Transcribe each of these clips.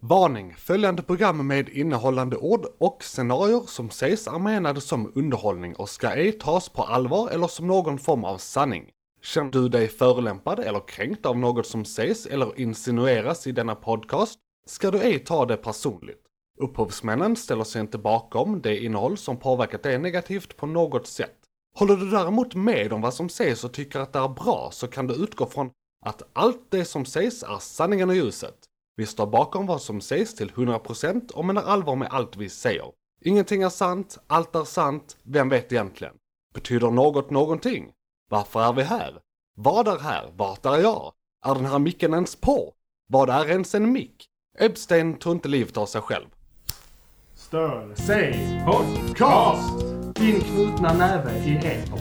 Varning! Följande program med innehållande ord och scenarier som sägs är menade som underhållning och ska ej tas på allvar eller som någon form av sanning. Känner du dig förolämpad eller kränkt av något som sägs eller insinueras i denna podcast ska du ej ta det personligt. Upphovsmännen ställer sig inte bakom det innehåll som påverkat dig negativt på något sätt. Håller du däremot med om vad som sägs och tycker att det är bra så kan du utgå från att allt det som sägs är sanningen och ljuset. Vi står bakom vad som sägs till 100% och menar allvar med allt vi säger. Ingenting är sant, allt är sant, vem vet egentligen? Betyder något någonting? Varför är vi här? Vad är här? Vart är jag? Är den här micken ens på? Vad är ens en mick? Epstein tog inte livet av sig själv. Stör sig podcast! Din knutna näve i etern.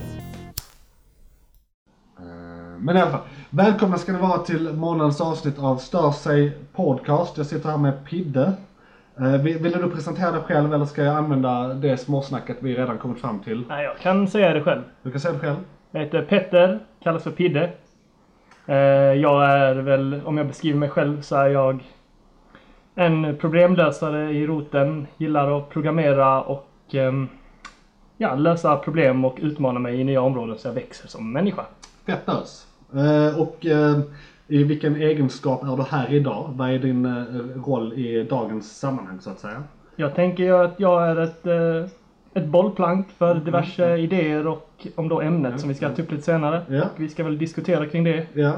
Eh, Men i alla fall, välkomna ska ni vara till månadens avsnitt av Stör sig podcast. Jag sitter här med Pidde. Eh, vill- du presentera dig själv eller ska jag använda det småsnacket vi redan kommit fram till? Nej, jag kan säga det själv. Du kan säga det själv. Jag heter Petter, kallas för Pidde. Eh, Jag är väl, om jag beskriver mig själv så är jag en problemlösare i roten. Gillar att programmera och ehm, ja, lösa problem och utmana mig i nya områden så jag växer som människa. Fett ös. Eh, Och eh, i vilken egenskap är du här idag? Vad är din eh, roll i dagens sammanhang så att säga? Jag tänker att jag är ett, ett bollplank för diverse idéer och om då ämnet som vi ska ta upp lite senare. Ja. Och vi ska väl diskutera kring det. Ja,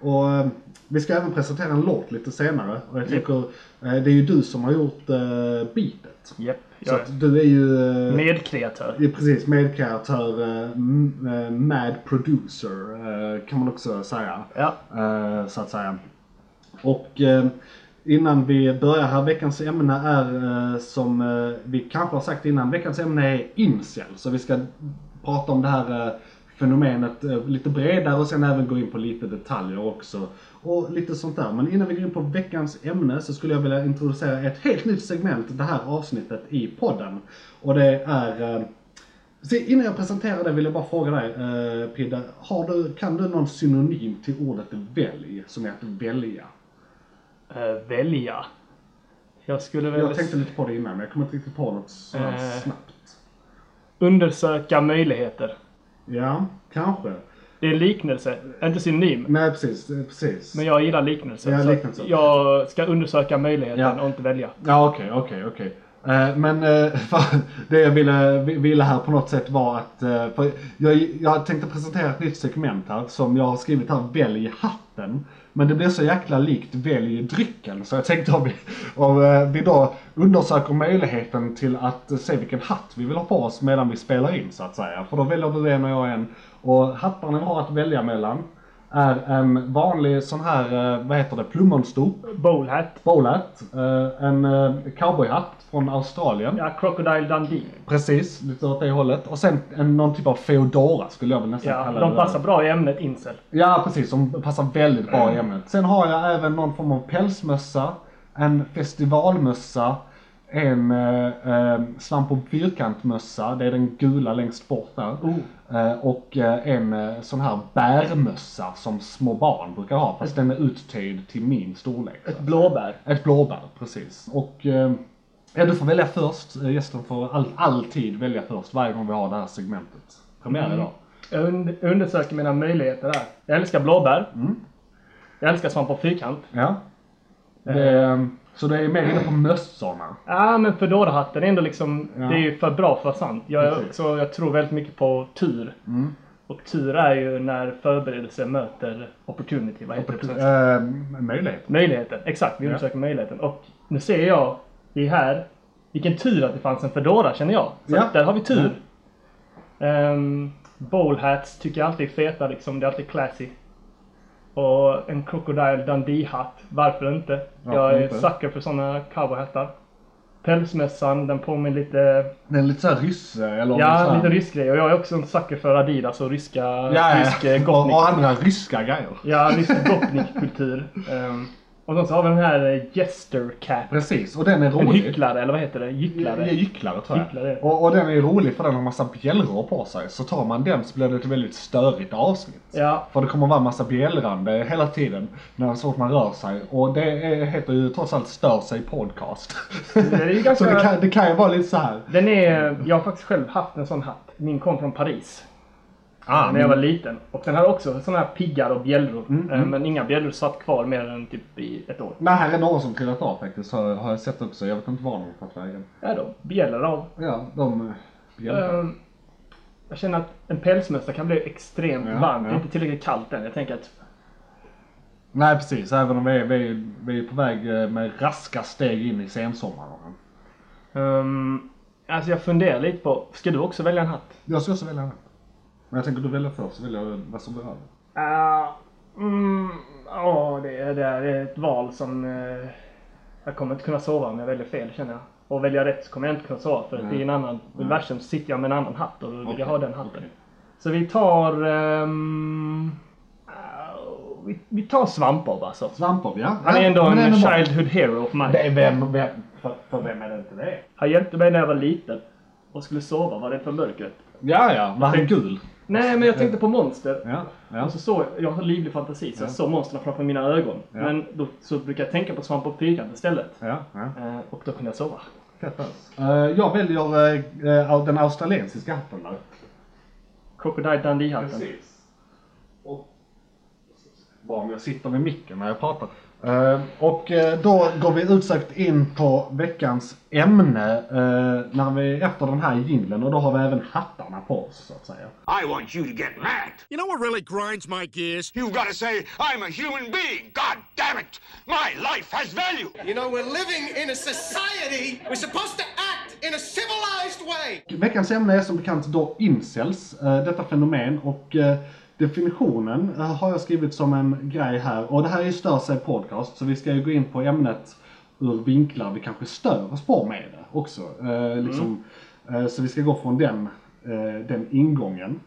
och eh, vi ska även presentera en låt lite senare. Och jag tänker, eh, det är ju du som har gjort eh, beatet. Japp, Så att du är ju... eh, medkreatör. Ja, precis, medkreatör, eh, eh, mad producer kan man också säga. Ja. Så att säga. Och innan vi börjar här, veckans ämne är som vi kanske har sagt innan, veckans ämne är incel. Så vi ska prata om det här fenomenet lite bredare och sen även gå in på lite detaljer också. Och lite sånt där. Men innan vi går in på veckans ämne så skulle jag vilja introducera ett helt nytt segment det här avsnittet i podden. Och det är eh, så innan jag presenterar det vill jag bara fråga dig eh, Pidde. Har du, kan du någon synonym till ordet välj som är att välja? Eh, välja. Jag skulle väl Jag tänkte lite på det innan men jag kommer inte riktigt på något sådär Eh. snabbt. undersöka möjligheter. Ja, kanske. Det är liknelse, inte synonym. Nej precis, precis. Men jag gillar liknelser. Ja, så liknelser. Jag ska undersöka möjligheten Ja. och inte välja. Ja okej, okej, okej. Eh, Men eh, det jag ville, ville här på något sätt var att, för jag, jag tänkte presentera ett nytt segment här som jag har skrivit här, välj hatten. Men det blir så jäkla likt välj drycken så jag tänkte om vi, om vi då undersöker möjligheten till att se vilken hatt vi vill ha på oss medan vi spelar in så att säga. För då väljer du en och jag en. Och hattarna vi har att välja mellan är en vanlig sån här, eh, vad heter det, plommonstop Bowlhat. bowlat. Eh, en eh, cowboyhatt från Australien. Ja, Crocodile Dundee. Precis, lite åt det hållet. Och sen en, någon typ av Feodora skulle jag väl nästan Ja, kalla de det. passar bra i ämnet incel. Ja, precis. Som passar väldigt bra i ämnet. Sen har jag även någon form av pälsmössa, en festivalmössa, en eh, eh, svamp och fyrkantmössa, det är den gula längst bort där. Oh. Eh, och eh, en eh, sån här bärmössa som små barn brukar ha, fast den är uttöjd till min storlek. Ett blåbär. Ett blåbär, precis. Och eh, ja, du får välja först. Gästen får all, alltid välja först varje gång vi har det här segmentet. Premiär Mm. idag. Jag und- undersöker mina möjligheter där. Jag älskar blåbär. Mm. Jag älskar svamp och fyrkant. Ja. Det, så det är mer inne på mössorna. Ja, men Fedora-hatten är ändå liksom, Ja. det är ju för bra för att vara sant. Jag, Precis. också, jag tror väldigt mycket på tur. Mm. Och tur är ju när förberedelse möter opportunity. Vad heter det på svenska? Eh, möjlighet. Möjligheten, exakt. Vi Ja. undersöker möjligheten. Och nu ser jag, vi är här, vilken tur att det fanns en Fedora känner jag. Så Ja. där har vi tur. Um, bowl hats tycker jag alltid är feta liksom, det är alltid classy. Och en Crocodile Dundee-hatt, varför inte? Varför jag är inte? sucker för sådana cowboyhattar. Pälsmössan, den påminner lite, Den är lite såhär rysse eller ja, lite rysk grej. Och jag är också en sucker för Adidas och ryska, Ja, rysk eh, ja. och, gopnik. och andra ryska grejer. Ja, rysk gopnik-kultur. Ehm, Och så har vi den här eh, Jester Cat. Precis, och den är En rolig. hycklare, eller vad heter det? Gycklare? Ja, Gycklare tror jag. Gycklare. Och, och den är rolig för den har massa bjällror på sig. Så tar man den så blir det ett väldigt störigt avsnitt. Ja. För det kommer vara massa bjällrande hela tiden när så fort man rör sig. Och det är, heter ju trots allt Stör sig podcast. Det ganska... så det kan, det kan ju vara lite så här. Den är... Jag har faktiskt själv haft en sån hatt. Min kom från Paris. Ah, när jag var liten. Och den hade också såna här piggar och bjällror. Mm, Eh, mm. Men inga bjällror satt kvar mer än typ i ett år. Nej, här är några som trillat av faktiskt. Har, har jag sett också. Jag vet inte var de har tagit vägen. Ja då, bjällror av. Ja, de eh, bjällrar. Eh, Jag känner att en pälsmössa kan bli extremt Ja, varmt. Det är ja. inte tillräckligt kallt än. Jag tänker att Nej precis, även om vi är, vi, är, vi är på väg eh, med raska steg in i sensommaren. Um, alltså jag funderar lite på, ska du också välja en hatt? Jag ska också välja den. Men jag tänker du väljer först så väljer jag vad som blir över. Uh, mm, ja, det, är, det är ett val som... eh, jag kommer inte kunna sova om jag väljer fel känner jag. Och väljer rätt så kommer jag inte kunna sova för i en annan universum så sitter jag med en annan hatt och då vill Okej, jag ha den hatten. okej. Så vi tar... uh, vi, vi tar Svampbob alltså. Svampbob ja. Han är Ja, ändå men en bra. childhood hero för mig. Det är vem, vem för, för vem är det inte det? Han hjälpte mig när jag var liten och skulle sova, var det för mörkret. Ja ja, var han gul? Nej, men jag tänkte på monster. Ja, ja. Och så såg jag, har livlig fantasi, så jag Ja. såg monstren framför mina ögon. Men då så brukar jag tänka på svamp och fyrkant istället. Eh, och då kunde jag sova. Eh, jag väljer eh, den australiensiska hatten där. Crocodile Dundee-hatten. Precis. Och... Bra om jag sitter med micken när jag pratar. Eh, och eh, då går vi utsökt in på veckans ämne eh, när vi efter den här jingeln och då har vi även hattarna på oss så att säga. I want you to get mad. You know what really grinds my gears? You've got to say, I'm a human being. God damn it. My life has value. You know, we're living in a society. We're supposed to act in a civilized way. Veckans ämne är som bekant då incels, detta fenomen och definitionen eh, har jag skrivit som en grej här och det här är ju Stör sig podcast så vi ska ju gå in på ämnet ur vinklar vi kanske stör oss på med det också. Eh, liksom, eh, så vi ska gå från den, eh, den ingången.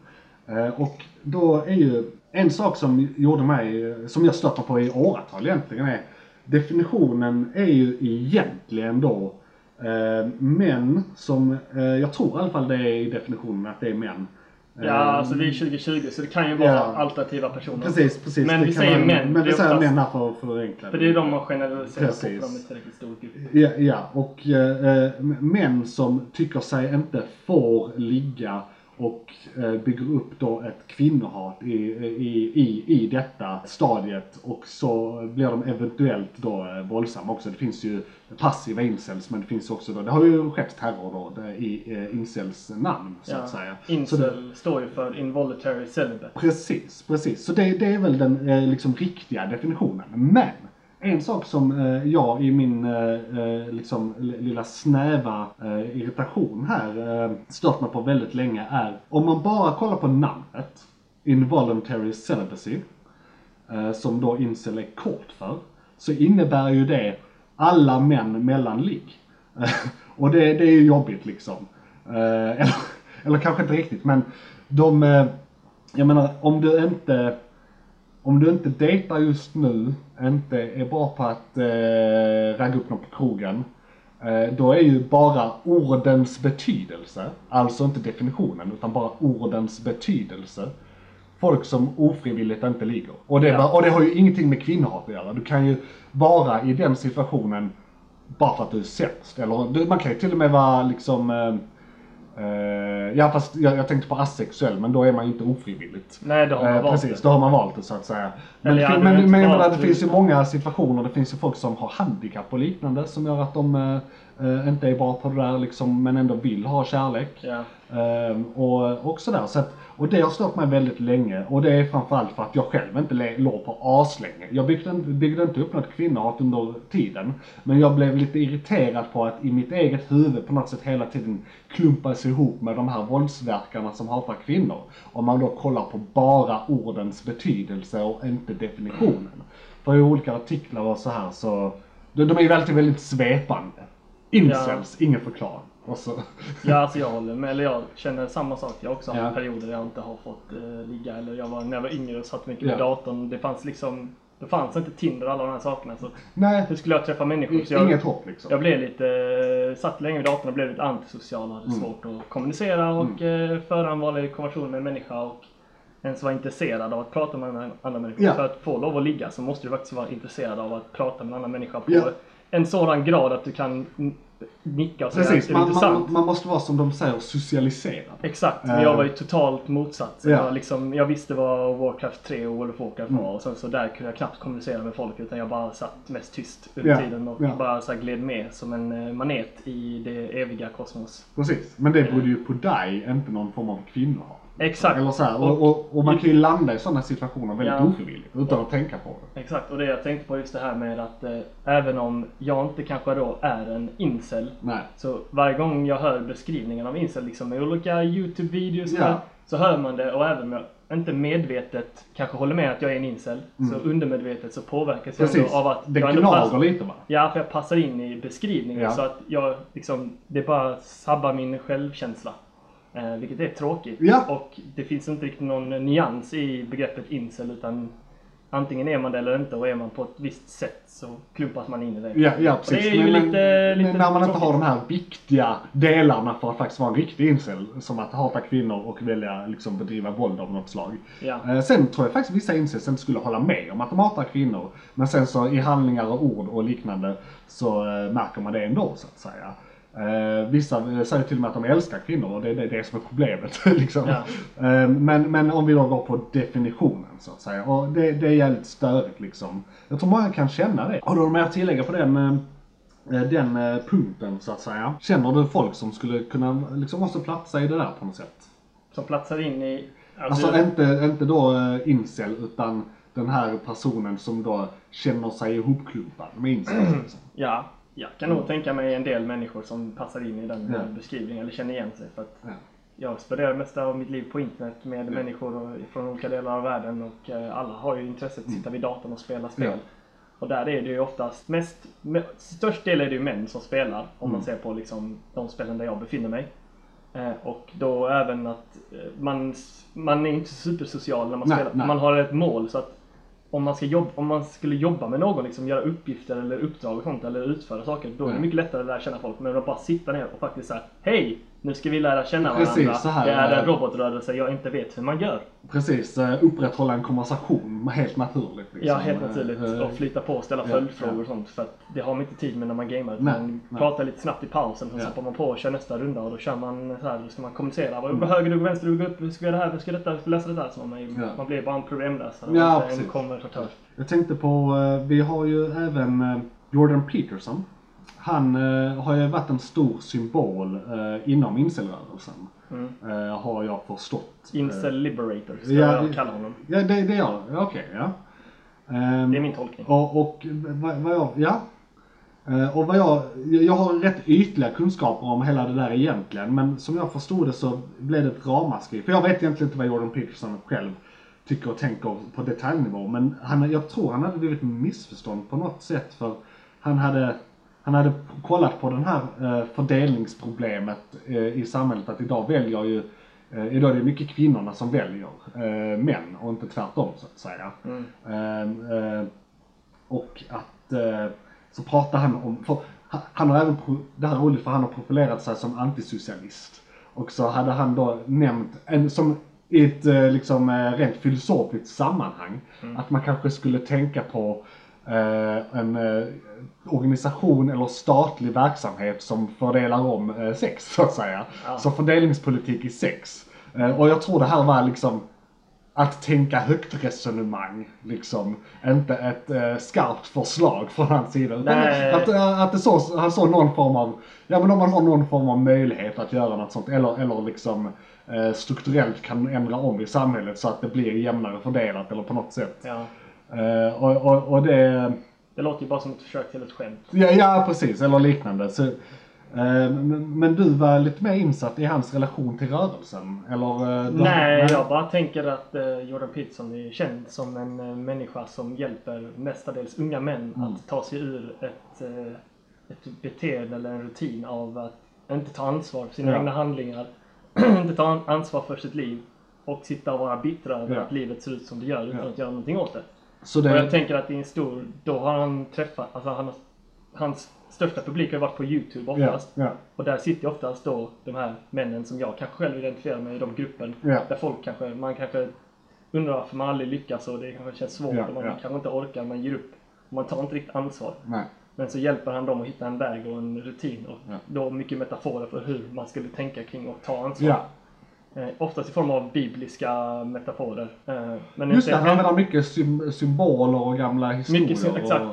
Eh, och då är ju en sak som gjorde mig, som jag stött mig på i åratal egentligen är definitionen är ju egentligen då eh, män som, eh, jag tror i alla fall det är i definitionen att det är män. Ja, alltså vi är 2020 så det kan ju vara Ja. alternativa personer. Precis, precis. Men Det vi säger man- män. Men vi säger män här för att förenkla För det är de man generaliserar på, Precis. de är tillräckligt stor grupp. Ja, ja, och eh, män som tycker sig inte får ligga och eh, bygger upp då ett kvinnohat i, i, i, i detta stadiet och så blir de eventuellt då eh, våldsamma också. Det finns ju passiva incels men det finns också då, det har ju skett terror då det, i eh, incels namn så att säga. Så det, Incel står ju för involuntary celibate. Precis, precis. Så det, det är väl den eh, liksom riktiga definitionen. Men en sak som eh, jag i min eh, eh liksom, lilla snäva eh, irritation här eh, stört mig på väldigt länge är om man bara kollar på namnet Involuntary Celibacy eh, som då incel är kort för så innebär ju det alla män mellan ligg. Och det, det är ju jobbigt liksom. Eh, eller, eller kanske inte riktigt men de eh, jag menar om du inte om du inte dejtar just nu, inte är bra på att eh, ragga upp någon på krogen. Eh, då är ju bara ordens betydelse, alltså inte definitionen utan bara ordens betydelse. Folk som ofrivilligt inte ligger. Och det, Ja. och det har ju ingenting med kvinnohat att göra. Du kan ju vara i den situationen bara för att du är sämst. Eller du, man kan ju till och med vara liksom eh, eh, ja fast jag, jag tänkte på asexuell men då är man ju inte ofrivilligt. Nej, då har man Eh, valt precis, det. då har man valt det så att säga. Men, Eller men, men jag menar, det finns ju många situationer, det finns ju folk som har handikapp och liknande som gör att de eh, eh, inte är bra på det där liksom, men ändå vill ha kärlek. Ja. Ehm, och, och sådär. Så att, och det har stört mig väldigt länge och det är framförallt för att jag själv inte låg på aslänge. Jag byggde, inte- byggde inte upp något kvinnohat under tiden. Men jag blev lite irriterad på att i mitt eget huvud på något sätt hela tiden klumpas ihop med de här våldsverkarna som hatar kvinnor. Om man då kollar på bara ordens betydelse och inte definitionen. För i olika artiklar och så här så, de, de är ju väldigt, väldigt svepande. Incels, ingen förklaring. Ja, alltså jag håller med. Eller jag känner samma sak. Jag har också haft Ja. perioder där jag inte har fått eh, ligga. Eller jag var, när jag var yngre och satt mycket med Ja. datorn. Det fanns liksom Då fanns inte Tinder och alla de här sakerna. Så Nej, hur skulle jag träffa människor? Så jag, inget hopp liksom. jag blev lite, eh, satt länge vid datorn och blev lite antisocial och hade Mm. svårt att kommunicera och eh, föra en vanlig konversation med en människa och ens vara intresserad av att prata med andra människor. Ja. För att få lov att ligga så måste du faktiskt vara intresserad av att prata med en annan människa på Ja. En sådan grad att du kan nicka och säga Precis, man, man, man måste vara som de säger socialiserad. Exakt, men jag var ju totalt motsatt. Ja. jag, liksom, jag visste vad Warcraft 3 och World of Warcraft Mm. var och sen så där kunde jag knappt kommunicera med folk utan jag bara satt mest tyst under Ja, tiden och ja. bara så gled med som en eh, manet i det eviga kosmos. Precis, men det berodde ju på dig, inte någon form av kvinnor. Exakt. Eller så här, och, och, och man kan ju landa i sådana situationer väldigt Ja. ofrivilligt utan att tänka på det. Exakt, och det jag tänkte på just det här med att eh, även om jag inte kanske då är en incel Nej. så varje gång jag hör beskrivningen av incel liksom i olika YouTube-videos Ja. så hör man det och även om jag inte medvetet kanske håller med att jag är en incel så undermedvetet så påverkas jag Mm. Precis, ändå av att det jag gnager lite va? Ja, för jag passar in i beskrivningen Ja. så att jag liksom, det bara sabbar min självkänsla. Eh, vilket är tråkigt. Ja. Och det finns inte riktigt någon nyans i begreppet incel utan antingen är man det eller inte och är man på ett visst sätt så klumpas man in i det. Ja, ja precis. det är ju men, lite, men, lite när man inte tråkigt. har de här viktiga delarna för att faktiskt vara en riktig incel, som att hata kvinnor och välja liksom bedriva våld av något slag. Ja. Eh, sen tror jag faktiskt vissa incels inte skulle hålla med om att de hatar kvinnor. Men sen så i handlingar och ord och liknande så eh, märker man det ändå så att säga. Eh, vissa eh, säger till och med att de älskar kvinnor och det är det, det som är problemet. liksom. Ja. Eh, men, men om vi då går på definitionen så att säga. Och det, det är jävligt störigt liksom. Jag tror många kan känna det. Har du något mer att tillägga på den, eh, den eh, punkten så att säga? Känner du folk som skulle kunna, liksom måste platsa i det där på något sätt? Som platsar in i... Alltså inte, inte då uh, incel utan den här personen som då känner sig ihopklumpad med incel. Liksom. Ja, jag kan nog tänka mig en del människor som passar in i den Ja. beskrivningen eller känner igen sig. För att Ja. jag spenderar mesta av mitt liv på internet med människor och- från olika delar av världen och eh, alla har ju intresset att sitta vid datorn och spela spel. Mm. Ja. Och där är det ju oftast mest, me, störst del är det ju män som spelar om Mm. man ser på liksom de spelen där jag befinner mig. Eh, och då även att eh, man, man är inte supersocial när man Nej, spelar. nej. Man har ett mål så att om man, ska jobba, om man skulle jobba med någon, liksom göra uppgifter eller uppdrag och sånt eller utföra saker, då är det Ja. mycket lättare att lära känna folk. Men att bara sitta ner och faktiskt säga Hej! Nu ska vi lära känna Precis, varandra. så här det är en robotrörelse jag inte vet hur man gör. Precis, eh, upprätthålla en konversation helt naturligt. Liksom. Ja, helt naturligt. Eh, Och flytta på och ställa ja, följdfrågor och sånt. För att det har man inte tid med när man gamer. Nej, Man nej. pratar lite snabbt i pausen, sen Ja. hoppar man på och kör nästa runda och då kör man så här, då ska man kommunicera. Vad Mm. höger, du går vänster, du går upp, du ska göra det här, du ska detta, du ska läsa det där. Så man, Ja. man blir bara en problemlösare Ja, en konversatör. Jag tänkte på, eh, vi har ju även Jordan Peterson. Han eh, har ju varit en stor symbol eh, inom incelrörelsen. Mm. Eh, har jag förstått. Incel Liberator ska ja, jag kalla honom. Ja, det, det gör det. Okej, ja. Ehm, Det är min tolkning. Och, och vad, vad jag, ja. Eh, Och vad jag, jag har rätt ytliga kunskaper om hela det där egentligen. Men som jag förstod det så blev det ett ramaskri. För jag vet egentligen inte vad Jordan Peterson själv tycker och tänker på detaljnivå. Men han, jag tror han hade blivit missförstånd på något sätt. För han hade, han hade kollat på den här eh, fördelningsproblemet eh, i samhället. Att idag väljer ju Eh, idag är det mycket kvinnorna som väljer män och inte tvärtom så att säga. Mm. Eh, eh, och att så pratar han om, för han, har även, det här är roligt för han har profilerat sig som antisocialist. Och så hade han då nämnt, en, som i ett liksom rent filosofiskt sammanhang, att man kanske skulle tänka på en eh, organisation eller statlig verksamhet som fördelar om eh, sex så att säga. Ja. Så fördelningspolitik i sex. Eh, och jag tror det här var liksom att tänka högt resonemang, liksom. Inte ett eh, skarpt förslag från hans sida. Nej. att, eh, att det så, han såg någon form av, ja men om man har någon form av möjlighet att göra något sånt, eller, eller liksom eh, strukturellt kan ändra om i samhället så att det blir jämnare fördelat eller på något sätt. Ja. Eh, och, och, och det, Det låter ju bara som ett försök till ett skämt. ja, ja precis, eller liknande. Så, eh, men, du var lite mer insatt i hans relation till rörelsen? Eller? eh, Nej, jag bara tänker att Jordan Peterson är känd som en människa som hjälper mestadels unga män Mm. att ta sig ur ett, ett beteende eller en rutin av att inte ta ansvar för sina Ja. egna handlingar, inte ta an- ansvar för sitt liv och sitta och vara bittra över Ja. att livet ser ut som det gör utan Ja. att göra någonting åt det. Så Och jag det, tänker att i en stor, då har han träffat, alltså han, hans största publik har varit på YouTube oftast. ja, Och där sitter oftast då de här männen som jag kanske själv identifierar mig i de gruppen. Ja. Där folk kanske, man kanske undrar varför man aldrig lyckas och det kanske känns svårt och man kanske inte orkar, man ger upp. Man tar inte riktigt ansvar. nej. Men så hjälper han dem att hitta en väg och en rutin och då mycket metaforer för hur man skulle tänka kring att ta ansvar. Eh, oftast i form av bibliska metaforer. Eh, men Just det, han använder mycket sym- symboler och gamla historier. mycket, och- exakt.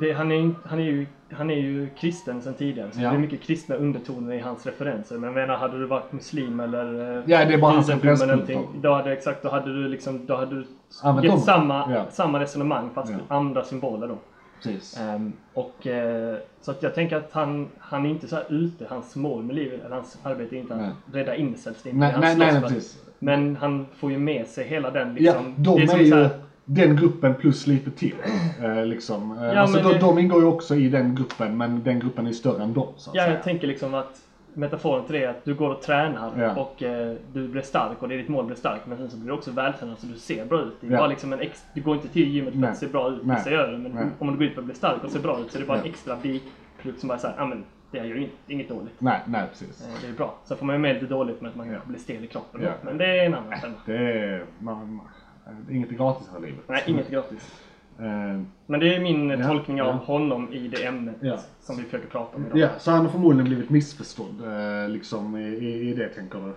Det, han, är, han, är ju, han är ju kristen sedan tidigare, så Ja. det är mycket kristna undertoner i hans referenser. Men jag menar, hade du varit muslim eller eh, Ja, det är bara hans eller då hade, exakt, då hade du liksom, då hade du Använt gett samma, Ja. samma resonemang fast Ja. andra symboler då. Precis. Ehm, och, eh, så att jag tänker att han, han är inte så här ute, hans mål med livet, eller hans arbete är inte Nej. att rädda incels. Det är inte Nej, nej, nej, precis. Men han får ju med sig hela den Ja, liksom. de det är, som ju här- den gruppen plus lite till. Eh, liksom. Eh, Ja, alltså, de, det- de ingår ju också i den gruppen, men den gruppen är större än dem. Så att Ja, säga. jag tänker liksom att metaforen till det är att du går och tränar Ja. och eh, du blir stark och det är ditt mål att bli stark. Men sen så blir du också vältränad så du ser bra ut. Det är Ja. bara liksom en ex- du går inte till gymmet för Nej. att se bra ut, Nej. vissa gör det. Men Nej. om du går ut för att bli stark och se bra ut så är det bara en extra biprodukt som bara säger ja men det gör inget, inget dåligt. Nej, nej precis. Eh, Det är bra. Sen får man ju med lite dåligt med att man Ja. blir stel i kroppen. Ja. Men det är en annan femma. Det är, man, man, det är inget gratis här i livet. Nej, inget gratis. Eh, Men det är min Ja, tolkning av ja. honom i det ämnet Ja. som vi försöker prata om idag. ja, så han har förmodligen blivit missförstådd eh, liksom i, i, i det, tänker du?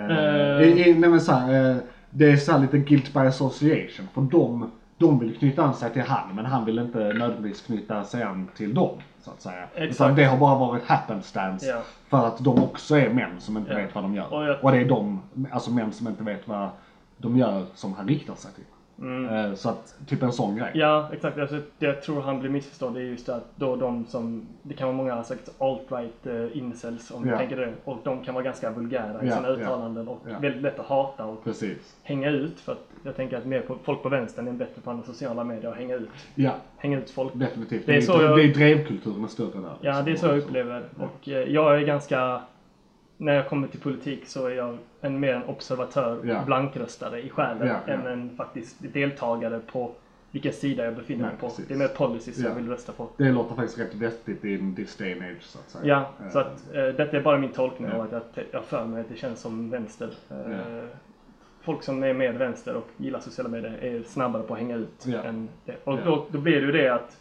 Eh. i, i, nej, men så här, det är så lite guilt by association. För de, de vill knyta an sig till han, men han vill inte nödvändigtvis knyta sig an till dem. Så att säga. Exakt. Det har bara varit happenstance. Ja. För att de också är män som inte Ja. vet vad de gör. Och jag- Och det är de, alltså män som inte vet vad de gör som han riktar sig till. Eh, Så att, typ en sån grej. Mm. Ja, exakt. Alltså, det jag tror han blir missförstådd är just att då de som, det kan vara många sagt alt-right eh, incels om Ja. du tänker det. Och de kan vara ganska vulgära i Ja, sina ja. uttalanden och Ja. väldigt lätt att hata och Precis. hänga ut. För att jag tänker att mer på, folk på vänstern är bättre på andra sociala medier att hänga ut. Ja, Hänga ut folk. definitivt. Det Det är är, så jag- det är drevkulturen är större där. Ja, liksom. det är så jag upplever. Och eh, jag är ganska, när jag kommer till politik så är jag en mer en observatör Ja. blankröstare i själen Ja, ja. än en faktiskt deltagare på vilken sida jag befinner mig på. precis. Det är mer policy som Ja. jag vill rösta på. Det låter faktiskt rätt vettigt i en this day and age så att säga. Ja, Eh, så att eh, detta är bara min tolkning av att jag, jag för mig att det känns som vänster. Ja. Folk som är med vänster och gillar sociala medier är snabbare på att hänga ut. Än det. Och då, då blir det ju det att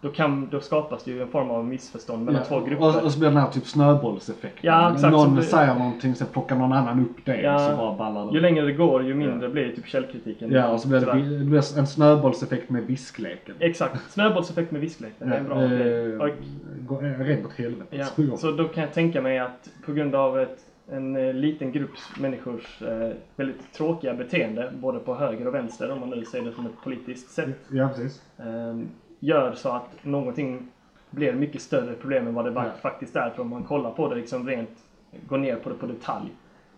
då, kan, då skapas det ju en form av missförstånd mellan Ja, två grupper. Och, och så blir det den här typ snöbollseffekten. Ja, exakt, så Någon blir- säger någonting, sen plockar någon annan upp det Ja, och så bara ballar det Ju längre det går ju mindre blir typ källkritiken. Ja, och så blir det, det blir en snöbollseffekt med viskleken. Exakt, snöbollseffekt med visklek. Det är en bra eh. Och, eh, Rent åt helvete. ja, jag. så då kan jag tänka mig att på grund av ett, en eh, liten grupp människors eh, väldigt tråkiga beteende, både på höger och vänster, om man nu ser det som ett politiskt sätt, Ja, precis. eh, gör så att någonting blir mycket större problem än vad det Ja. faktiskt är. För om man kollar på det liksom rent, går ner på det på detalj,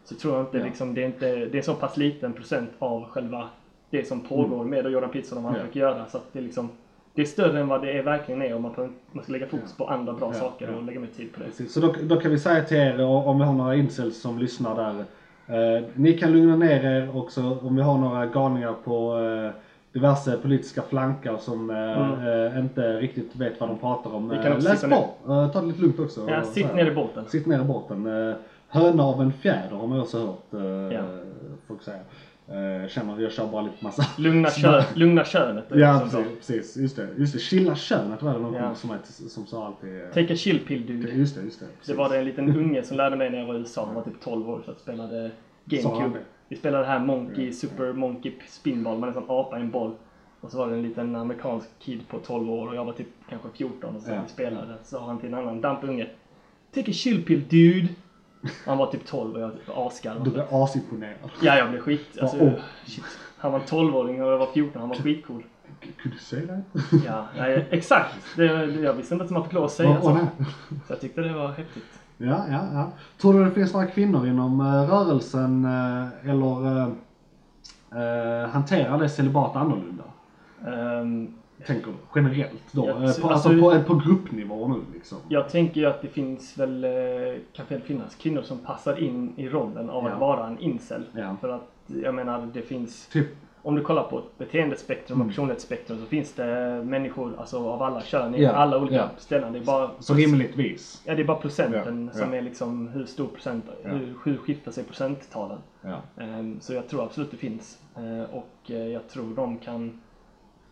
så tror jag inte Ja. liksom, det är inte, det är så pass liten procent av själva det som pågår med Jordan Peterson och vad han Mm. Ja. försöker göra. Så att det är liksom, det är större än vad det är, verkligen är om man, man ska lägga fokus på andra bra saker och lägga mer tid på det. Precis. Så då, då kan vi säga till er, om vi har några incels som lyssnar där. Eh, ni kan lugna ner er också om vi har några galningar på eh, diverse politiska flankar som eh, eh, inte riktigt vet vad de pratar om. Också läs på. Eh, ta det lite lugnt också. Ja, sitt ner i båten. Sitt ner i båten. Eh, höna av en fjäder har man också hört eh, Ja. folk säga. Eh, känner jag kör bara lite massa Lugna, kö, lugna könet. Ja det som sa. precis, precis, just det. Just det, chilla könet var det någon Ja. som, som sa alltid. Take a chill pill dude. Just det, just det. Det precis. var det en liten unge som lärde mig när jag var i USA. Han var typ 12 år så att spelade GameCube. Vi spelade här Monkey, Super Monkey Spinball. Man är en apa i en boll. Och så var det en liten amerikansk kid på 12 år och jag var typ kanske 14 och så Ja. vi spelade. Så sa han till en annan dampunge. Take a chill pill dude. Han var typ 12 och jag var typ Du asgarvad. blev asimponerad. Ja, jag blev skit. Alltså, oh. shit. Han var 12-åring och jag var 14. Han var skitcool. Kunde du säga det? Ja, nej, exakt. Det, det, jag visste inte att man fick lov att säga Åh, åh, så. nej. Så jag tyckte det var häftigt. Ja, ja, ja. Tror du det finns några kvinnor inom uh, rörelsen uh, eller uh, uh, hanterar det celibat annorlunda? Ehm, Tänker? Generellt då? Ja, Eh, så- på, alltså, alltså- på, på gruppnivå nu liksom? Jag tänker ju att det finns väl, eh, kan väl finnas kvinnor som passar in i rollen av Ja. att vara en incel. Ja. För att, jag menar, det finns... Typ om du kollar på ett beteendespektrum och personlighetsspektrum så finns det människor alltså, av alla kön i Mm. Ja, alla olika ja. ställen. Det är bara, Så rimligtvis. ja, det är bara procenten Ja, som ja. är liksom hur stor procent, Ja. hur, hur skiftar sig procenttalen. Ja. Ehm, Så jag tror absolut det finns. Eh, Och eh, jag tror de kan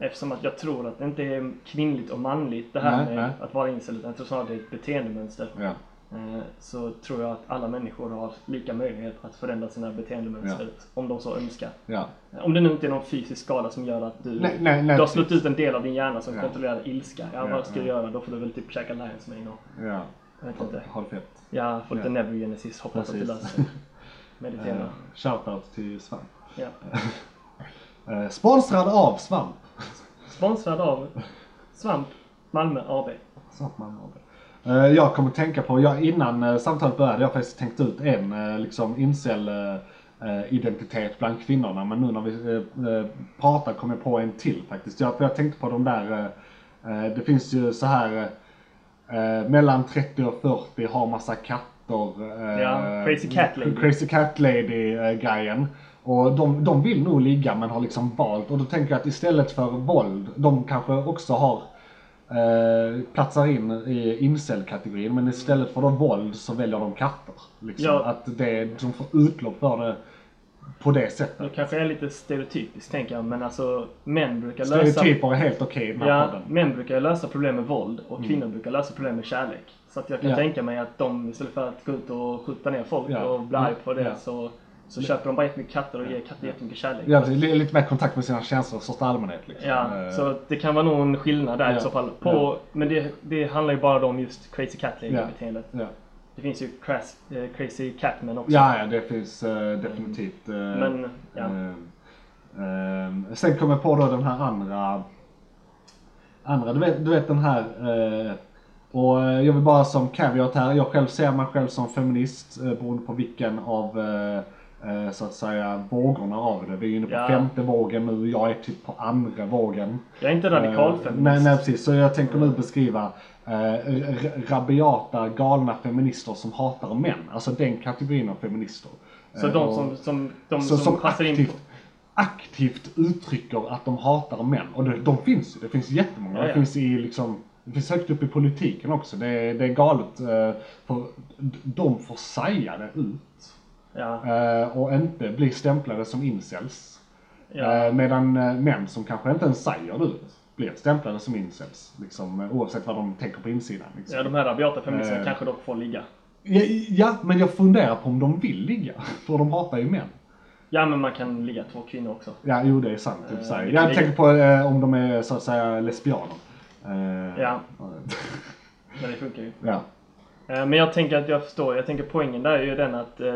Eftersom att jag tror att det inte är kvinnligt och manligt det här Nej, med nej. att vara incel, utan jag tror snarare det är ett beteendemönster. Ja. Eh, Så tror jag att alla människor har lika möjlighet att förändra sina beteendemönster om de så önskar. Ja. Eh, Om det nu inte är någon fysisk skada som gör att du, Nej, nej, nej, du har slått ut en del av din hjärna som Ja. kontrollerar ilska. Ja, Ja, vad ska ja. du göra? Då får du väl typ käka Lions Mane och ja. jag vet inte. Det fett. Ja, få lite Ja. neurogenesis, hoppas att det Precis. löser sig. Meditera. Eh, Shoutout till Svamp. Ja. Eh, Sponsrad av Svamp. Sponsrad av Svamp Malmö AB. Svamp Malmö AB. Eh, Jag kommer tänka på, jag, innan eh, samtalet började, jag har faktiskt tänkt ut en eh, liksom incel eh, eh, identitet bland kvinnorna. Men nu när vi pratar kom jag på en till faktiskt. Jag, jag tänkte på de där, det finns ju så här mellan 30 och 40 har massa katter. Ja, Crazy Cat Lady. Crazy Cat Lady grejen. Och de, de vill nog ligga men har liksom valt. Och då tänker jag att istället för våld, de kanske också har eh, platsar in i incel-kategorin. Men istället för då våld så väljer de katter. Liksom. Ja. Att det, de får utlopp för det på det Det sättet. kanske är lite stereotypiskt tänker jag, men alltså män brukar lösa... Stereotyper är helt okej den här Ja, podden. män brukar lösa problem med våld och kvinnor brukar lösa problem med kärlek. Så att jag kan Ja. tänka mig att de istället för att gå ut och skjuta ner folk Ja. och bli arg på det Ja. så, så köper de bara jättemycket katter och ger katter jättemycket kärlek. Ja, det är lite mer kontakt med sina känslor i största allmänhet. Liksom. Ja, Eh, så det kan vara nog en skillnad där Ja. i så fall. På, Ja. Men det, det handlar ju bara om just Crazy Cat Ja. Lady-beteendet. ja. Det finns ju crass, eh, Crazy Catman också. Ja, ja, det finns eh, definitivt. eh, Men, ja. eh, eh, sen kom jag på då den här andra, andra du, vet, du vet den här, och jag vill bara som caveat här, jag själv ser mig själv som feminist eh, beroende på vilken av så att säga vågorna av det. Vi är inne på Ja. femte vågen nu, jag är typ på andra vågen. Jag är inte radikalfeminist. Eh, Nej, nej precis, så jag tänker nu beskriva eh, rabiata galna feminister som hatar män. Alltså den kategorin av feminister. Så Eh, de som, som, de så, som, som passar in aktivt, på... aktivt uttrycker att de hatar män. Och det, de finns ju, det finns jättemånga. Ja, Det ja. finns i liksom, det finns högt upp i politiken också. Det, är- det är galet. eh, För de får säga det ut. Ja, eh, Och inte bli stämplade som incels. ja. Eh, Medan eh, män som kanske inte ens säger det blir stämplade som incels. Liksom, oavsett vad de tänker på insidan. Liksom. ja, de här rabiata feministerna Eh. kanske dock får ligga. Ja, ja, men jag funderar på om de vill ligga. För de hatar ju män. Ja, men man kan ligga två kvinnor också. Ja, jo det är sant för Eh, Jag kan tänker ligga- på eh, om de är så att säga lesbianer. Eh, Ja. Men det funkar ju. ja. Eh, Men jag tänker att jag förstår. Jag tänker poängen där är ju den att eh,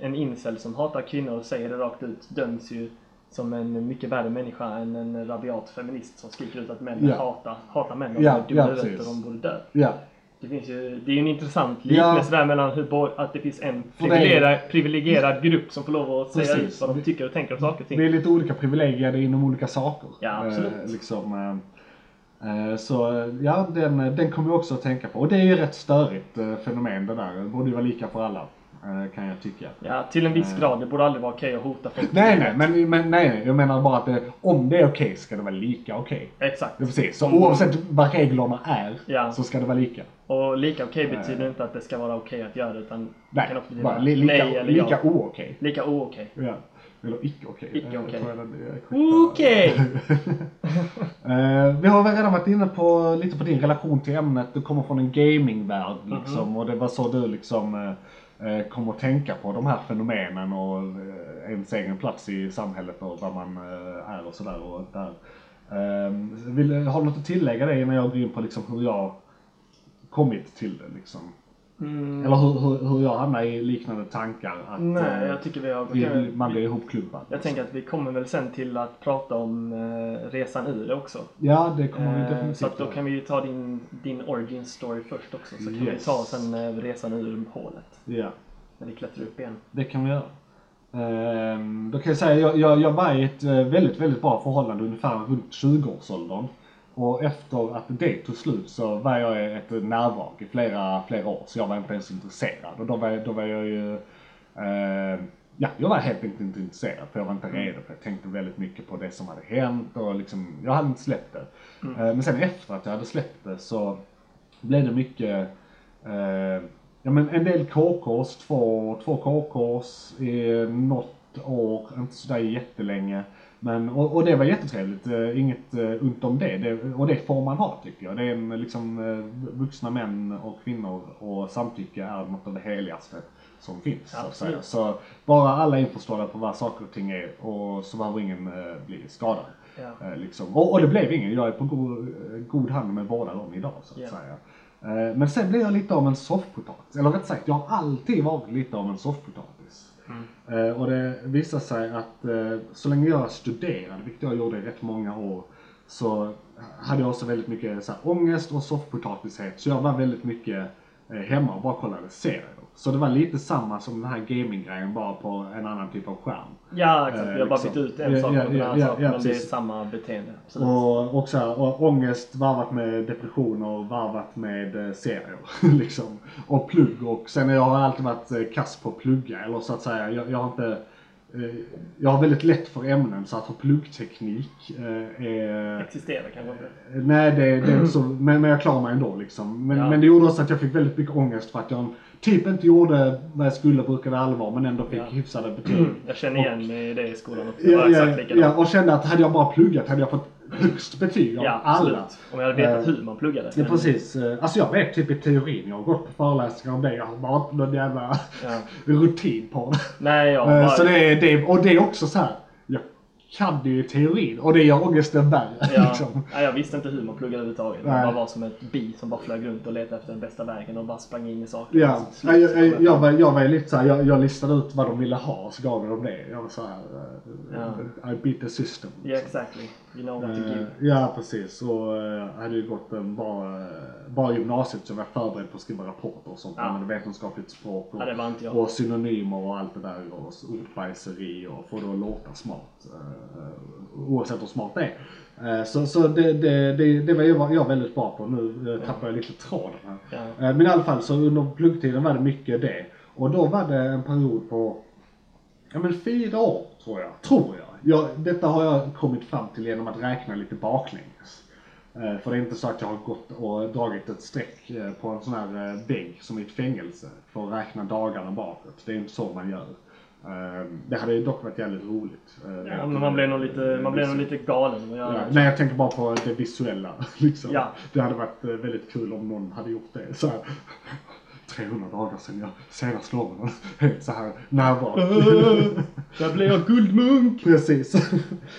en incel som hatar kvinnor och säger det rakt ut döms ju som en mycket värre människa än en rabiat feminist som skriker ut att män Ja. hatar, hatar män och Ja, ja, huvudet precis. och de borde dö. ja. Det, finns ju, det är ju en intressant Ja. liknelse där mellan hur, att det finns en privilegierad, privilegierad grupp som får lov att säga ut vad de tycker och tänker om saker och ting. Det är lite olika privilegier inom olika saker. Ja, absolut. Eh, liksom, eh, eh, så eh, ja, den, den kommer jag också att tänka på. Och det är ju rätt störigt eh, fenomen det där. Det borde ju vara lika för alla. eh, Kan jag tycka. Ja, till en viss grad. Det borde aldrig vara okej att hota folk. Nej, nej, men, men nej, jag menar bara att det, om det är okej ska det vara lika okej. Exakt. Det är precis. Så oavsett vad reglerna är Ja. så ska det vara lika. Och lika okej betyder inte att det ska vara okej att göra det utan det Nej, kan också betyda bara li, lika, nej eller lika ja. ookej. Lika o-okej. Ja. Eller icke okej. Icke Eh, okej. Eh, vi har väl redan varit inne på lite på din relation till ämnet. Du kommer från en gamingvärld liksom Mhm. och det var så du liksom eh, eh, kom att tänka på de här fenomenen och eh, ens egen plats i samhället och vad man eh, är och sådär. Och där. Eh, vill, har du något att tillägga det innan jag går in på liksom hur jag kommit till det liksom? Mm, Eller hur, hur, hur jag hamnar i liknande tankar att nej, eh, jag tycker vi har vi, man blir ihopklubbad. Jag tänker att vi kommer väl sen till att prata om eh, resan ur det också. Ja, det kommer vi Eh, definitivt så att då kan vi ju ta din, din origin story först också. Så kan vi ta sen eh, resan ur hålet. Ja. När vi klättrar upp igen. Det kan vi göra. Ehm, då kan jag säga, jag, jag, jag var i ett eh, väldigt, väldigt bra förhållande ungefär runt 20-årsåldern. Och efter att det tog slut så var jag ett närvaro i flera, flera år. Så jag var inte ens intresserad. Och då var, då var jag ju... Eh, ja, jag var helt enkelt inte intresserad för jag var inte redo för jag tänkte väldigt mycket på det som hade hänt och liksom, jag hade inte släppt det. Mm. Eh, Men sen efter att jag hade släppt det så blev det mycket, eh, ja men en del KKs, två, två KKs i något år, inte sådär jättelänge. Men, och, och det var jättetrevligt, eh, inget eh, ont om det. det. Och det får man ha tycker jag. Det är en, liksom eh, vuxna män och kvinnor och samtycke är något av det heligaste som finns. Så, att säga. Så bara alla är införstådda på vad saker och ting är och så behöver ingen bli skadad. Ja. Liksom. och, och det blev ingen. Jag är på god, eh, god hand med båda dem idag så att Ja. säga. Men sen blev jag lite av en soffpotatis. Eller rätt sagt, jag har alltid varit lite av en soffpotatis. Mm. Eh, och det visade sig att eh, så länge jag studerade, vilket jag gjorde i rätt många år, så hade jag också väldigt mycket så här, ångest och soffpotatishet. Så jag var väldigt mycket eh, hemma och bara kollade serier. Så det var lite samma som den här gaminggrejen bara på en annan typ av skärm. Ja, exakt. Eh, Vi har bara liksom. bytt ut en Ja, sak ja, mot en ja, annan ja, sak, ja, men det är precis. samma beteende. Absolut. Och, och, så här, och ångest varvat med depression och varvat med eh, serier. liksom. Och plugg. Och sen har jag alltid varit eh, kass på att plugga. Eller så att säga, jag, jag har inte... Eh, jag har väldigt lätt för ämnen så att ha pluggteknik eh, är... Existerar kanske inte. Nej, det, det är inte så, men, men jag klarar mig ändå liksom. Men, Ja. men det gjorde också att jag fick väldigt mycket ångest för att jag typ inte gjorde vad jag skulle brukade allvar men ändå fick Ja. hyfsade betyg. Jag känner igen mig i det i skolan också. Ja, ja, ja, och kände att hade jag bara pluggat hade jag fått högst betyg av Ja, alla. Om jag hade vetat Eh, hur man pluggade. Ja, precis. Eh, Alltså jag vet typ i teorin, jag har gått på föreläsningar om det, jag har bara inte någon jävla Ja. rutin på det. Nej, jag Eh, bara... Så det är, det, och det är också så här. Jag kan det ju teorin och det gör ångesten värre. Ja, Liksom. nej, jag visste inte hur man pluggade överhuvudtaget. Jag Nej. bara var som ett bi som bara flög runt och letade efter den bästa vägen och bara sprang in i saker. Ja, Och så jag, jag, jag, var, jag var lite såhär, jag, jag listade ut vad de ville ha så gav jag dem det. Jag var såhär, uh, I beat the system. Ja, exactly. You know what to Eh, give. Ja, precis. Och uh, hade ju gått en bra, bra gymnasiet så jag var förberedd på att skriva rapporter och sånt. Ja. Använde vetenskapligt språk och, Ja, jag. och synonymer och allt det där och ordbajseri och få det att låta smart. Uh, oavsett hur smart det är. Eh, Så, så det, det, det, det var jag, jag väldigt bra på. Nu uh, tappar jag lite tråden här. Ja. Eh, Men i alla fall så under pluggtiden var det mycket det. Och då var det en period på Ja men fyra år tror jag. Tror jag. jag. Detta har jag kommit fram till genom att räkna lite baklänges. Eh, för det är inte så att jag har gått och dragit ett streck eh, på en sån här eh, vägg som i ett fängelse för att räkna dagarna bakåt. Det är inte så man gör. Eh, det hade dock varit jävligt roligt. eh, Ja, men man blev nog lite, man blev nog lite galen göra Ja, nej jag tänker bara på det visuella. Liksom. Ja. Det hade varit eh, väldigt kul om någon hade gjort det. Så här, 300 dagar sedan jag senast låg någon. Helt så här närvarande. Där blev jag guldmunk! Precis.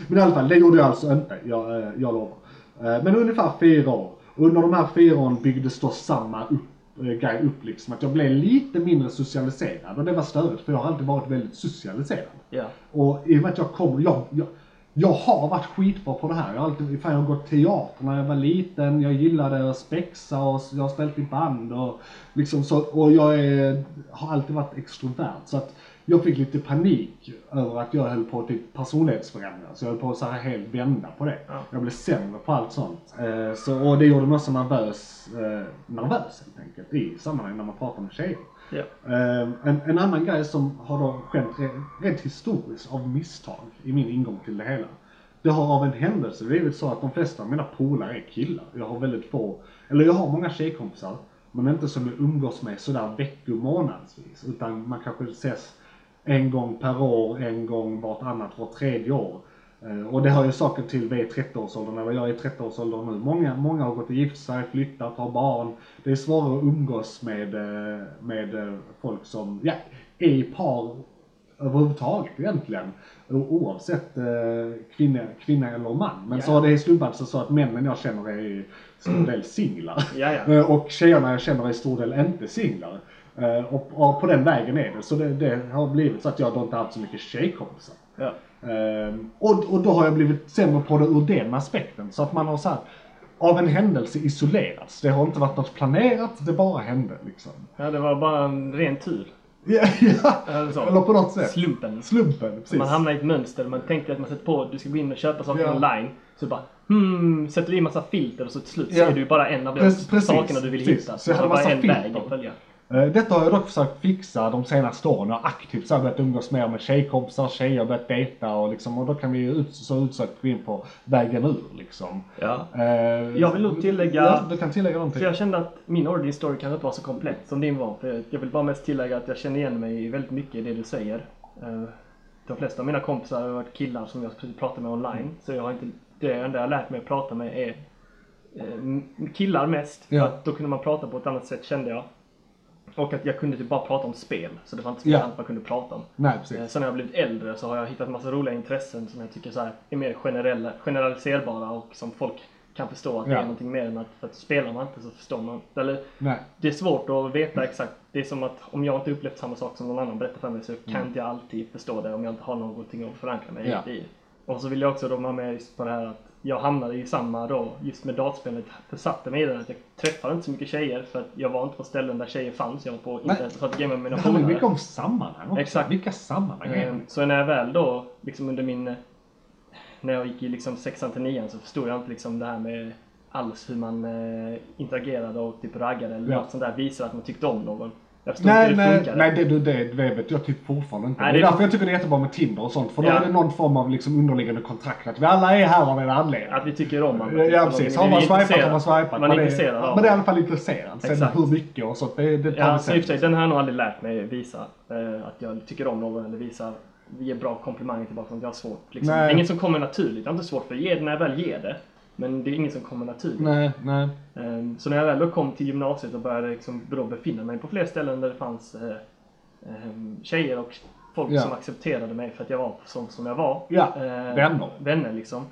Men i alla fall, det gjorde jag alltså inte. Jag, jag lovar. Men ungefär fyra år. Under de här fyra åren byggdes då samma upp, grej upp liksom. Att jag blev lite mindre socialiserad. Och det var störigt för jag har alltid varit väldigt socialiserad. Ja. Och i och med att jag kommer, jag, jag, jag har varit skitbra på det här. Jag har alltid, fan jag har gått teater när jag var liten, jag gillade att spexa och jag har spelat i band och liksom så, och jag är, har alltid varit extrovert. Så att jag fick lite panik över att jag höll på att typ personlighetsförändra. Så jag höll på att så här helt vända på det. Ja. Jag blev sämre på allt sånt. Eh, så, och det gjorde mig också nervös, eh, nervös helt enkelt i sammanhang när man pratar med tjejer. Ja. Eh, en, en annan grej som har då skett re- rent historiskt av misstag i min ingång till det hela. Det har av en händelse blivit så att de flesta av mina polare är killar. Jag har väldigt få, eller jag har många tjejkompisar. Men inte som jag umgås med sådär veckomånadsvis. Utan man kanske ses en gång per år, en gång vartannat, vart tredje år. Eh, Och det har ju saker till vid 30-årsåldern, eller jag är i 30-årsåldern nu. Många, många har gått och gift sig, flyttat, har barn. Det är svårare att umgås med, eh, med eh, folk som ja, är i par överhuvudtaget egentligen. Oavsett eh, kvinna, kvinna eller man. Men så har det slumpat sig så att männen jag känner är i stor del singlar. Ja, ja. Och tjejerna jag känner är i stor del inte singlar. Eh, Och, och på den vägen är det. Så det, det har blivit så att jag då inte haft så mycket tjejkompisar. Ja. Ehm, och, och då har jag blivit sämre på det ur den aspekten. Så att man har så här, av en händelse isolerats. Det har inte varit något planerat, det bara hände liksom. ja, det var bara en ren tur. Ja, ja. Eller så. Eller på något sätt. Slumpen. Slumpen, precis. Man hamnar i ett mönster. Man tänkte att man sätter på, du ska gå in och köpa saker Ja. online. Så bara, hmm, sätter du i massa filter och så till slut Ja. så är du bara en av de sakerna du vill precis. hitta. Så Så hade det var bara en filter. väg att följa. Eh, Detta har jag dock försökt fixa de senaste åren. Jag har aktivt så börjat umgås mer med tjejkompisar, tjejer börjat dejta och liksom, och då kan vi ju ut, så utsökt gå in på vägen ur liksom. Ja. Eh, Jag vill nog tillägga- Ja, du kan tillägga någonting. För jag kände att min origin story kanske inte var så komplett som din var. För jag vill bara mest tillägga att jag känner igen mig väldigt mycket i det du säger. Eh, De flesta av mina kompisar har varit killar som jag pratar med online. Så jag har inte, det enda jag har lärt mig att prata med är eh, killar mest. Ja. Att då kunde man prata på ett annat sätt kände jag. Och att jag kunde typ bara prata om spel. Så det var inte så mycket Ja. annat man kunde prata om. Nej, Eh, precis. Sen när jag blivit äldre så har jag hittat massa roliga intressen som jag tycker så är mer generella, generaliserbara och som folk kan förstå att det Ja. är någonting mer än att, för att spelar man inte så förstår man. Eller Nej. det är svårt att veta exakt. Det är som att om jag inte upplevt samma sak som någon annan berättar för mig så kan inte jag alltid förstå det om jag inte har någonting att förankra mig Mm. Ja. i. Och så vill jag också då vara med just på det här att jag hamnade i samma då, just med dataspelet, försatte mig i det att jag träffade inte så mycket tjejer för att jag var inte på ställen där tjejer fanns. Jag var på internet för att gamea med mina Det handlar polare. mycket om sammanhang också. Exakt. Vilka sammanhang det? Så när jag väl då, liksom under min... När jag gick i liksom sexan till nian så förstod jag inte liksom det här med alls hur man eh, interagerade och typ raggade eller Ja. något sånt där visar att man tyckte om någon. Jag förstod Nej, inte hur det nej, funkade. nej det, det, det vet jag typ fortfarande inte. Nej, det är det- därför jag tycker det är jättebra med Tinder och sånt. För då Ja. är det någon form av liksom underliggande kontrakt. Att vi alla är här av en anledning. Att vi tycker om varandra. Ja, precis. Har man swipat har man swipat. Man är är- intresserad av Man är i det. alla fall intresserad. Sen Exakt. hur mycket och sånt, det, det tar Ja, vi så sen. sig, den har jag nog aldrig lärt mig visa. Eh, att jag tycker om någon eller visa, ge bra komplimanger tillbaka. Jag har svårt. Liksom. Det inget som kommer naturligt. Jag har inte svårt för att ge det när jag väl ger det. Men det är inget som kommer naturligt. Nej, nej. Ehm, Så när jag väl då kom till gymnasiet och började liksom då befinna mig på fler ställen där det fanns eh, ehm, tjejer och folk Ja. som accepterade mig för att jag var som, som jag var. Ja, Eh, vänner. Vänner liksom.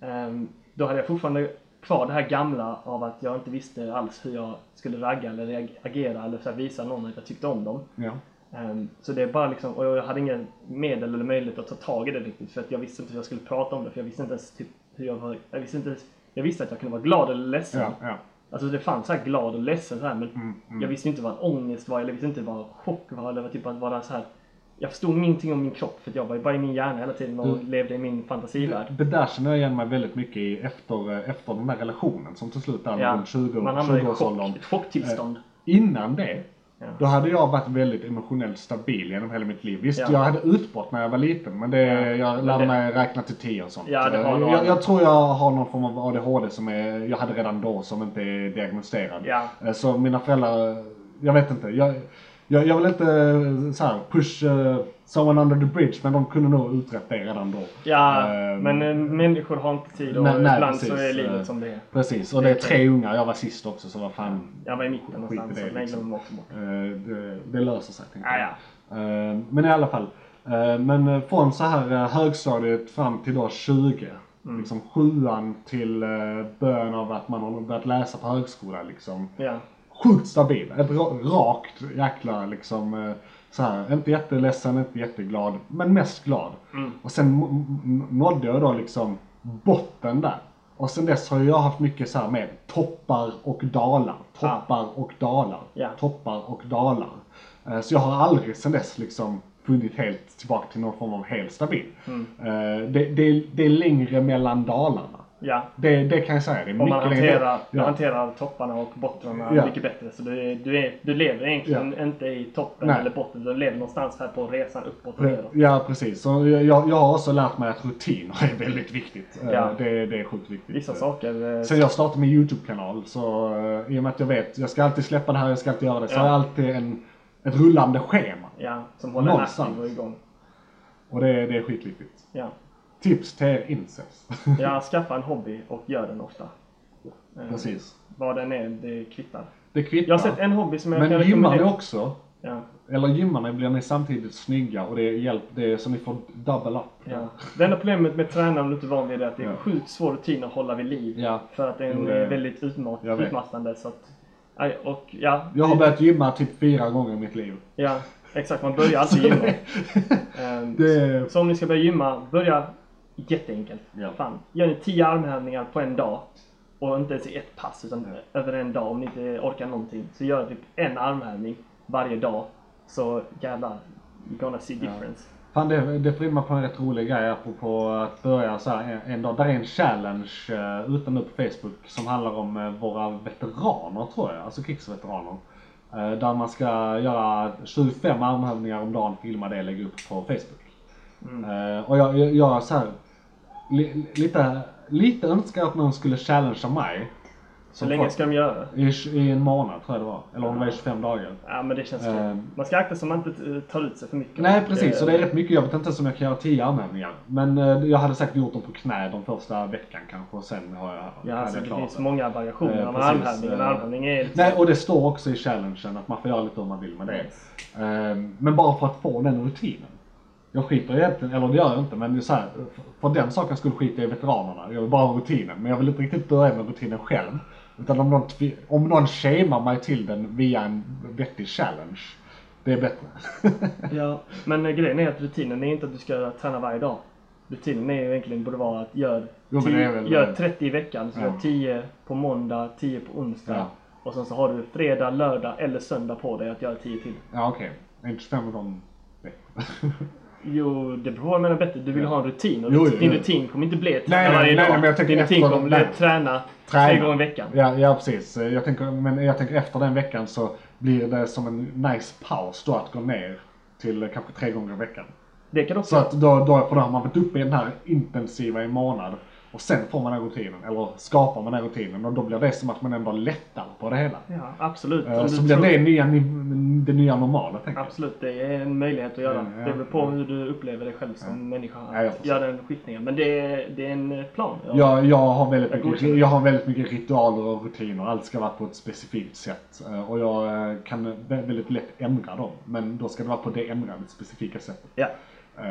Ehm, Då hade jag fortfarande kvar det här gamla av att jag inte visste alls hur jag skulle ragga eller agera eller så visa någon att jag tyckte om dem. Ja. Ehm, Så det är bara liksom, och jag hade ingen medel eller möjlighet att ta tag i det riktigt för att jag visste inte hur jag skulle prata om det för jag visste inte ens typ hur jag var, jag visste inte jag visste att jag kunde vara glad eller ledsen. Ja, ja. Alltså det fanns så här glad och ledsen så här, men Mm, jag visste inte vad ångest var eller jag visste inte vad chock var eller vad typ att vara så här. Jag förstod ingenting om min kropp för jag var bara i min hjärna hela tiden och Du- levde i min fantasivärld. Det där känner jag igen mig väldigt mycket i efter, eh, efter den där relationen som till slut där Ja, runt 20, man hamnar i 20-årsåldern. chock, ett chocktillstånd. Innan det, Ja. då hade jag varit väldigt emotionellt stabil genom hela mitt liv. Visst, Ja. jag hade utbrott när jag var liten, men det, Ja, jag lärde det- mig räkna till 10 och sånt. Ja, det har nog jag, jag tror jag har någon form av ADHD som är, jag hade redan då som inte är diagnostiserad. Ja. Eh, Så mina föräldrar, jag vet inte. Jag, jag, jag vill inte eh, så här, push uh, someone under the bridge, men de kunde nog utrett det redan då. Ja, Ehm, men eh, människor har inte tid och nej, ibland så precis, är eh, livet som det är. Precis, och det är tre ungar. Jag var sist också, så vad fan. Jag var i mitten någonstans det, så den liksom. också bort. Eh, det, det löser sig, tänker Ja, jag. ja. Eh, Men i alla fall. eh, Men eh, från så här eh, högstadiet fram till då 20. Mm. Liksom sjuan till eh, början av att man har börjat läsa på högskola liksom. Ja. Sjukt stabil. Ett ra- rakt jäkla liksom eh, så här, inte jätteledsen, inte jätteglad, men mest glad. Mm. Och sen nådde jag då liksom botten där. Och sen dess har jag haft mycket så med toppar och dalar. Toppar och dalar. Ja. Toppar och dalar. Eh, Så jag har aldrig sen dess liksom funnit helt tillbaka till någon form av helt stabil. Mm. Eh, Det, det, det är längre mellan dalarna. Ja. Det, det kan jag säga. Det är Om man hanterar, Ja. hanterar topparna och bottrarna Ja. mycket bättre. Så du, du, är, du lever egentligen inte i toppen Nej. eller botten. Du lever någonstans här på resan uppåt och neråt. Ja, precis. Så jag, jag har också lärt mig att rutiner är väldigt viktigt. Eh, Ja. Det, det är sjukt viktigt. Vissa saker... eh, Sen jag startade min YouTube-kanal, så eh, i och med att jag vet, jag ska alltid släppa det här, jag ska alltid göra det, så Ja. har jag alltid en, ett rullande schema. Ja, som håller en aktiv och igång. Och det, det är skitviktigt. Ja. Tips till incels. ja, skaffa en hobby och gör den ofta. Eh, Precis. Vad den är, det kvittar. Det kvittar. Jag har sett en hobby som jag Men kan gymmar ni också, Ja, eller gymmar ni blir ni samtidigt snygga och det är hjälp, det är så ni får double up. ja. Det enda problemet med tränaren om du inte är van vid det är att det är Ja. sjukt svår rutin att hålla vid liv. Ja. För att den är väldigt utmatt, Jag vet. utmattande. Så att, och ja, Jag har börjat gymma typ fyra gånger i mitt liv. ja, exakt. Man börjar alltid gymma. Ehm, Det, Så om ni ska börja gymma, börja jätteenkelt. Ja. Fan, gör ni 10 armhävningar på en dag. Och inte ens i ett pass, utan över en dag om ni inte orkar någonting. Så gör typ en armhävning varje dag. Så jävlar, you're gonna see difference. Fan det, det rimmar på en rätt rolig grej apropå att börja så här en, en dag. Där är en challenge uh, ute nu på Facebook som handlar om eh, våra veteraner tror jag, alltså krigsveteraner. Eh, där man ska göra 25 armhävningar om dagen, filma det och lägga upp på Facebook. Eh, och jag, jag, jag så här, li, lite, lite önskar att någon skulle challengea mig. Så länge ska de göra? I, I en månad tror jag det var. Eller om det var i 25 dagar. Ja men det känns fel. Man ska akta så man inte eh, tar ut sig för mycket. Nej precis, så det är rätt mycket. Jag vet inte ens om jag kan göra 10 armhävningar. Men eh, jag hade säkert gjort dem på knä de första veckan kanske och sen har jag, Ja, alltså, jag det finns många variationer Eh, av precis, armhävning. Eh. armhävning är lite... Nej, och det står också i challengen att man får göra lite hur man vill med det. Yes. Ehm, Men bara för att få den rutinen. Jag skiter egentligen, eller det gör jag inte, men det är så här, för- den saken skulle skita i veteranerna. Jag vill bara ha rutinen, men jag vill inte riktigt börja med rutinen själv. Utan om någon, om någon shamear mig till den via en vettig challenge, det är bättre. Ja, men grejen är att rutinen är inte att du ska träna varje dag. Rutinen är ju egentligen borde vara att gör, Jo, men det är väl- gör 30 i veckan. Så Ja. gör 10 på måndag, 10 på onsdag. Ja. Och sen så har du fredag, lördag eller söndag på dig att göra 10 till. Ja okej, inte 25 gånger Jo, det beror på vad du menar bättre. Du vill ha en rutin och Jo, jo, din jo. rutin kommer inte bli att Nej, träna nej, varje nej, dag. men jag tänker din rutin kommer bli nej. att träna tre gånger i veckan. Ja, ja precis. Jag tänker, men jag tänker efter den veckan så blir det som en nice paus då att gå ner till kanske tre gånger i veckan. Det kan också Så att då, då, för då har man varit uppe i den här intensiva i månad och sen får man den rutinen, eller skapar man den rutinen och då blir det som att man ändå lättar på det hela. Ja, absolut. Eh, Om Så blir tror- det nya, det nya normala tänker jag. Absolut, det är en möjlighet att göra. Ja, ja, det beror på hur du upplever dig själv som människa. Att jag göra den skiftningen. Men det är, det är en plan. Ja. Jag, jag, har väldigt Jag mycket, jag har väldigt mycket ritualer och rutiner. Allt ska vara på ett specifikt sätt. Eh, Och jag eh, kan vä- väldigt lätt ändra dem. Men då ska det vara på det ändrade specifika sättet. Ja. Eh,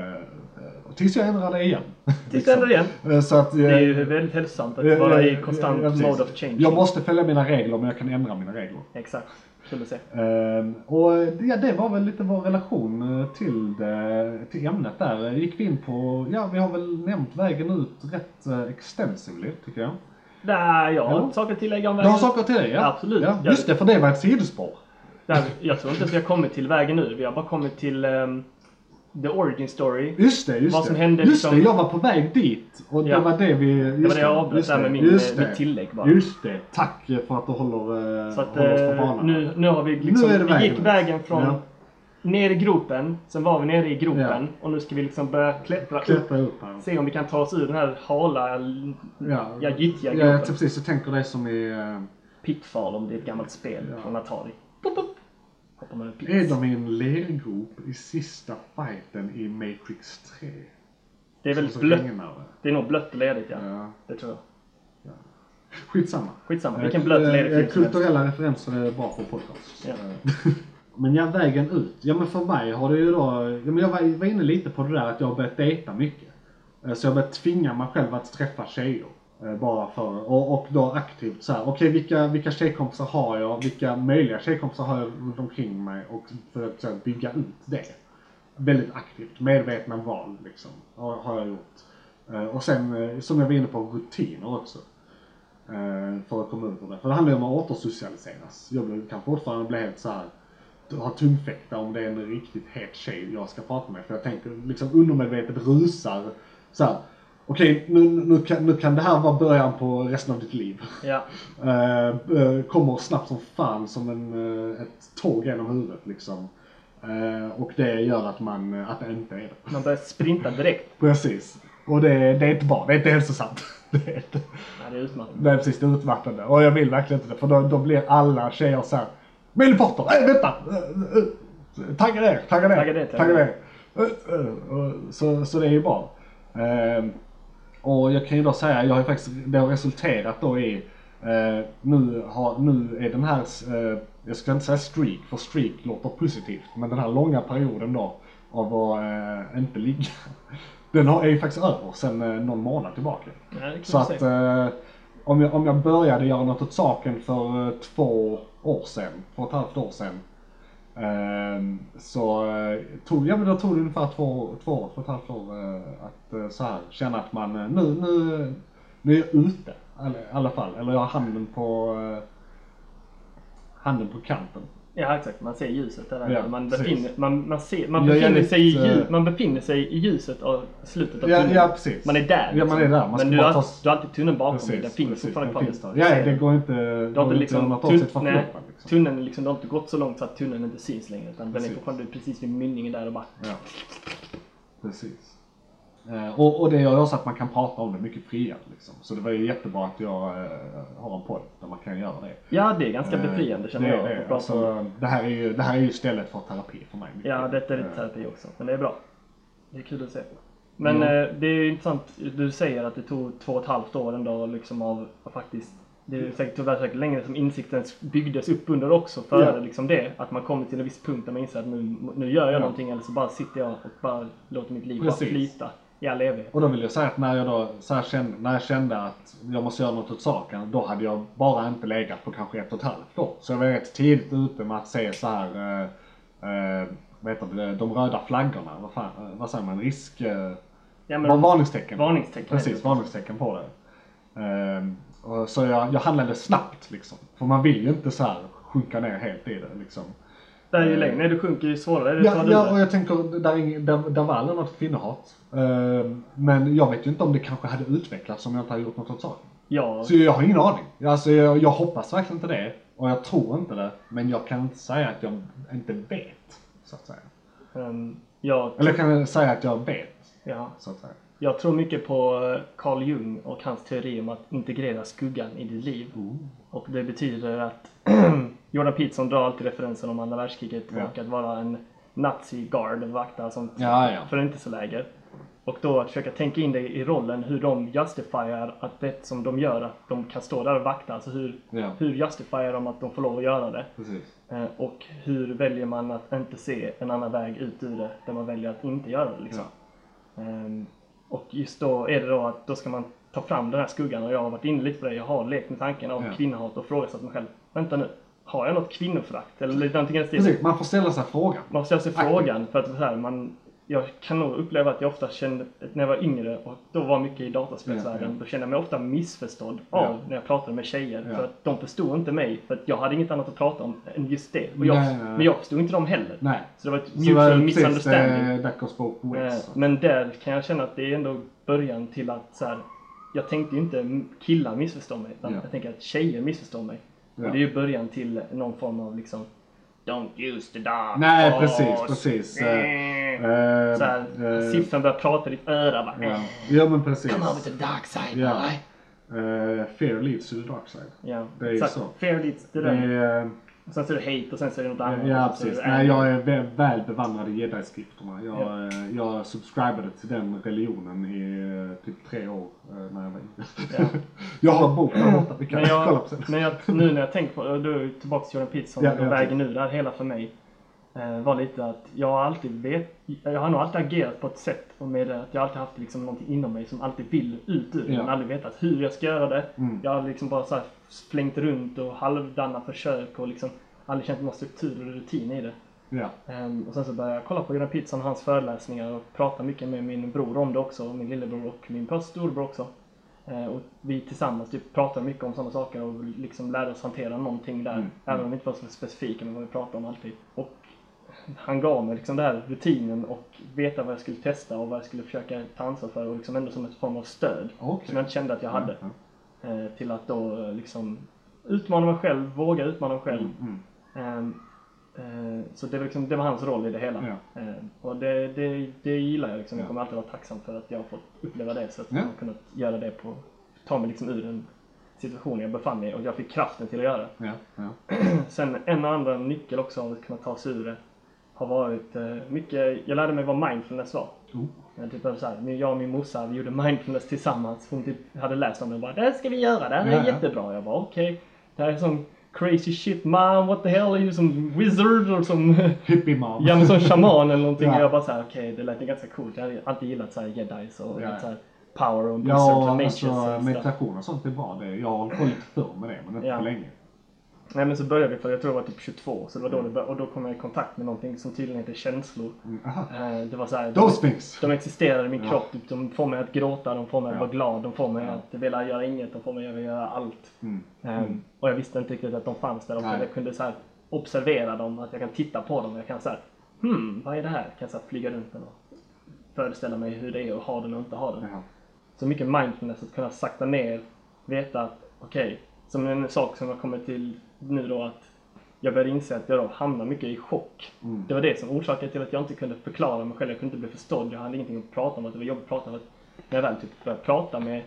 Tills jag ändrar det igen. Tills du ändrar igen. Eh, Så att, eh, Det är ju väldigt hälsosamt att vara i konstant ja, mode of change. Jag måste följa mina regler men jag kan ändra mina regler. Exakt. Eh, och ja, det var väl lite vår relation till, det, till ämnet där. Gick vi in på, ja vi har väl nämnt vägen ut rätt uh, extensively tycker jag. Nej, jag har Ja. saker att tillägga om Du vägen. har saker till dig ja? Absolut. Ja, just det, för det var ett sidospår. Nej, jag tror inte att vi har kommit till vägen nu. Vi har bara kommit till ehm, the origin story. Just det, just Vad det. som hände just liksom- det, jag var på väg dit. Och det Ja. var det vi... Det var det jag avbröt där med min, just mitt tillägg bara. Just det, tack för att du håller, eh, Så att håller oss på eh, banan. nu, nu har vi liksom, det vi vägen gick vägen från Ja. ner i gropen, sen var vi nere i gropen och nu ska vi liksom börja klättra upp. Klättra upp här. Se om vi kan ta oss ur den här hala, Ja, ja, gyttjiga ja, gropen. jag, precis, jag tänker det som i... eh, Pitfall om det är ett gammalt spel Ja. från Atari. Pop, pop. Hoppar man pit. Är de i en lergrop i sista fighten i Matrix 3? Det är Så blött. det. Är nog blött och ledigt ja. Ja. Det tror jag. Skitsamma. Skitsamma, Eh, vilken blöt och ledig eh, film. Kulturella referenser är bra för podcast. Ja. Men ja, vägen ut. Ja men för mig har det ju då, ja, men jag var, var inne lite på det där att jag har börjat dejta mycket. Eh, Så jag har börjat tvinga mig själv att träffa tjejer. Eh, bara för, och, och då aktivt så här, okej vilka, vilka tjejkompisar har jag? Vilka möjliga tjejkompisar har jag runt omkring mig? Och för att här, bygga ut det. Väldigt aktivt, medvetna val liksom, har, har jag gjort. Eh, och sen, eh, som jag var inne på, rutiner också. För att komma ut ur det. För det handlar ju om att återsocialiseras. Jag kan fortfarande bli helt så här ha tungfäkta om det är en riktigt het tjej jag ska prata med. För jag tänker liksom undermedvetet rusar så här. Okej, nu, nu, kan, nu kan det här vara början på resten av ditt liv. Ja. Eh, kommer snabbt som fan som en, eh, ett tåg genom huvudet liksom. Eh, och det gör att man, att det inte är det. Man börjar sprinta direkt. Precis. Och det, det är inte bra, det är inte hälsosamt. Det är inte. Ja, det är utmattande. Nej precis, det är utmattande. Och jag vill verkligen inte det. För då, då blir alla tjejer såhär. Millie Potter, nej vänta! Tagga ner, tagga ner, Tagga ner, tagga ner. Så, så det är ju bra. Och jag kan ju då säga, jag har ju faktiskt, det har resulterat då i, eh, nu, har, nu är den här, eh, jag ska inte säga streak, för streak låter positivt, men den här långa perioden då av att eh, inte ligga, den har, är ju faktiskt över sen eh, någon månad tillbaka. Ja, Så att eh, om, jag, om jag började göra något åt saken för eh, två år sedan, två och ett halvt år sedan. Ehm, så eh, tog, ja, men då tog det ungefär två, två år, två och ett halvt år eh, att eh, så här, känna att man nu, nu, nu är jag ute. I alla fall. Eller jag har handen på handen på kanten. Ja exakt, man ser ljuset där. Ja, man, precis. befinner, man, man, ser, man, befinner sig i, ljus, man befinner sig i ljuset av slutet av tunneln. ja precis. Man är där. Ja, man är där. Man men du har, ta- du har alltid tunneln bakom dig. Den Precis, finns precis. fortfarande kvar. Ja, det går inte, Du har inte liksom tun- nej, liksom. Liksom. Tunneln liksom, det har inte gått så långt så att tunneln inte syns längre. Utan den är Precis. fortfarande precis vid mynningen där och bara... Ja. Precis. Eh, och, och det gör ju också att man kan prata om det mycket friare. Liksom. Så det var ju jättebra att jag eh, har en podd där man kan göra det. Ja, det är ganska Eh, befriande känner det, jag. Det, alltså, det, här är ju, det här är ju stället för terapi för mig. Ja, detta är lite terapi också. Men det är bra. Det är kul att se. Men eh, det är intressant, du säger att det tog två och ett halvt år ändå liksom av faktiskt det är säkert tyvärr säkert längre som insikten byggdes upp under också före Ja. liksom det. Att man kommer till en viss punkt där man inser att nu, nu gör jag Ja. någonting eller så bara sitter jag och bara låter mitt liv bara flyta i all evighet. Och då vill jag säga att när jag då så här kände, när jag kände att jag måste göra något åt saken, då hade jag bara inte legat på kanske ett och ett halvt år. Så jag var rätt tidigt ute med att se så här, eh, eh, vad heter det, de röda flaggorna, vad fan, eh, vad säger man, risk, eh, Ja, men, varningstecken. varningstecken. Precis, varningstecken på det. Och så jag, jag handlade snabbt liksom. För man vill ju inte så här sjunka ner helt i det liksom. Där är ju längre, nej du sjunker ju svårare. Det Ja, du ja det. och jag tänker, där, där, där var något kvinnohat. Ehm, men jag vet ju inte om det kanske hade utvecklats om jag inte hade gjort något åt saken. Ja, Så jag har ingen aning. Alltså, jag, jag hoppas verkligen inte det. Och jag tror inte det. Men jag kan inte säga att jag inte vet. Så att säga. ehm, jag, Eller jag kan säga att jag vet. ja. Så att säga. Jag tror mycket på eh, Carl Jung och hans teori om att integrera skuggan i ditt liv. Och det betyder att Jordan Peterson drar alltid referensen om andra världskriget Ja. och att vara en nazi-guard, vakta som Ja, ja. förintelseläger. Och då att försöka tänka in det i rollen, hur de justifierar att det som de gör, att de kan stå där och vakta. Alltså hur, Ja. hur justifierar de att de får lov att göra det? Precis. Eh, Och hur väljer man att inte se en annan väg ut ur det, där man väljer att inte göra det liksom. Ehm, och just då är det då att då ska man ta fram den här skuggan och jag har varit inne lite på det. Jag har lekt med tanken av Ja. kvinnohat och frågat mig själv. Vänta nu, har jag något kvinnoförakt? Eller någonting i den stilen. Man får ställa sig frågan. Man ställer sig Aktivt. frågan för att så här, man, jag kan nog uppleva att jag ofta kände, när jag var yngre och då var mycket i dataspelsvärlden, Ja, ja. då kände jag mig ofta missförstådd av när jag pratade med tjejer. För att de förstod inte mig, för att jag hade inget annat att prata om än just det. Och jag, Nej, nej, nej. Men jag förstod inte dem heller. Nej. Så det var ett mutual precis, misunderstanding. eh, both ways. Eh, Men där kan jag känna att det är ändå början till att så här, jag tänkte ju inte killar missförstår mig, utan Ja. jag tänker att tjejer missförstår mig. Och det är ju början till någon form av liksom Don't use the dark Nej, force. precis, precis. Så här, eh, siffran börjar prata i ditt öra bara. Ja, ja men precis. Come on with the dark side boy. Eh, fear leads to the dark side. Ja, Det är exakt. så. Fair leads Det där. är, eh, Och sen så är det hate och sen så är det något annat. ja, precis. Nej, jag är väl, väl bevandrad i jedi-skrifterna. Jag, Ja. eh, jag subscribade till den religionen i eh, typ tre år eh, när jag var. Ja. jag har en bok där borta, vi kan Men, kolla jag, på sen. men jag, nu när jag tänker på det, då är jag tillbaka till Jordan Peterson Ja, och vägen ur där hela för mig. Eh, var lite att jag har alltid vet, jag har nog alltid agerat på ett sätt och med det att jag alltid haft liksom någonting inom mig som alltid vill ut ur Ja. men aldrig vetat hur jag ska göra det. Mm. Jag har liksom bara så här flängt runt och halvdana försök och liksom aldrig känt någon struktur och rutin i det. Ja. Ehm, och sen så började jag kolla på Jordan Peterson och hans föreläsningar och prata mycket med min bror om det också, och min lillebror och min storbror också. Eh, och vi tillsammans typ pratade mycket om sådana saker och liksom lärde oss hantera någonting där. Mm, Även om vi inte var så specifika med vad vi pratade om alltid. Och han gav mig liksom den här rutinen och veta vad jag skulle testa och vad jag skulle försöka ta ansvar för och liksom ändå som ett form av stöd. Okej. Som jag inte kände att jag hade. Ja, Eh, till att då eh, liksom utmana mig själv, våga utmana mig själv. Mm. Ehm, eh, så det var, liksom, det var hans roll i det hela. Ja. Ehm, och det, det, det gillar jag liksom. Ja. Jag kommer alltid vara tacksam för att jag har fått uppleva det. Så att Ja. jag har kunnat göra det på, ta mig liksom ur den situation jag befann mig i och jag fick kraften till att göra det. Ja. Sen en andra nyckel också av att kunna ta sig ur det har varit eh, mycket, jag lärde mig vad mindfulness var. Oh. Jag, typ, så här, jag och min morsa vi gjorde mindfulness tillsammans. Hon typ hade läst om det och bara det ska vi göra, det här är Ja, jättebra. Jag bara okej. Det här är som crazy shit mom, what the hell are you som wizard och som Hippie mom. Ja men som shaman eller någonting. Ja. Jag bara såhär, okej det lät ganska coolt. Jag har alltid gillat såhär jedis och Ja. så här power och Ja, och alltså och meditation och sånt är bra. Det, jag har hållit förr med det, men inte Ja. på länge. Nej men så började vi för jag tror det var typ 22. Så det var då det började, och då kom jag i kontakt med någonting som tydligen heter känslor. Mm. Eh, Det var såhär. Those things! De existerar i min Ja. kropp. Typ, De får mig att gråta, de får mig att Ja. vara glad, de får mig Ja. att vilja göra inget, de får mig att göra allt. Mm. Ehm, Och jag visste inte riktigt att de fanns där. Och Nej. jag kunde så här observera dem, att jag kan titta på dem. Jag kan så här, hmm, vad är det här? Jag kan så här flyga runt den och föreställa mig hur det är att ha den och inte ha den. Så mycket mindfulness, att kunna sakta ner, veta att okej, som en sak som jag kommer till nu då att jag började inse att jag då hamnar mycket i chock. Mm. Det var det som orsakade till att jag inte kunde förklara mig själv. Jag kunde inte bli förstådd. Jag hade ingenting att prata om. Att det var jobbigt att prata om. Att när jag väl typ började prata med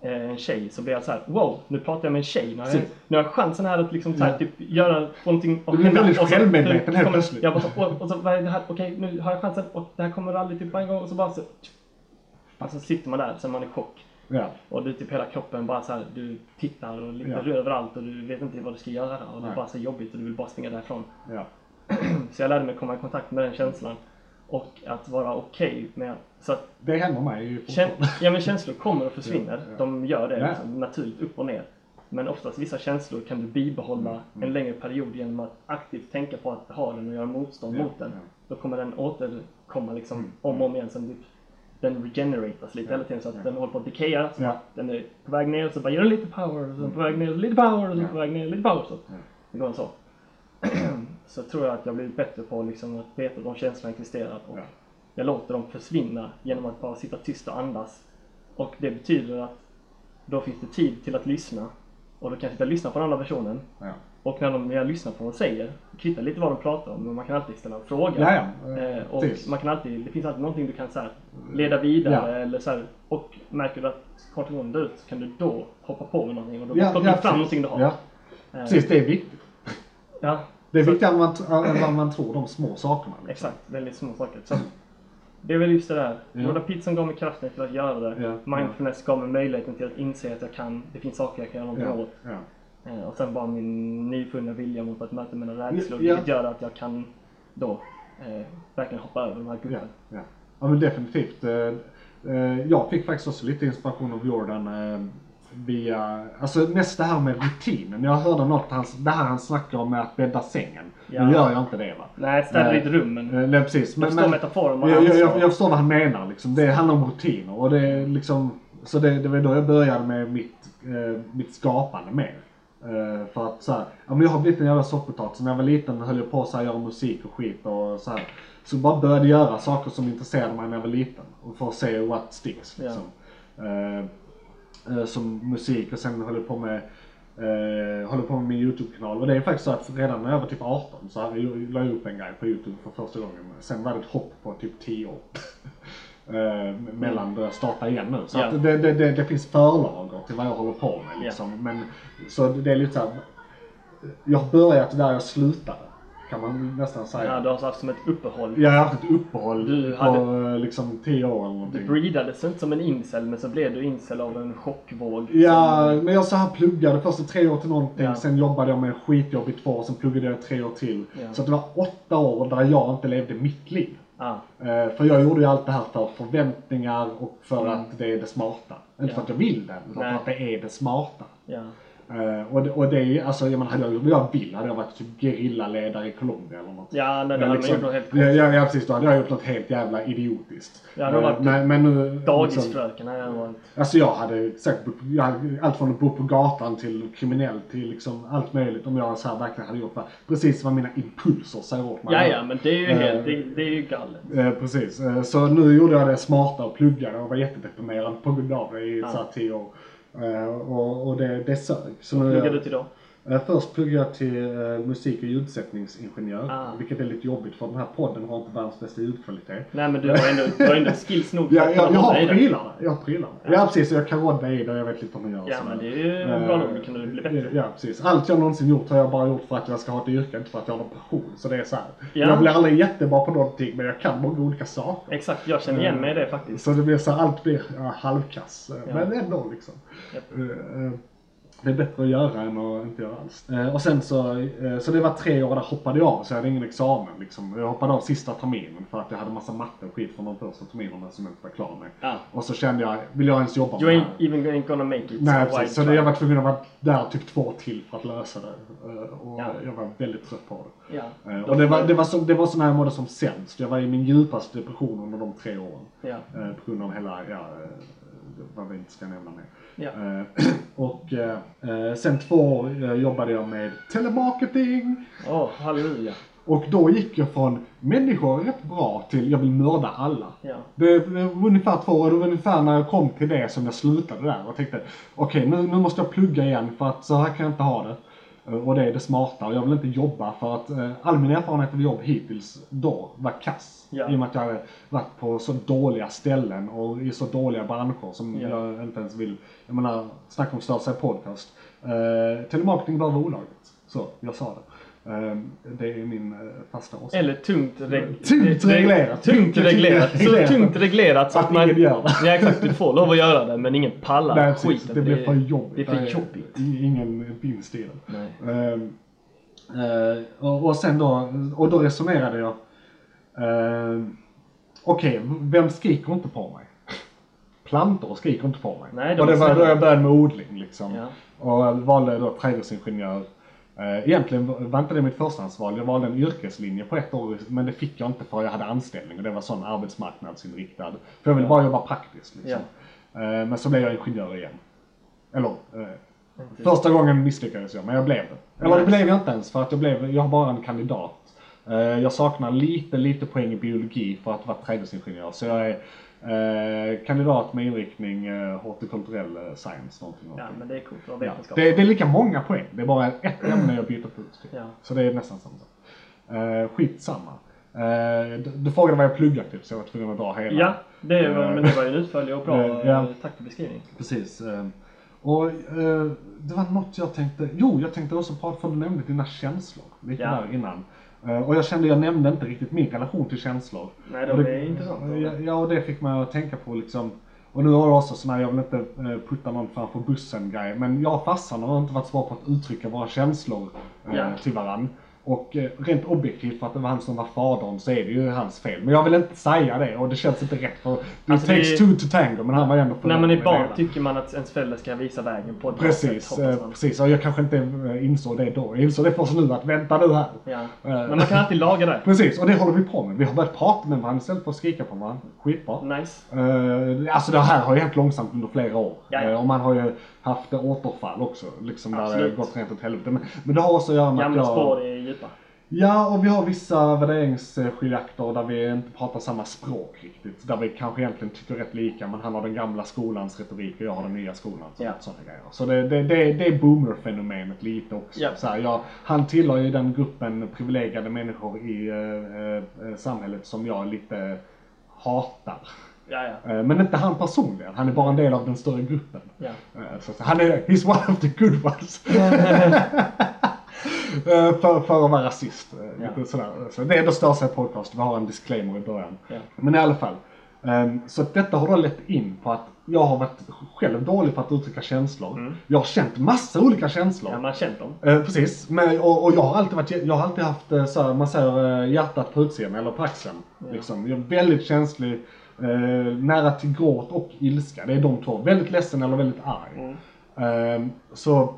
eh, en tjej så blev jag så här: wow, nu pratar jag med en tjej. Nu har jag, nu har jag chansen här att liksom så här, Ja. typ göra någonting. Du blir väldigt och så- självmedveten helt plötsligt. Jag bara så, och, och så, vad är det här? Okej, nu har jag chansen och det här kommer aldrig typ en gång. Och så bara så, alltså sitter man där, sen är man i chock. Ja. Och du typ hela kroppen bara så här, du tittar och lite Ja. överallt och du vet inte vad du ska göra och det är bara så jobbigt och du vill bara springa därifrån. Ja. Så jag lärde mig komma i kontakt med den känslan och att vara okej med så att Det händer mig ju ja, men känslor kommer och försvinner. Ja, ja. De gör det liksom, naturligt upp och ner. Men oftast vissa känslor kan du bibehålla Mm, en längre period genom att aktivt tänka på att ha den och göra motstånd Ja, mot den. Då kommer den återkomma liksom Mm, om och om igen. Sen typ, den regeneratas lite hela tiden så att den håller på att decaya. Så att den är på väg ner så bara ger den lite power. Och sen på väg ner lite power och sen på väg ner lite power. Så Ja. det går så. så tror jag att jag blivit bättre på liksom att veta att de känslorna existerar. Och Ja. jag låter dem försvinna genom att bara sitta tyst och andas. Och det betyder att då finns det tid till att lyssna. Och då kan jag sitta och lyssna på den andra personen. Ja. Och när de, jag lyssnar på vad de säger, kvittar lite vad de pratar om, men man kan alltid ställa en fråga. Ja, ja. Eh, och Precis. man kan alltid, det finns alltid någonting du kan så här, leda vidare Ja. eller så här, och märker du att konversationen dör ut så kan du då hoppa på med någonting och då Ja, plockar ja, du fram någonting du har. Ja. Eh, Precis, det är viktigt. ja, Det är viktigare än vad man tror, de små sakerna. Liksom. exakt. Väldigt små saker. Så, det är väl just det där. Ja. Gjorda pizzan gav mig kraften till att göra det. Ja. Mindfulness gav mig möjligheten till att inse att jag kan, det finns saker jag kan göra någonting Ja. åt. Eh, Och sen bara min nyfunna vilja mot att möta mina rädslor. Ja. Vilket gör att jag kan då eh, verkligen hoppa över de här Ja, guppen. ja. ja men definitivt. Eh, eh, Jag fick faktiskt också lite inspiration av Jordan via, alltså mest det här med rutinen. Jag hörde något, han, det här han snackar om med att bädda sängen. Ja. Nu gör jag inte det va. Nej, städa ditt rum. Men Nej precis. jag förstår metaforen. jag, jag, jag, jag förstår vad han menar liksom. Det handlar om rutiner och det är liksom, så det, det var då jag började med mitt, mitt skapande mer. Eh, för att så här, ja men jag har blivit en jävla soppotatis. När jag var liten höll jag på att göra musik och skit och så här. Så bara började göra saker som intresserade mig när jag var liten. Och för att se what sticks liksom. Eh, eh, som musik och sen höll jag på med Eh, håller på med min YouTube-kanal och det är faktiskt så att redan när jag var typ 18 så hade jag, la jag upp en grej på YouTube för första gången. Sen var det ett hopp på typ 10 år. eh, mellan jag startade igen nu. Så Ja. att det, det, det, det finns förlager till vad jag håller på med liksom. Men, så det är lite så här, Jag har börjat där jag slutade. Kan man nästan säga. Ja, du har haft som ett uppehåll. Jag har haft ett uppehåll Du på hade- liksom 10 år eller Du någonting. breedades inte som en incel, men så blev du incel av en chockvåg. Ja, som- men jag så här pluggade första tre år till någonting, Ja. sen jobbade jag med skitjobb i två år, sen pluggade jag tre år till. Ja. Så att det var åtta år där jag inte levde mitt liv. Ah, för jag gjorde ju allt det här för förväntningar och för Mm. att det är det smarta. Inte Ja. för att jag vill det, utan för att det är det smarta. ja. Eh, och, det, och det är alltså, jag menar, hade jag gjort jag vill hade jag varit typ gerillaledare i Colombia eller något. Ja, nej, det hade man liksom- gjort något helt ja, ja, ja, precis. Då hade jag gjort något helt jävla idiotiskt. Ja, det Eh, varit men, men nu... liksom- Dagisfröken har jag varit. Alltså jag hade säkert hade, allt från att bo på gatan till kriminell till liksom allt möjligt om jag så här verkligen hade gjort precis vad mina impulser säger åt mig. Ja, ja, men det är ju Eh, helt, det, det är ju galet. Eh, precis. Så nu gjorde jag det smarta och pluggade och var jättedeprimerad på grund av det i Ja. så här tio år. Eh, och, och det, det sög. Så Vad jag, du till då? Eh, först pluggade jag till eh, musik och ljudsättningsingenjör. Ah. Vilket är lite jobbigt för den här podden har inte världens bästa ljudkvalitet. Nej, men du har ändå, du har ändå skills nog Ja, jag, jag hålla har det. prylarna. Jag har prylarna. Ja. precis, jag kan rodda i det och jag vet lite hur man gör. Ja, men det är ju Eh, bra nog. Då kan du bli bättre. Ja, precis. Allt jag någonsin gjort har jag bara gjort för att jag ska ha ett yrke, inte för att jag har någon passion. Så det är så här. Ja. Jag blir aldrig jättebra på någonting, men jag kan många olika saker. Exakt, jag känner igen mig i det faktiskt. Så det blir så här, allt blir ja, halvkass. eh, Ja. Men ändå liksom. Japp. Det är bättre att göra än att inte göra alls. Eh, Och sen så, eh, så det var tre år där hoppade jag av, så jag hade ingen examen liksom. Jag hoppade av sista terminen för att jag hade massa matte och skit från de första terminerna som jag inte var klar med. Ja. Och så kände jag, vill jag ens jobba You med det här? even ain't gonna make it. Nej so precis, så jag var tvungen att vara där typ två till för att lösa det. Eh, Och Ja. jag var väldigt trött på det. Eh, Och det var, det var så, det var så när jag mådde som sämst. Jag var i min djupaste depression under de tre åren. Eh, På grund av hela, ja, eh, vad vi inte ska nämna mer. Ja. Eh, Och eh, sen två år eh, jobbade jag med telemarketing. Åh, halleluja. Och då gick jag från människor är rätt bra till jag vill mörda alla. Ja. Det var ungefär två år, det var ungefär när jag kom till det som jag slutade där och tänkte okej nu, nu måste jag plugga igen för att så här kan jag inte ha det. Och det är det smarta och jag vill inte jobba för att eh, all min erfarenhet av jobb hittills då var kass. Ja. I och med att jag hade varit på så dåliga ställen och i så dåliga branscher som Ja. jag inte ens vill, jag menar, snacka om större sig podcast. Eh, telemarketing bör vara olagligt. Så, jag sa det. Eh, det är min eh, fasta åsikt. Eller tungt, reg- Tungt reg- reglerat. Tungt reglerat. Så tungt reglerat så Att att man... ingen gör det. Ja exakt, du får lov att göra det men ingen pallar Nej, skiten. Det blir för jobbigt. Det är för jobbigt. i- Ingen vinst i det. Ehm, eh, och, sen då, och då resonerade jag. ehm, Okej, vem skriker inte på mig? Plantor skriker inte på mig. Nej, de och det är var då jag började med odling liksom. Ja. Och valde då trädgårdsingenjör. Eh, Egentligen var inte det mitt förstahandsval. Jag valde en yrkeslinje på ett år men det fick jag inte för jag hade anställning och det var sån arbetsmarknadsinriktad. För jag ville bara jobba praktiskt liksom. Eh, Men så blev jag ingenjör igen. Eller, eh, första gången misslyckades jag men jag blev det. Eller det blev jag inte ens för att jag blev, jag har bara en kandidat. Jag saknar lite, lite poäng i biologi för att vara trädgårdsingenjör. Så jag är eh, kandidat med inriktning eh, hortikulturell eh, science. Någonting, Ja någonting. men det är coolt Ja, det, det är lika många poäng. Det är bara ett ämne jag byter ut till. Ja. Så det är nästan samma sak. Uh, skitsamma. Uh, du, du frågade vad jag pluggar till så jag var tvungen att dra hela. Ja, det var, Eh, men det var ju en utförlig och bra eh, ja. eh, beskrivning. Precis. eh, och eh, det var något jag tänkte, jo jag tänkte också prata, för du nämnde dina känslor lite Ja. där innan. Eh, och jag kände, jag nämnde inte riktigt min relation till känslor. Nej, de Och det, är intressanta. Ja, ja, och det fick mig att tänka på liksom. Och nu har jag också sån här, jag vill inte eh, putta någon framför bussen grej. Men jag och farsan har inte varit så bra på att uttrycka våra känslor eh, Ja. till varann. Och eh, rent objektivt för att det var han som var fadern så är det ju hans fel. Men jag vill inte säga det och det känns inte rätt för it Alltså, takes det- two to tango men han var ändå När man är barn det. tycker man att ens förälder ska visa vägen på ett Precis, sätt, eh, precis. Och jag kanske inte eh, insåg det då. Jag insåg det först nu att vänta nu här. Ja. Men man kan alltid laga det. Precis, och det håller vi på med. Vi har börjat prata med varandra istället för att skrika på varandra. Skitbra. Nice. Alltså det här har ju hänt långsamt under flera år. Ja, ja. Och man har ju haft återfall också. Liksom där det gått rent åt helvete. Men, men det har också att göra med Gamla att jag... spår är djupa. Ja, och vi har vissa värderingsskiljakter där vi inte pratar samma språk riktigt. Där vi kanske egentligen tycker rätt lika, men han har den gamla skolans retorik och jag har den nya skolans. Ja. Sådana grejer. Så det, det, det, det är boomer-fenomenet lite också. Ja. Så här, jag, han tillhör ju den gruppen privilegierade människor i eh, eh, samhället som jag lite hatar. Eh, Men inte han personligen, han är bara en del av den större gruppen. ja. Eh, Så, han är, he's one of the good ones. Eh, för, för att vara rasist. Ja. Sådär. Så det är ändå stör sig podcast, vi har en disclaimer i början. Ja. Men i alla fall. ehm, Så detta har då lett in på att jag har varit själv dålig på att uttrycka känslor. Jag har känt massa olika känslor. ja, man har känt dem. Eh, precis, men, och, och jag har alltid varit, jag har alltid haft så här, man säger hjärtat på utsidan eller på axeln. Liksom. Jag är väldigt känslig, eh, nära till gråt och ilska. Det är de två. Väldigt ledsen eller väldigt arg. Eh, så,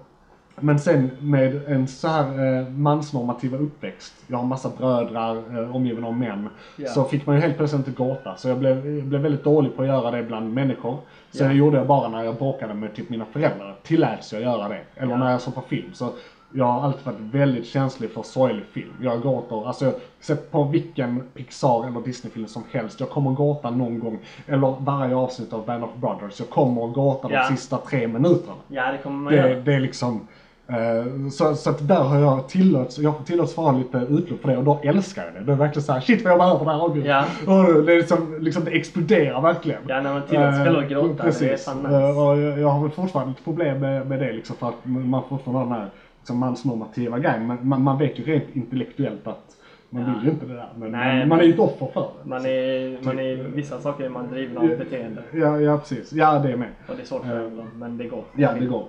men sen med en så här eh, mansnormativa uppväxt, jag har massa brödrar eh, omgiven av män, Ja. så fick man ju helt plötsligt inte gråta. Så jag blev, jag blev väldigt dålig på att göra det bland människor. Så Ja. det gjorde jag bara när jag bråkade med typ mina föräldrar. Tilläts jag göra det. Eller Ja. när jag såg på film. Så jag har alltid varit väldigt känslig för sorglig film. Jag gråter, alltså jag sett på vilken Pixar eller Disney-film som helst. Jag kommer gråta någon gång. Eller varje avsnitt av Band of Brothers. Jag kommer att gråta Ja. de sista tre minuterna. Ja, det kommer man Det, göra. det är liksom eh, så, så att där har jag tillåts, jag har tillåts få ha lite utlopp för det och då älskar jag det. Det är verkligen såhär, shit vad jag behöver det här avgud. Ja. Och det är liksom, liksom, det exploderar verkligen. Ja, när man tillåts Eh, själv att gråta. Det är Precis. fan Eh, nice. och jag, jag har väl fortfarande lite problem med, med det liksom för att man fortfarande har den här liksom, mansnormativa grejen. Men man, man vet ju rent intellektuellt att man Ja. vill ju inte det där. Men Nej, man, man är ju ett offer för det. Man är, man är, vissa saker är man driven av beteende. Ja, ja precis. Ja, det är med. Och det är svårt för ibland, men det går. Ja, det går.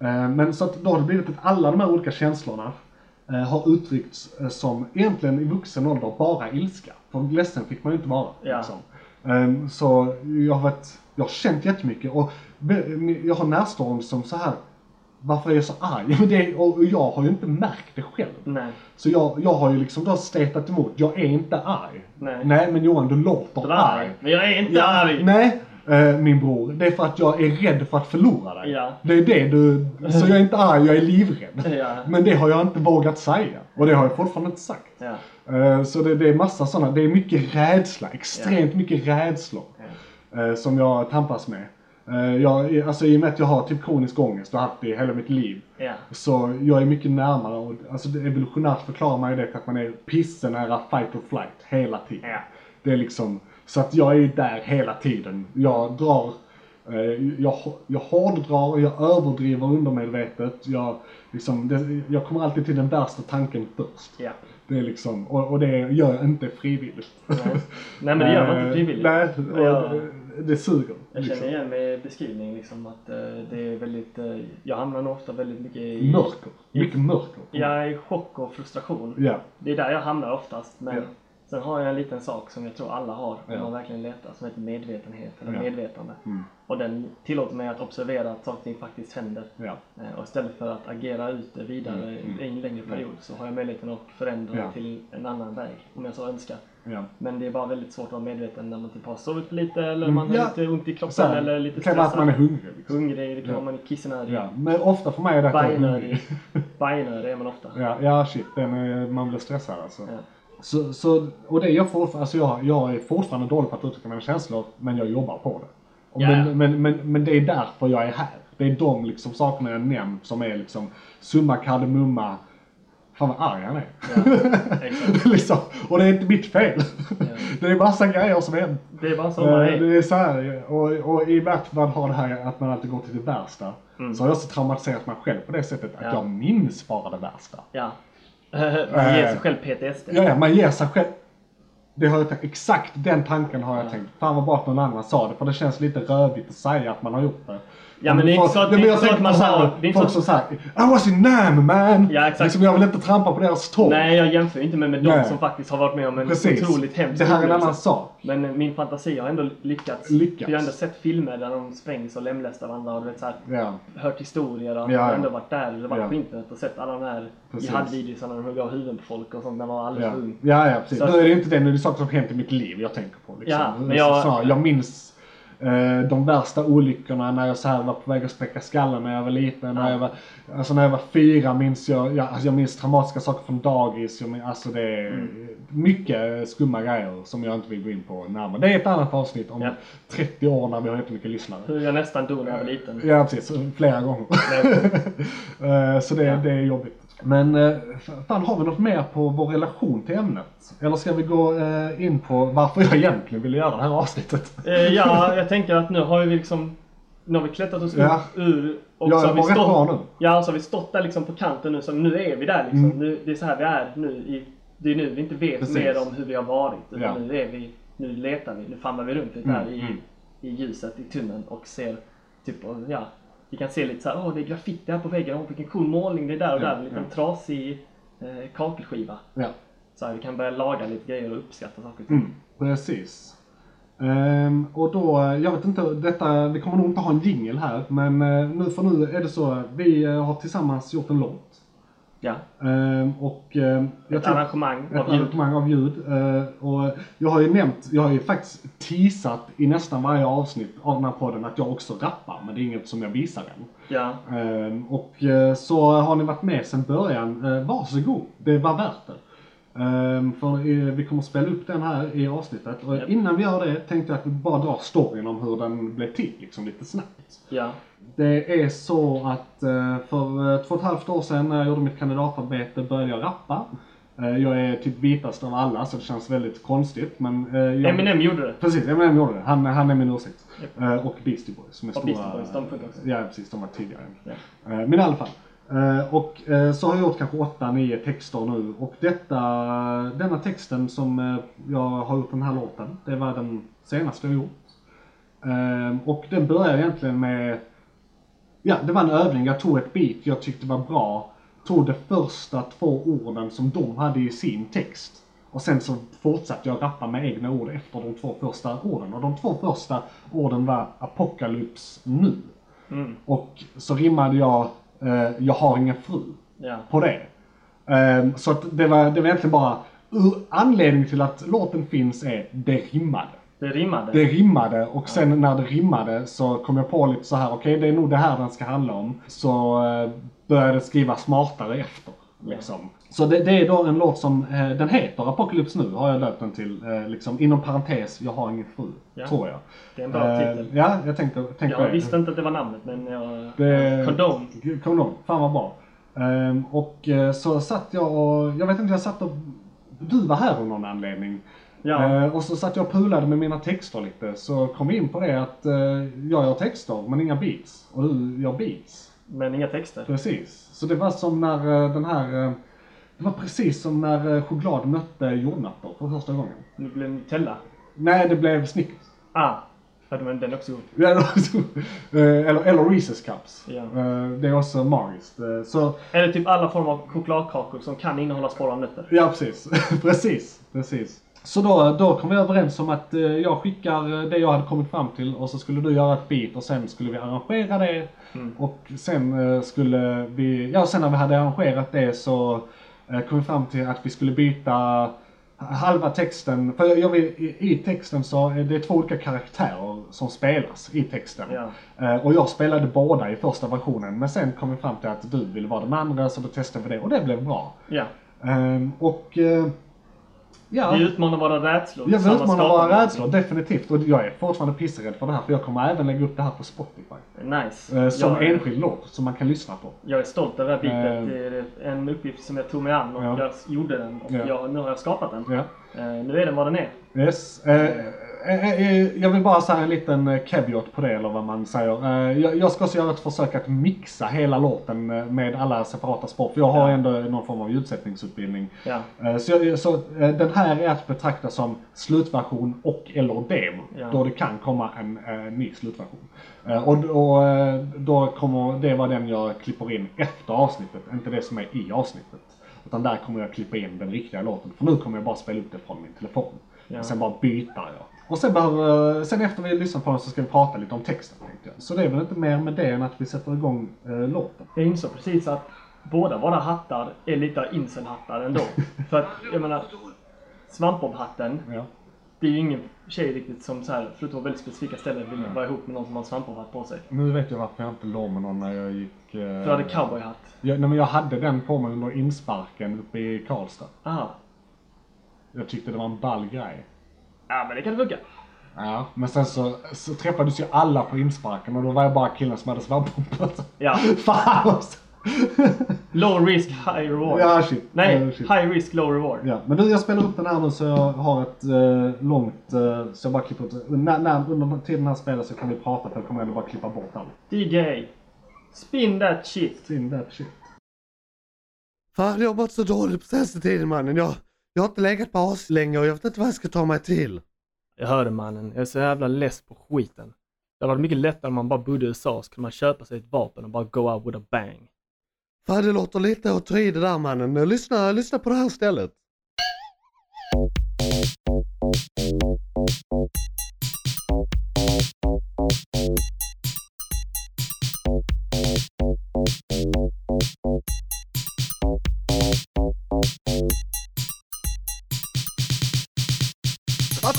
Eh, Men så att då har det blivit att alla de här olika känslorna eh, har uttryckts eh, som egentligen i vuxen ålder bara ilska. För ledsen fick man ju inte vara. Ja. Liksom. Eh, Så jag har, varit, jag har känt jättemycket och be- jag har närstående som så här varför är jag så arg? Men det, och jag har ju inte märkt det själv. Nej. Så jag, jag har ju liksom då stetat emot. Jag är inte arg. Nej. Nej men Johan, du låter Du arg. Men jag är inte arg. Nej, eh, min bror. Det är för att jag är rädd för att förlora dig. Ja. Det är det du... Så jag är inte arg, jag är livrädd. Ja. Men det har jag inte vågat säga. Och det har jag fortfarande inte sagt. Ja. Eh, Så det, det är massa sådana, det är mycket rädsla. Extremt mycket rädslor. eh, Som jag tampas med. Eh, jag, alltså i och med att jag har typ kronisk ångest och haft det i hela mitt liv. Ja. Så jag är mycket närmare och alltså evolutionärt förklarar man ju det att man är pissenära fight or flight hela tiden. Ja. Det är liksom, så att jag är där hela tiden. Jag drar, eh, jag, jag hårddrar, jag överdriver undermedvetet. Jag, liksom, det, jag kommer alltid till den värsta tanken först. Ja. Det är liksom, och, och det gör jag inte frivilligt. Nej. Nej men det gör man inte Eh, frivilligt. Nej, Och det suger. Jag liksom. känner igen mig i beskrivningen liksom att eh, det är väldigt, eh, jag hamnar nog ofta väldigt mycket i, Mörker. Mycket mörker. är i chock och frustration. Ja. Det är där jag hamnar oftast. Men Ja. Sen har jag en liten sak som jag tror alla har om Ja. man verkligen letar som heter medvetenhet eller Ja. medvetande. Mm. Och den tillåter mig att observera att saker och ting faktiskt händer. Ja. Eh, Och istället för att agera ut det vidare Mm, mm. i en längre period så har jag möjligheten att förändra till en annan väg om jag så önskar. Men det är bara väldigt svårt att vara medveten när man typ har sovit för lite eller Mm, man har lite ont i kroppen här, eller lite det kan vara att man är hungrig. Liksom. Hungrig, det kan vara man är kissnödig. Ja. Men ofta för mig är det att jag är hungrig. Bajnödig är man ofta. Ja, ja shit, den man blir stressad alltså. Ja. Så, så, och det är jag fortfarande, alltså jag, jag är fortfarande dålig på att uttrycka mina känslor, men jag jobbar på det. Ja, men, ja. Men, men, men det är därför jag är här. Det är de liksom sakerna jag nämnt som är liksom summa kardemumma. Fan vad arg han är. Exakt. liksom. Och det är inte mitt fel. Ja. Det är massa grejer som händer. Det är bara så man är. Det är så här, och, och i och med att man har det här att man alltid går till det värsta. Så har jag också traumatiserat mig själv på det sättet att Mm. Ja. jag minns bara det värsta. Ja. Man ger sig själv PTSD. Ja, ja, man ger sig själv. Det har jag exakt den tanken har jag tänkt. Fan vad bra att någon annan sa det, för det känns lite rövigt att säga att man har gjort det. Ja, men det är inte så att- Ja, men jag så tänker man så här, har- det är inte Folk så- som säger I was in Nam man! Ja, exakt. Liksom, jag vill inte trampa på deras tå. Nej, jag jämför inte med, med de som faktiskt har varit med om en Precis. otroligt hemsk Det här är en annan sak. Men eh, min fantasi har ändå lyckats. Lyckats. För jag har ändå sett filmer där de sprängs och lemlästar varandra och du vet, så här, Ja. hört historier och Ja, ja. ändå varit där eller varit Ja. på internet och sett alla de här Precis. jihad-videosarna när de hugger av huvuden på folk och sånt när man var alldeles Ja. ung. ja, ja, precis. Så- Nu är det inte det, nu är det saker som hänt i mitt liv jag tänker på. Liksom. Ja, men Så jag- snarare, jag minns de värsta olyckorna när jag så var på väg att spräcka skallen när jag var liten. När, jag var, alltså när jag var fyra minns jag, jag, alltså jag minns traumatiska saker från dagis. Jag minns, alltså det är Mm. mycket skumma grejer som jag inte vill gå in på närmare. Det är ett annat avsnitt om Ja. 30 år när vi har jättemycket lyssnare. Hur jag nästan dog när jag var liten. Ja precis, flera gånger. Eh, Så det, det är jobbigt. Men eh, fan har vi något mer på vår relation till ämnet? Eller ska vi gå eh, in på varför jag egentligen ville göra det här avsnittet? Eh, ja, jag tänker att nu har vi liksom nu har vi klättrat oss Ja. ur och Ja, så har vi stått. Ja, så har vi stått där liksom på kanten nu så nu är vi där liksom. Mm. Nu, det är så här vi är nu. I, det är nu vi inte vet Precis. mer om hur vi har varit. Utan Ja. nu är vi, nu letar vi, nu famlar vi runt lite Mm, här i, mm. i ljuset i tunneln och ser typ, ja. Vi kan se lite så här, åh det är graffiti här på väggen, åh vilken cool målning det är där och Ja, där. En liten ja. trasig eh, kakelskiva. Ja, Så här, vi kan börja laga lite grejer och uppskatta saker mm, precis. Ehm, och då, jag vet inte, detta, vi kommer nog inte ha en jingle här, men eh, nu för nu är det så, vi eh, har tillsammans gjort en låt. Ja. Ehm, och eh, jag Ett arrangemang Ett av ljud. arrangemang av ljud. eh, och jag har ju nämnt, jag har ju faktiskt teasat i nästan varje avsnitt av den här podden att jag också rappar, men det är inget som jag visar än. Ja. Ehm, och eh, så har ni varit med sedan början, varsågod, det var värt det. Ehm, för eh, vi kommer spela upp den här i avsnittet och Japp. innan vi gör det tänkte jag att vi bara drar storyn om hur den blev till, liksom lite snabbt. Ja. Det är så att eh, för eh, två och ett halvt år sedan när jag gjorde mitt kandidatarbete började jag rappa. Jag är typ vitast av alla så det känns väldigt konstigt men... Jag... Eminem gjorde det. Precis, Eminem gjorde det. Han, han är min åsikt. Eh, Och Beastie Boys som är Och stora... Beastie Boys, de funkar också. Ja precis, de var tidigare. Eh, Men i alla fall. Eh, Och eh, så har jag gjort kanske 8-9 texter nu och detta, denna texten som eh, jag har gjort den här låten, det var den senaste jag gjort. Eh, Och den börjar egentligen med, ja det var en övning, jag tog ett beat jag tyckte var bra, tog de första två orden som de hade i sin text. Och sen så fortsatte jag rappa med egna ord efter de två första orden. Och de två första orden var Apocalyps nu. Mm. Och så rimmade jag eh, Jag har ingen fru Ja. på det. Ehm, så att det var, det var egentligen bara anledningen till att låten finns är det rimmade. Det rimmade. Det rimmade och sen när det rimmade så kom jag på lite så här okej det är nog det här den ska handla om. Så eh, började skriva smartare efter. Liksom. Så det, det är då en låt som, eh, den heter Apocalypse nu har jag döpt den till. Eh, liksom inom parentes, jag har ingen fru. Ja. Tror jag. Det är en bra Eh, titel. Ja, jag tänkte, tänkte Jag det. visste inte att det var namnet men jag... Det- Condom. Kondom, fan vad bra. Ehm, och eh, så satt jag och, jag vet inte, jag satt och, du var här av någon anledning. Ja. Eh, och så satt jag och pulade med mina texter lite, så kom vi in på det att eh, jag gör texter men inga beats. Och du gör beats. Men inga texter. Precis. Så det var som när den här, det var precis som när eh, choklad mötte jordnötter för första gången. Nu blev det Nutella. Nej, det blev Snickers. Ah. Ja, men den också god. Det så- eh, eller, eller Reese's Cups. Ja. Eh, Det är också magiskt. Så Eller typ alla former av chokladkakor som kan innehålla spår av nötter. Ja, precis. precis. precis. Så då, då kom vi överens om att jag skickar det jag hade kommit fram till och så skulle du göra ett beat och sen skulle vi arrangera det. Och sen skulle vi, ja sen när vi hade arrangerat det så kom vi fram till att vi skulle byta halva texten, för jag, jag vill, i, i texten så är det två olika karaktärer som spelas i texten. Ja. Eh, och jag spelade båda i första versionen men sen kom vi fram till att du ville vara den andra så då testade vi det och det blev bra. Ja. Ehm, och eh, ja, Vi utmanar våra rädslor. jag vill tillsammans utmana skapar våra vi rädslor, definitivt. Och jag är fortfarande pissrädd för det här för jag kommer även lägga upp det här på Spotify. Nice. Eh, som jag, enskild låt som man kan lyssna på. jag är stolt över det här Eh. bitet. Det är en uppgift som jag tog mig an och Ja. jag gjorde den. Och Ja. jag, nu har jag skapat den. Ja. Eh, nu är den vad den är. Yes. Eh, eh, eh, jag vill bara säga en liten eh, caveat på det eller vad man säger. Eh, jag, ska också göra ett försök att mixa hela låten eh, med alla separata spår. För jag har Ja. ändå någon form av ljudsättningsutbildning. Ja. Eh, Så, jag, så eh, den här är att betrakta som slutversion och eller demo. Ja. Då det kan komma en eh, ny slutversion. Eh, och och eh, då kommer det vara den jag klipper in efter avsnittet, inte det som är i avsnittet. Utan där kommer jag klippa in den riktiga låten. För nu kommer jag bara spela upp det från min telefon. Ja. Och sen bara byter jag. Och sen, behöver, eh, sen efter vi lyssnat på den så ska vi prata lite om texten tänkte jag. Så det är väl inte mer med det än att vi sätter igång eh, låten. Jag insåg precis att båda våra hattar är lite inselhattar ändå. För att, jag menar, Svampbob-hatten, Ja. det är ju ingen tjej riktigt som så här, förutom väldigt specifika ställen, vill vara ihop med någon som har en Svampbob-hatt på sig. Nu vet jag varför jag inte låg med någon när jag gick... Eh, För du hade cowboyhatt. Jag, nej, men jag hade den på mig under insparken uppe i Karlstad. Aha. Jag tyckte det var en ball grej. Ja, men det kan funka. Ja, men sen så, så träffades ju alla på insparken och då var jag bara killen som hade svampbombat. Ja. Fan också. Low risk, high reward. Ja, shit. Nej, Ja, shit. high risk, low reward. Ja, men du jag spelar upp den här nu så jag har ett eh, långt, eh, så jag bara klipper ut. När, när, under tiden här spelar så kan vi prata för jag kommer ändå bara klippa bort allt. DJ. Spin that shit. In that shit. Fan, jag har mått så dåligt på senaste tiden mannen. Jag, jag har inte legat på as länge och jag vet inte vad jag ska ta mig till. Jag hörde mannen, jag är så jävla less på skiten. Det hade varit mycket lättare om man bara bodde i USA så kunde man köpa sig ett vapen och bara go out with a bang. Fan, det låter lite att ta i det där mannen. Lyssna, lyssna på det här stället.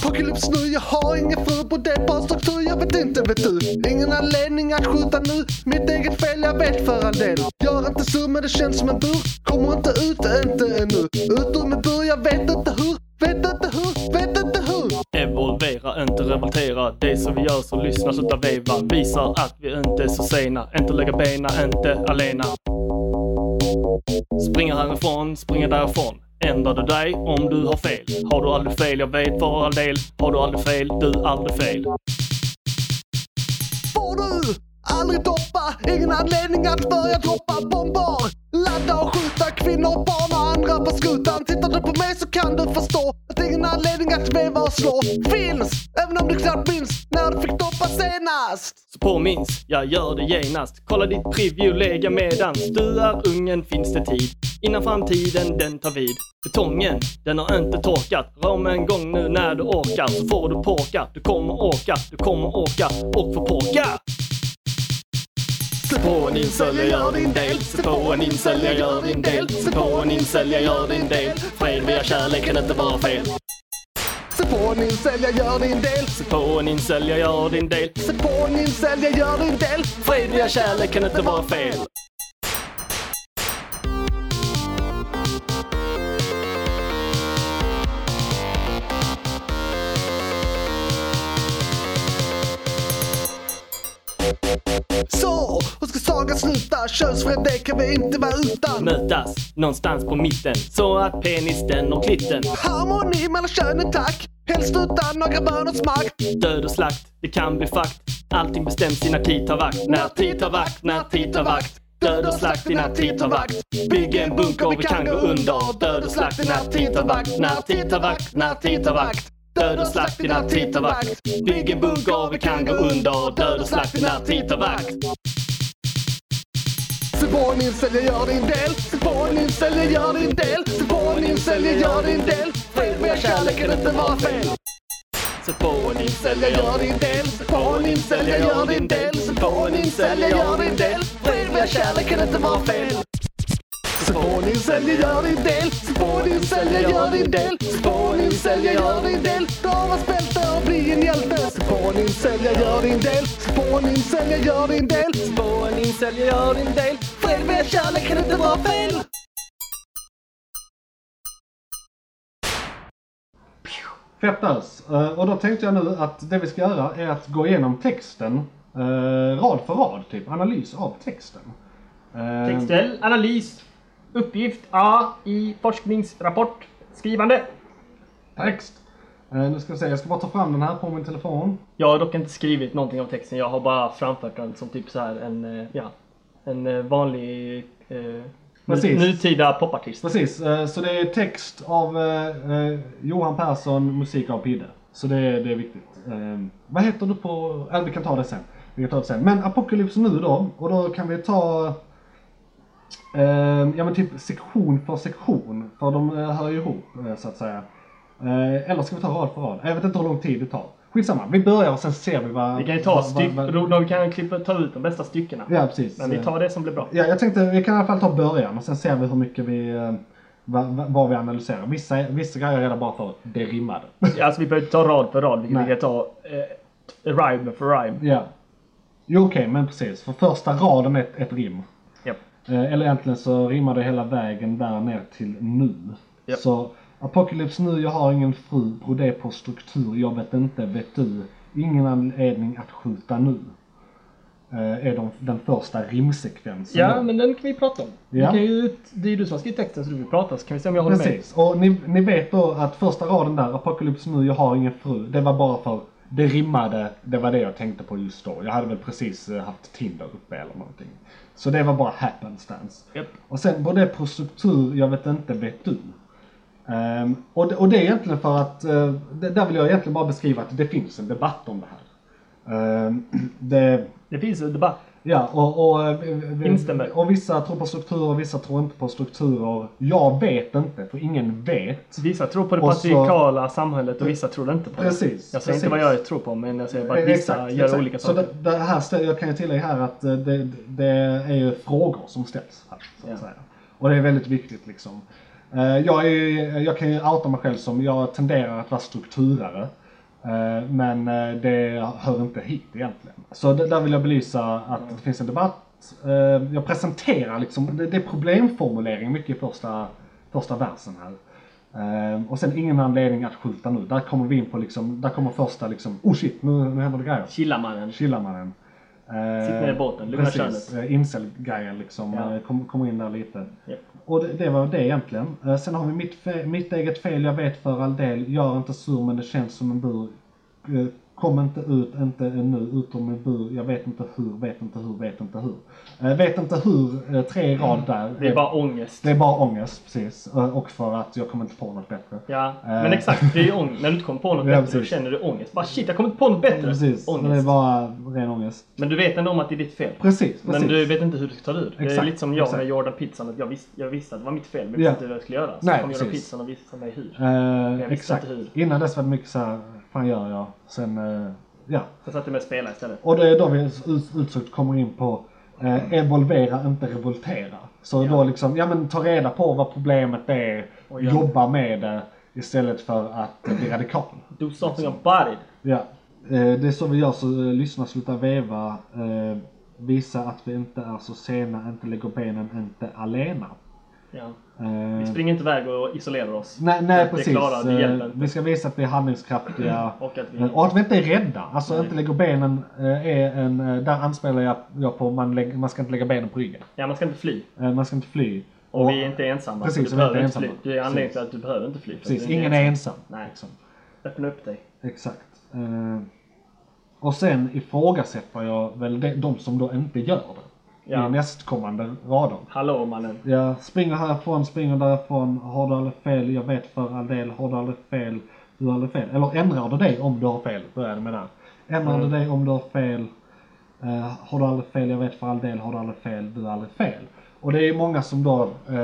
Apocalypse nu, jag har ingen fru på det bara struktur, jag vet inte vet du. Ingen anledning att skjuta nu, mitt eget fel jag vet för all del. Gör inte sur, men det känns som en bur, kommer inte ut, inte ännu. Ut ur min bur, jag vet inte hur, vet inte hur, vet inte hur. Evolvera, inte revoltera. Det som vi gör så lyssna, sluta veva. Visar att vi inte är så sena. Inte lägga bena, inte alena. Springa härifrån, springa därifrån. Ändrar du dig om du har fel? Har du aldrig fel? Jag vet för all del. Har du aldrig fel? Du aldrig fel. Får du aldrig doppa, ingen anledning att börja droppa bomber. Ladda och skjuta kvinnor, barn och andra på skutan. Tittar du på mig så kan du förstå att ingen anledning att veva och slå finns. Även om du knappt minns när du fick doppa senast. Påminns, jag gör det genast. Kolla ditt privilegia medans du är ungen finns det tid. Innan framtiden den tar vid. Betongen, den har inte torkat. Rör mig en gång nu när du orkar så får du påka. Du kommer åka, du kommer åka och få påka. Sätt på en incel, jag gör din del. Sätt på en incel, jag gör din del. Sätt på en incel, jag gör din del. Fred via kärlek kan inte vara fel. Se på din sälja, gör din del. Se på din sälja, gör din del. Se på din sälja, gör din del. Fredliga kärlek kan inte vara fel. Så, hur ska sagan sluta? Könsfred, det kan vi inte vara utan. Mötas någonstans på mitten så att penis den och klitten. Harmoni mellan könen, tack! Helst utan några böners makt. Död och slakt, det kan bli fakt. Allting bestäms i när tid tar vakt. När tid tar vakt, när tid tar vakt. Död och slakt i när tid tar vakt. Bygg en bunker och vi kan gå under. Död och slakt i när tid tar vakt. När tid tar vakt, när tid tar vakt. Död och slakt i när tid tar vakt. Bygg en bunker och vi kan gå under. Död och slakt i när tid tar vakt. Se på en incel, jag gör din del. Se på en incel, jag gör din del. Se på en incel, jag gör din del. Fred men kärlek kan inte vara fel. Så på en incel, Jag gör din del. Så på en incel, jag gör din del. Så på en incel, jag gör din del. Fred med kärlek kan inte vara fel. Så på en incel, jag gör din del. Så på en incel, jag gör din del. Så på en incel, jag gör din del. Dagens bälte och bli en hjälte. Så på en incel, jag gör din del. Så på en incel, jag gör din del. Så på en incel, jag gör din del. Fred med kärlek kan inte vara fel. Fett ös. Eh, Och då tänkte jag nu att det vi ska göra är att gå igenom texten eh, rad för rad, typ analys av texten. Eh, Textell, analys, uppgift A i forskningsrapport, skrivande. Text. Nu ska vi se, jag ska bara ta fram den här på min telefon. Jag har dock inte skrivit någonting av texten, jag har bara framfört den som typ så här en, ja, en vanlig eh, Precis. nutida popartist. Precis, eh, så det är text av eh, eh, Johan Persson, musik av Pidde. Så det, är- det är viktigt. Vad heter du på... Eller vi kan ta det sen. Vi kan ta det sen. Men Apocalypse nu då, och då kan vi ta... Ja men typ sektion för sektion, för de hör ju ihop så att säga. Eller ska vi ta rad för rad? Jag vet inte hur lång tid det tar. Skitsamma, vi börjar och sen ser vi vad... Vi kan ju ta vad- styck, vad- då, då vi kan klippa, ta ut de bästa styckena. Ja precis. Men vi tar det som blir bra. Ja, jag tänkte vi kan i alla fall ta början och sen ser vi hur mycket vi, eh, vad, vi analyserar. Vissa, vissa grejer är redan bara för det rimmade. Alltså vi behöver inte ta rad för rad, vi Nej. kan ta eh, rhyme för rhyme. ja. Jo okej, men precis. För första raden är ett, ett rim. Japp. Eh, eller egentligen så rimmar det hela vägen där ner till nu. Japp. Så Apocalypse nu, jag har ingen fru, brodé på struktur, jag vet inte, vet du. Ingen anledning att skjuta nu. Eh, är de, den första rimsekvensen. Ja, då. men den kan vi prata om. Ja. Vi ju, det är ju du som har skrivit texten så du vill prata så kan vi se om jag håller med. Precis, och ni, ni vet då att första raden där, Apocalypse nu, jag har ingen fru. Det var bara för, det rimmade, det var det jag tänkte på just då. Jag hade väl precis eh, haft Tinder uppe eller någonting. Så det var bara happenstance. Japp. Och sen både på struktur, jag vet inte, vet du. Ehm, och, det, och det är egentligen för att, eh, det, där vill jag egentligen bara beskriva att det finns en debatt om det här. Ehm, det, Det finns en debatt. Ja, och, och, eh, vi- Instämmer. och vissa tror på strukturer och vissa tror inte på strukturer. Jag vet inte, för ingen vet. Vissa tror på det Och så- patriarkala samhället och vissa tror inte på det. Precis, Jag säger precis. inte vad jag tror på men jag säger bara att Eh, vissa exakt, gör exakt. olika Så saker. det, det här, jag kan ju tillägga här att eh, det, det är ju frågor som ställs här, så att Ja. säga. Och det är väldigt viktigt liksom. Eh, Jag, är, jag kan ju outa mig själv som, jag tenderar att vara strukturare. Eh, Men eh, det hör inte hit egentligen. Så där vill jag belysa att det finns en debatt. Jag presenterar liksom, det, är problemformulering mycket i första, första versen här. Och sen ingen anledning att skjuta nu. Där kommer vi in på liksom, där kommer första liksom, oh shit, nu, nu händer det grejer. Chillamannen. Chilla mannen. Eh, Sitt ner i båten, lugna Precis, eh, incel-grejen liksom. Ja. Ja. Kommer kom in där lite. Japp. Och det, det var det egentligen. Eh, sen har vi mitt, fe- mitt eget fel, jag vet för all del. Gör inte sur men det känns som en bur. Eh, Kom inte ut, inte nu, ut ur min bur. Jag vet inte hur, vet inte hur, vet inte hur. Eh, vet inte hur, eh, tre rad där. Det är bara ångest. Det är bara ångest, precis. Eh, och för att jag kommer inte på något bättre. Ja, men exakt. Det är ju ångest. När du inte kommer på något Ja, bättre precis. känner du ångest. Bara shit, jag kommer inte på något bättre. Precis, Ångest. det är bara ren ångest. Men du vet ändå om att det är ditt fel. Precis, precis. Men du vet inte hur du ska ta det ur. Det är lite som jag exakt. med Jordan Pizzan. Att jag, visste, jag visste att det var mitt fel men Ja. visste inte vad jag skulle göra. Så Nej, kom Jordan. Pizzan och visade mig hur. Eh, visste exakt. inte hur. Innan dess var det mycket så här, fan gör jag? Sen, eh, ja. Jag satte mig och spelade istället. Och det är då vi ut- utsökt kommer in på eh, evolvera, inte revoltera. Så då liksom, ja men ta reda på vad problemet är, Och ja. jobba med det istället för att eh, bli radikal. Do something about it. Ja. Eh, det är så vi gör, så eh, lyssna, sluta veva, eh, visa att vi inte är så sena, inte lägger benen, inte alena. Ja. Eh, Vi springer inte iväg och isolerar oss. Nej, nej precis. klarar, det Eh, vi ska visa att vi är handlingskraftiga. Och att vi... Eh, Och att vi inte är rädda. Alltså Nej. inte lägger benen, är en, där anspelar jag, på man, lägger, man ska inte lägga benen på ryggen. Ja, man ska inte fly. Man ska inte fly. Och, vi är inte ensamma. Precis, så vi du är inte ensamma. fly. Det är anledningen till att du behöver inte fly. Precis, du ingen är ensam. Nej. Liksom. Öppna upp dig. Exakt. Och sen ifrågasätter jag väl de, de som då inte gör det. Ja. I nästkommande rader. Hallå mannen. Jag springer härifrån, springer därifrån. Har du aldrig fel? Jag vet för all del. Har du aldrig fel? Du har aldrig fel. Eller ändrar du dig om du har fel? Börjar det med där. Ändrar Mm. du dig om du har fel? Eh, har du aldrig fel? Jag vet för all del. Har du aldrig fel? Du har aldrig fel. Och det är många som då eh,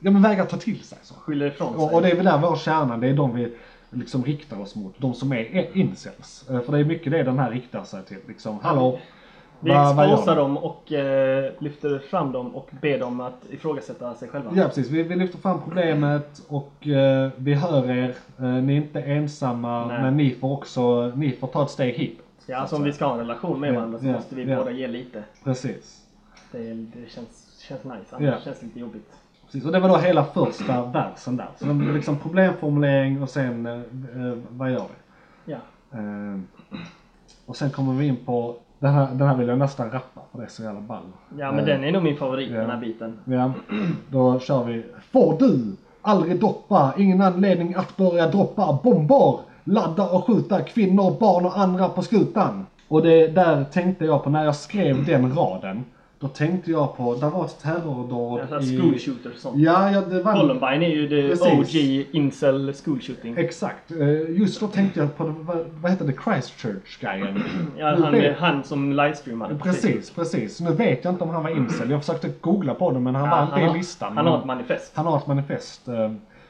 ja, men vägrar ta till sig så. Skyller ifrån sig. Och, och det är väl där vår kärna, det är de vi liksom riktar oss mot. De som är är incels. Eh, För det är mycket det den här riktar sig till. Liksom, hallå, Vi du? dem och eh, lyfter fram dem och ber dem att ifrågasätta sig själva. Ja precis, vi, vi lyfter fram problemet och eh, vi hör er. Eh, ni är inte ensamma Nej. men ni får också, ni får ta ett steg hit. Ja, alltså om vi ska ha en relation med Ja, varandra så ja, måste vi ja. båda ge lite. Precis. Det, det känns, känns nice, annars Ja. känns det lite jobbigt. Precis. Och det var då hela första versen där. Så det var liksom problemformulering och sen eh, eh, vad gör vi? Ja. Eh, och sen kommer vi in på, den här, den här vill jag nästan rappa för det är så jävla ball. Ja, men Eh, den är nog min favorit, ja. den här biten. Ja, då kör vi. Får du aldrig doppa, ingen anledning att börja droppa bomber, ladda och skjuta kvinnor, barn och andra på skutan. Och det där tänkte jag på när jag skrev den raden. Då tänkte jag på, det var ett terrordåd Alltså i... school shooters och sånt. Ja, ja, det var... Columbine är ju det Precis. OG incel school shooting. Exakt. Eh, Just då tänkte jag på, vad, vad heter det, Christchurch-grejen. Ja, han, vet- han som livestreamade. Precis, precis. Nu vet jag inte om han var incel. Jag försökte googla på det men han Ja, var inte i listan. han har ett manifest. Han har ett manifest.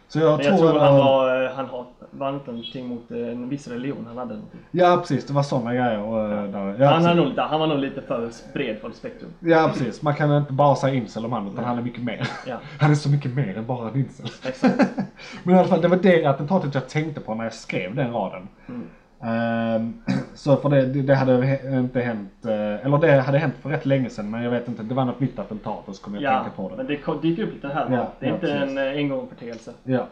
Eh, Så jag Men tror, jag tror det han var, eh, han har, var inte någonting mot eh, en viss religion han hade. någonting. Ja precis, det var sådana grejer. Och, eh, där, ja, han, har nog, lite- han var nog lite för bred för spektrum. ja precis, man kan inte bara säga incel om han utan han är mycket mer. Ja. Han är så mycket mer än bara en incel. Exakt. Men i alla fall, det var det attentatet jag tänkte på när jag skrev den raden. Mm. Ehm, så för det, det, hade inte hänt, eh, eller det hade hänt för rätt länge sedan men jag vet inte, det var något nytt attentat och så kom jag Ja, tänka på det. men det dyker upp lite här Ja. Det är ja, inte precis. en eh, engångsföreteelse. Ja.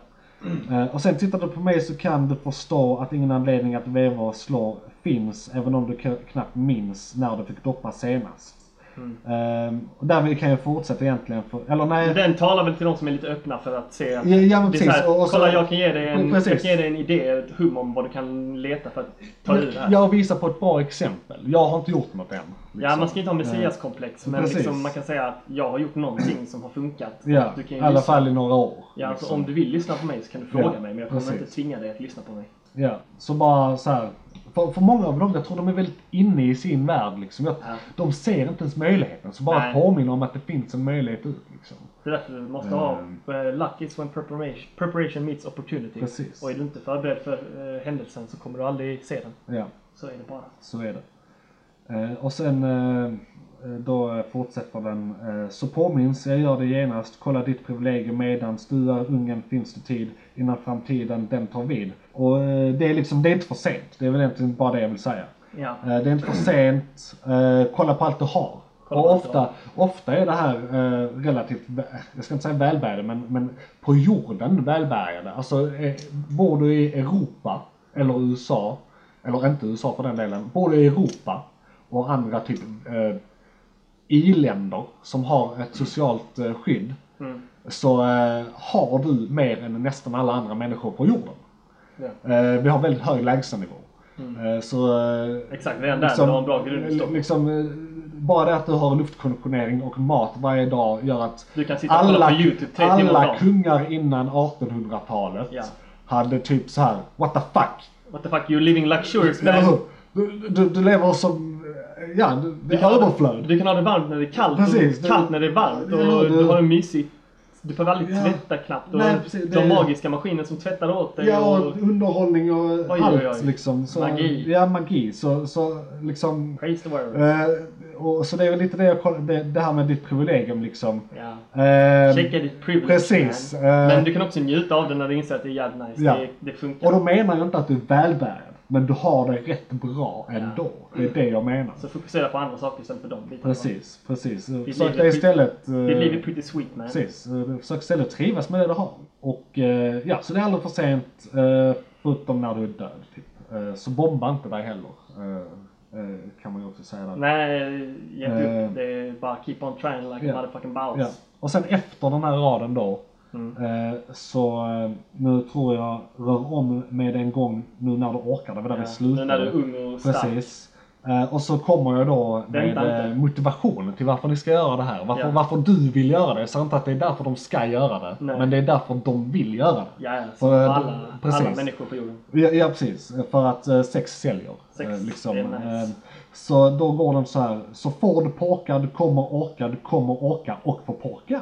Eh, och sen tittar du på mig så kan du förstå att ingen anledning att veva och slå finns även om du knappt minns när du fick doppa senast. Mm. och där kan jag fortsätta egentligen, för, eller nej. Den talar väl till de som är lite öppna för att se att Ja, ja, men precis. här, Och- så- kolla jag kan ge dig en, Precis. jag kan ge dig en idé, ett hum om vad du kan leta för att ta ur det här. Jag visar på ett bra exempel. Jag har inte gjort något än. Ja, liksom. man ska inte ha messiaskomplex, men liksom, man kan säga att jag har gjort någonting som har funkat. Ja, Du kan i alla lyssna. fall i några år. Ja, alltså, liksom. om du vill lyssna på mig så kan du fråga Ja, mig, men jag kommer precis. inte tvinga dig att lyssna på mig. Ja, så bara så här. För, för många av dem, jag tror de är väldigt inne i sin värld liksom. Jag, Ja. De ser inte ens möjligheten. Så bara Nej. påminna om att det finns en möjlighet ut liksom. Det är därför du måste ha Mm. uh, luck is when preparation, preparation meets opportunity. Precis. Och är du inte förberedd för eh, händelsen så kommer du aldrig se den. Ja. Så är det bara. Så är det. Eh, och sen då fortsätter den. Eh, så påminns, jag gör det genast. Kolla ditt privilegium medans du är ungen finns det tid innan framtiden den tar vid. Och eh, det är liksom, det är inte för sent. Det är väl egentligen bara det jag vill säga. Ja. Eh, det är inte för sent. Eh, kolla på allt du har. Kolla och ofta, ofta är det här eh, relativt, jag ska inte säga välbärgade, men, men på jorden välbärgade. Alltså eh, bor du i Europa eller USA, eller inte USA för den delen, bor du i Europa och andra typ eh, i-länder som har ett socialt eh, skydd Mm. så eh, har du mer än nästan alla andra människor på jorden. Eh, vi har väldigt hög lägstanivå. Eh, så, Exakt, redan där du har en bra grund att stå på. liksom, bara det att du har luftkonditionering och mat varje dag gör att alla, YouTube alla kungar innan 1800-talet Ja. hade typ så här: what the fuck? What the fuck, you're living luxurious man. Du, du, du lever som, ja, du, det Du är överflöd. det, du kan ha det varmt när det är kallt Precis, och det- kallt när det är varmt. Och Ja, det- du har en mysig... Du behöver aldrig Ja. tvätta knappt. Och Nej, precis, du har det- magiska maskiner som tvättar åt dig. Ja, och och underhållning och oj, allt oj. liksom. Så, Magi. Ja, magi. Så, så liksom, praise the word. eh, och, så det är väl lite det jag kollar, det, det här med ditt privilegium liksom. Ja. Eh, Checka ditt privilege precis, eh, Men du kan också njuta av det när du inser att det är jävligt nice. Ja. Det, det funkar. Och då menar jag inte att du är välbärgad. Men du har det rätt bra ändå. Det är det jag menar. Så fokusera på andra saker istället för de bitarna. Precis, precis. Försök är istället... liv är pretty sweet man. Precis. Eh, Försök istället trivas med det du har. Och eh, ja, så det är aldrig för sent. eh, Förutom när du är död. Typ. Så bomba inte dig heller. Kan man ju också säga där. Nej, ge inte upp. Det är bara keep on trying like Ja. a motherfucking boss. Ja. Och sen efter den här raden då. Mm. Eh, så eh, nu tror jag rör om med en gång nu när du orkar. Det var där vi Ja. slutade. Nu när du är ung och stark. Precis. Eh, och så kommer jag då med Vänta inte. motivation till varför ni ska göra det här. Varför, Ja. varför du vill göra det. Jag säger inte att det är därför de ska göra det. Nej. Men det är därför de vill göra det. Ja. Som För, alla, precis. alla människor på jorden. Ja, ja precis, för att sex säljer. Sex liksom. nice. Så då går den så här. Så får du porka, du kommer orka, du kommer orka och få porka.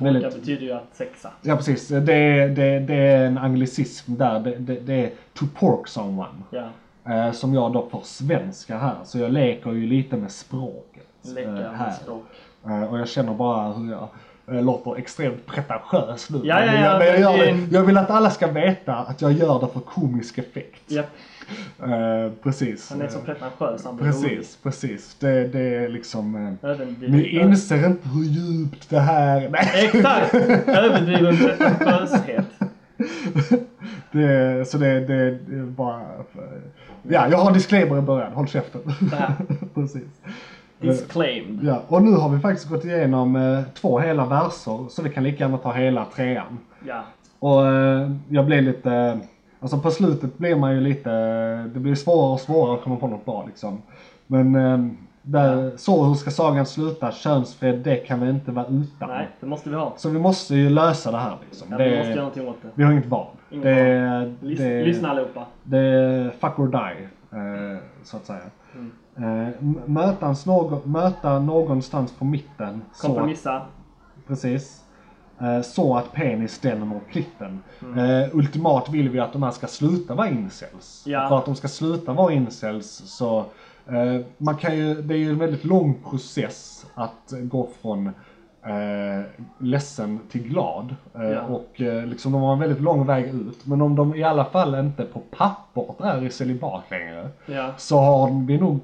Det Väldigt, betyder ju att sexa. ja precis, det, det, det är en anglicism där. Det, det, det är to pork someone. Ja. Eh, som jag då får svenska här. Så jag leker ju lite med språket. Leka eh, med språk. Eh, och jag känner bara hur jag eh, låter extremt pretentiös nu. Ja, ja, ja, jag, men jag, men det det. jag vill att alla ska veta att jag gör det för komisk effekt. Ja. Eh, precis. Han är så Eh, pretentiös. Han blir. Precis, precis. Det, det är liksom... eh, Ni inser inte hur djupt det här... Nej. Exakt! Överdriven pretentiöshet. Det, så det, det, det är bara... Ja, jag har disclaimer i början. Håll käften. Precis. Disclaimed. Ja, och nu har vi faktiskt gått igenom eh, två hela verser. Så vi kan lika gärna ta hela trean. Ja. Och eh, jag blev lite... Alltså på slutet blir man ju lite... Det blir svårare och svårare att komma på något bra liksom. Men eh, där, så hur ska sagan sluta? Könsfred, det kan vi inte vara utan. Nej, det måste vi ha. Så vi måste ju lösa det här liksom. Ja, det, vi måste göra någonting åt det. vi har inget val. Inget det, Lys- det, Lyssna allihopa. det är fuck or die, eh, så att säga. Mm. Eh, m- mötans någon, möta någonstans på mitten. Så Kompromissa. precis. Eh, så att penis ställer mot klitten. Mm. Eh, ultimat vill vi att de här ska sluta vara incels. Ja. För att de ska sluta vara incels så eh, man kan ju, det är ju en väldigt lång process att gå från eh, ledsen till glad. Eh, Ja. Och eh, liksom de har en väldigt lång väg ut. Men om de i alla fall inte på pappret är i celibat längre. Ja. Så har vi nog,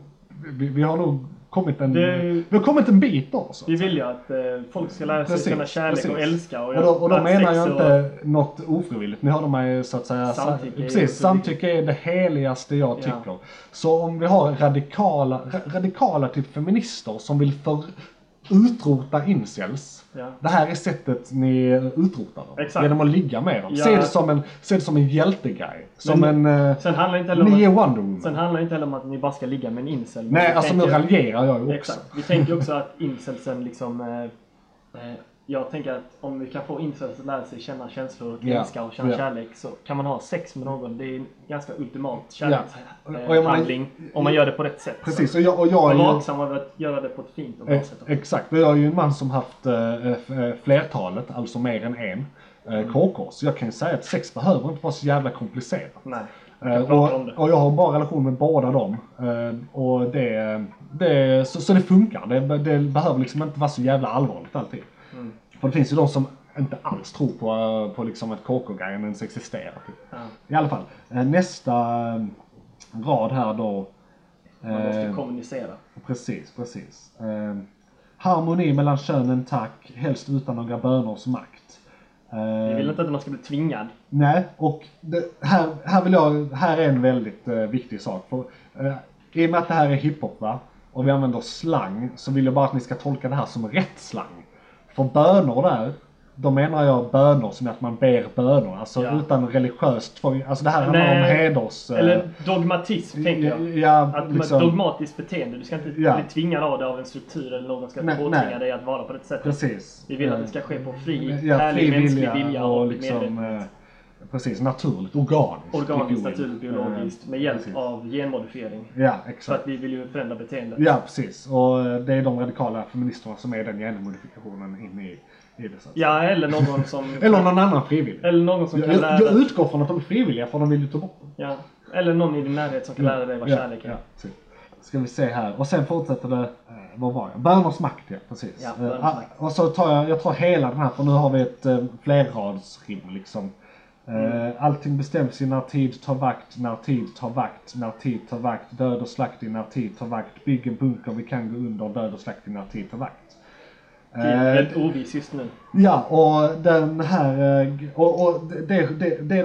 vi, vi har nog kommit en, Det- vi har kommit en bit då. Så. Vi vill ju att eh, folk ska lära sig Precis, känna kärlek och precis. älska. Och, Och då, och då menar jag och- inte något ofrivilligt. Ni hörde mig så att säga. Samtycke precis, samtycke är det heligaste jag Ja. tycker. Så om vi har radikala, ra- radikala till feminister som vill för, utrota incels. Ja. Det här är sättet ni utrotar dem. Exakt. Genom att ligga med dem. Ja. Se, det som en, se det som en hjältegrej. Som Men- en... eh, Sen handlar inte heller om Ni är Wonder Woman. sen handlar det inte heller om att ni bara ska ligga med en incel. Men Nej, alltså nu tänker- raljerar jag ju också. Exakt. Vi tänker också att incelsen liksom... Eh, eh, jag tänker att om vi kan få incels att lära sig känna känslor och älska och känna kärlek så kan man ha sex med någon. Det är en ganska ultimat kärlekshandling handling om man gör det på rätt sätt. Precis, och jag, och jag är ju... vaksam över att göra det på ett fint och bra Eh, sätt. Exakt, och jag är ju en man som haft eh, eh, flertalet, alltså mer än en, Mm. eh. Så jag kan ju säga att sex behöver inte vara så jävla komplicerat. Nej. Eh, och, och jag har en bra relation med båda dem. Eh, och det, det, så, så det funkar. Det, det behöver liksom inte vara så jävla allvarligt alltid. För det finns ju de som inte alls tror på, eh, på liksom att KK-grejen ens existerar. Typ. Ja. I alla fall, eh, nästa eh, rad här då. Man måste eh, kommunicera. Precis, precis. Eh, harmoni mellan könen, tack. Helst utan några bönors makt. Eh, Vi vill inte att man ska bli tvingad. Nej, och det, här, här vill jag, här är en väldigt eh, viktig sak. För, eh, I och med att det här är hiphop va, och vi använder slang, så vill jag bara att ni ska tolka det här som rätt slang. För bönor där, då menar jag bönor som att man ber bönor, alltså Ja. utan religiöst tvång. Alltså det här handlar om heders... eh, Eller dogmatism, tänker jag. Ja, Att liksom, dogmatiskt beteende. Du ska inte Ja. bli tvingad av det av en struktur eller någon ska Nej, påtvinga nej. dig att vara på det sättet. Precis. Vi vill att Eh, det ska ske på fri, Ja, ärlig, fri mänsklig vilja vilja och och liksom, medvetenhet. Precis, naturligt, organiskt. Organiskt, naturligt, biologiskt. Med hjälp precis. av genmodifiering. Ja, För exakt. att vi vill ju förändra beteendet. Ja, precis. Och eh, det är de radikala feministerna som är den genmodifikationen in i, i det. Så Ja, eller någon som... Eller någon annan frivillig. Eller någon som Jag, kan lära jag, jag dig... utgår från att de är frivilliga för de vill ju ta bort dem. Ja. Eller någon i din närhet som kan lära dig vad ja, kärlek är. ja, precis. Ska vi se här. Och sen fortsätter det, eh, vad var jag? Böners makt ja, precis. Ja, Eh, ah, och så tar jag, jag tar hela den här för nu har vi ett flerradsrim liksom. Eh, allting bestäms i när tid tar vakt, när tid tar vakt, när tid tar vakt, död och slakt i när tid tar vakt, bygg en bunker vi kan gå under, död och slakt i när tid tar vakt. Tiden är väldigt oviss just nu. Ja, och den här... eh, Och, och det, det, det där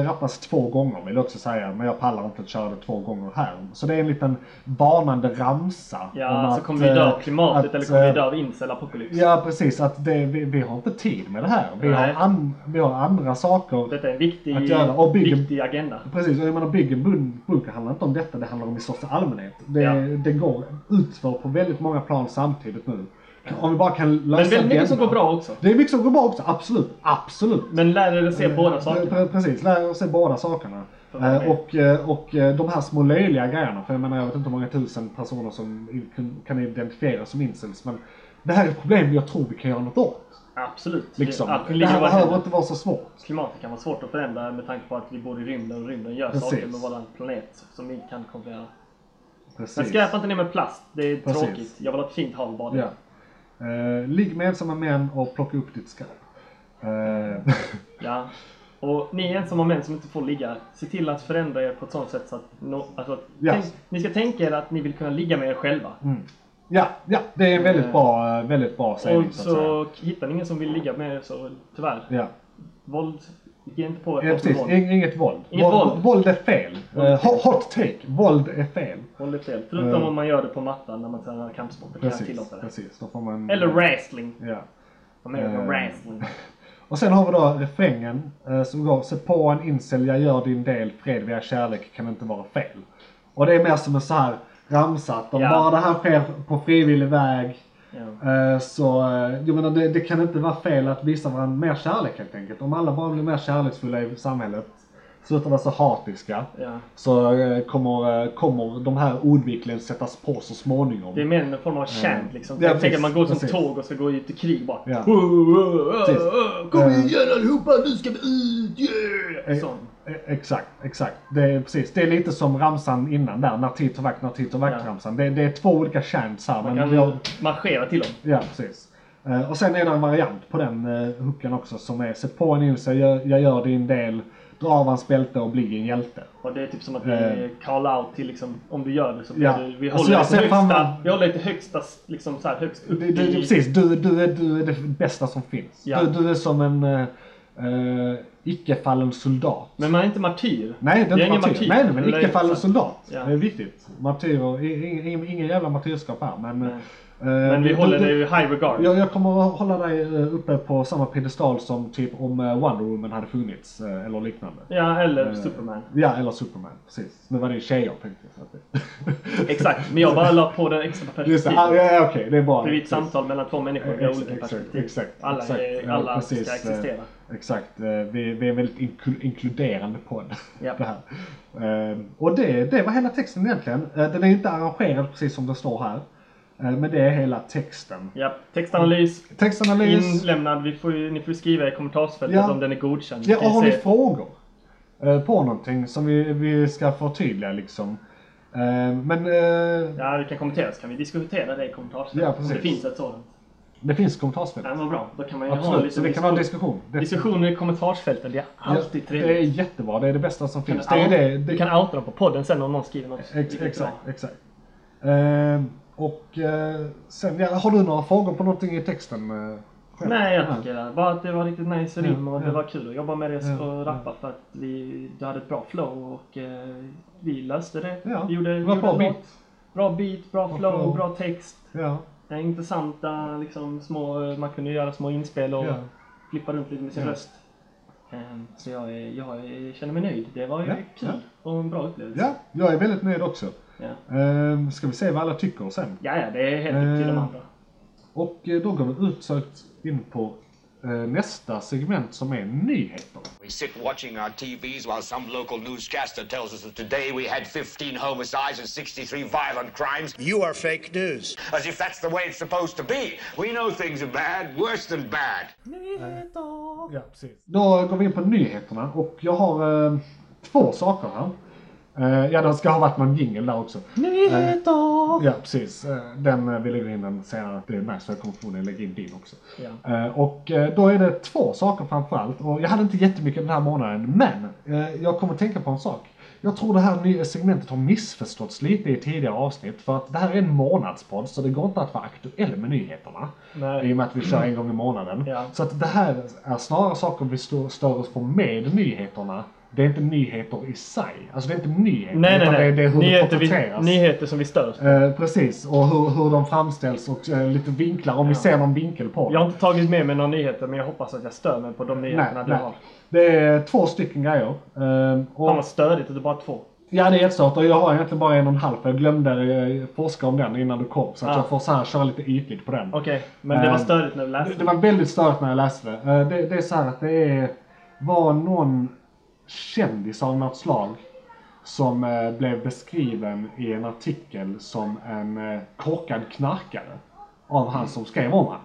eh, rappas två gånger vill jag också säga, men jag pallar inte att köra det två gånger här. Så det är en liten varnande ramsa. Ja, så att, kommer vi dö eh, av klimatet att, eller kommer vi eh, dö av incel apokalyps. Ja, precis. Att det, vi, vi har inte tid med det här. Vi, har, an, vi har andra saker. Detta är en viktig, Att göra. Och bygga- viktig agenda. Precis, och jag menar bygga en bun- bunker handlar inte om detta, det handlar om i största allmänhet. Det, Ja. det går utför på väldigt många plan samtidigt nu. Om vi bara kan lösa Men väldigt mycket som går bra också. Det är mycket som går bra också, absolut. Absolut. Men lär er att se båda sakerna. Pre- Precis, lär oss se båda sakerna. Eh, och, eh, och eh, de här små löjliga grejerna, för jag menar jag vet inte hur många tusen personer som kan identifieras som incels, men det här är ett problem jag tror vi kan göra något åt. Absolut. Liksom. Det ligger här behöver inte vara så svårt. Klimatet kan vara svårt att förändra med tanke på att vi bor i rymden och rymden gör Precis. saker med vår planet som vi kan kontrollera. Men Precis. skräpa inte ner med plast. Det är Precis. tråkigt. Jag vill ha ett fint hav bara. Ja. Eh, ligg med ensamma män och plocka upp ditt skräp. Eh, Ja. Och ni ensamma män som inte får ligga, se till att förändra er på ett sånt sätt så att, no, alltså, Ja. tänk, ni ska tänka er att ni vill kunna ligga med er själva. ja, ja, det är en väldigt Eh, bra, väldigt bra sägning Och så så hittar ni ingen som vill ligga med er så tyvärr, Ja. våld, ge inte på Ja, precis. våld. Ing- Inget våld. Inget våld. Våld är fel. Våld är fel. hot- hot take. Våld är fel. Våld är fel. Förutom Eh. om man gör det på mattan när man tränar kampsport. Då kan Precis. tillåta det. Precis. Då får man... Eller wrestling. Ja. American Eh. wrestling. Och sen har vi då refrängen eh, som går Sätt på en incel, jag gör din del, fred via kärlek kan inte vara fel. Och det är mer som en så här ramsa att om Ja. bara det här sker på frivillig väg Ja. eh, så, eh, jag menar det, det kan inte vara fel att visa varandra mer kärlek helt enkelt. Om alla bara blir mer kärleksfulla i samhället, slutar vara så hatiska, Ja. så eh, kommer, kommer de här ordvinklen sättas på så småningom. Det är mer en form av chant liksom. Ja, jag tänker att man går som precis. tåg och ska gå ut i krig bara. Ja. Kom igen allihopa, nu ska vi ut! Yeah! Sån. Eh, Exakt, exakt. Det är precis. Det är lite som ramsan innan där, när tid tar vakt, när tid tar vakt Ja. ramsan. Det, det är två olika chants här. Man Men kan vi har, marschera till dem. ja, precis. Eh, och sen är det en variant på den uh, hooken också som är sätt på en ilse, jag, jag gör din del, dra av hans bälte och bli en hjälte. Och det är typ som att vi Eh. call out till liksom, om du gör det så Ja. du, vi Alltså, håller det till ser fram- högsta, vi håller till högsta, liksom så här, högst upp Det, det, i... precis, du, du, är, du är det bästa som finns. Ja. Du, du är som en uh, icke-fallen soldat. Men man är inte martyr. Nej, det är inte ingen martyr. Nej, men icke-fallen soldat. Ja. Det är viktigt. Martyrer, ingen, ingen jävla martyrskap här. Men, Nej. Eh, Men vi håller det i high regard. Jag, jag kommer att hålla dig eh, uppe på samma piedestal som typ om eh, Wonder Woman hade funnits eller liknande. Ja, eller Superman. Ja, eller Superman. Precis. Nu var det ju tjejer tänkte jag. det- Extra. Men jag bara la på den extra det, perspektivet. ah, ja, okej, det är bra. Vi är ett samtal mellan två människor, Ex- olika exakt, perspektiv. exakt, alla exakt. är, Ja, alla precis, ska existera. Exakt. Vi, vi är en väldigt inklu- inkluderande podd. Ja. Det här. Och det, det var hela texten egentligen. Den är inte arrangerad precis som det står här. Eh, Men det är hela texten. Ja, textanalys Textanalys. inlämnad. Vi får ju, ni får skriva i kommentarsfältet Ja. om den är godkänd. Ja, kan och har ni frågor eh, på någonting som vi, vi ska förtydliga liksom. Eh, Men Ja, vi kan kommentera så kan vi diskutera det i kommentarsfältet. Ja, om precis. det finns ett sådant. det finns kommentarsfält. Ja, vad bra. Då kan man ju ha Absolut, lite så det kan vara en diskussion. Det, Diskussioner i kommentarsfältet, det är alltid ja, trevligt. det är jättebra, det är det bästa som Kan finns. Det är out- det, det, Du kan outa dem på podden sen om någon skriver något. Ex, exakt, bra. exakt. Eh, och eh, sen, ja, har du några frågor på någonting i texten? eh, själv? Nej, jag tycker det. bara att det var riktigt nice rim Ja, och det ja. var kul att jobba med det Ja, och ja. rappa för att vi, du hade ett bra flow och eh, vi löste det. Ja, vi gjorde, det var gjorde bra beat. låt. Bra beat, bra, Bra flow, flow. bra text. Ja, Eh, intressanta liksom små, man kunde göra små inspel och ja. flippa runt lite med sin Ja. röst. Eh, så jag, jag är- känner mig nöjd. Det var ju Ja, kul och en bra upplevelse. ja, jag är väldigt nöjd också. Ja. Eh, ska vi se vad alla tycker sen. Ja, ja, det är helt upp till de Eh, andra. Och eh, då går vi utsökt in på eh, nästa segment som är nyheter. We sit watching our TVs while some local newscaster tells us that today we had 15 homicides and 63 violent crimes. You are fake news. As if that's the way it's supposed to be. We know things are bad, worse than bad. Ja, precis. Då går vi in på nyheterna och jag har eh, två saker här. Eh, ja, det ska ha varit någon jingel där också. Nyheter! Ja, precis. Eh, Den, eh, vi lägger in den senare. Det jag kommer förmodligen lägga in din också. Ja. Och då är det två saker framförallt. Och jag hade inte jättemycket den här månaden, men jag kommer tänka på en sak. Jag tror det här segmentet har missförståtts lite i tidigare avsnitt. För att det här är en månadspodd, så det går inte att vara aktuell med nyheterna. Nej. I och med att vi kör en gång i månaden. Ja. Så att det här är snarare saker vi stör oss på med nyheterna. Det är inte nyheter i sig. Alltså det är inte nyheter. Nej, nej, nej. Det, det är hur nyheter, det vi, porträtteras. nyheter som vi störs på. Eh, precis, och hur, hur de framställs och eh, lite vinklar, om vi ser någon vinkel på Jag dem. har inte tagit med mig några nyheter men jag hoppas att jag stör mig på de nyheterna du har. Det är två stycken grejer. Eh, och, Fan vad stödigt att det är bara två. ja, det är jättestort och jag har egentligen bara en och en halv för jag glömde eh, forska om den innan du kom. Så att Ah. jag får så här köra lite ytligt på den. Okej, men det var Eh, störigt när du läste. Det, det var väldigt störigt när jag läste det. Eh, det. Det är så här att det är, var någon kändis av något slag som eh, blev beskriven i en artikel som en eh, korkad knarkare. Av han som skrev om han.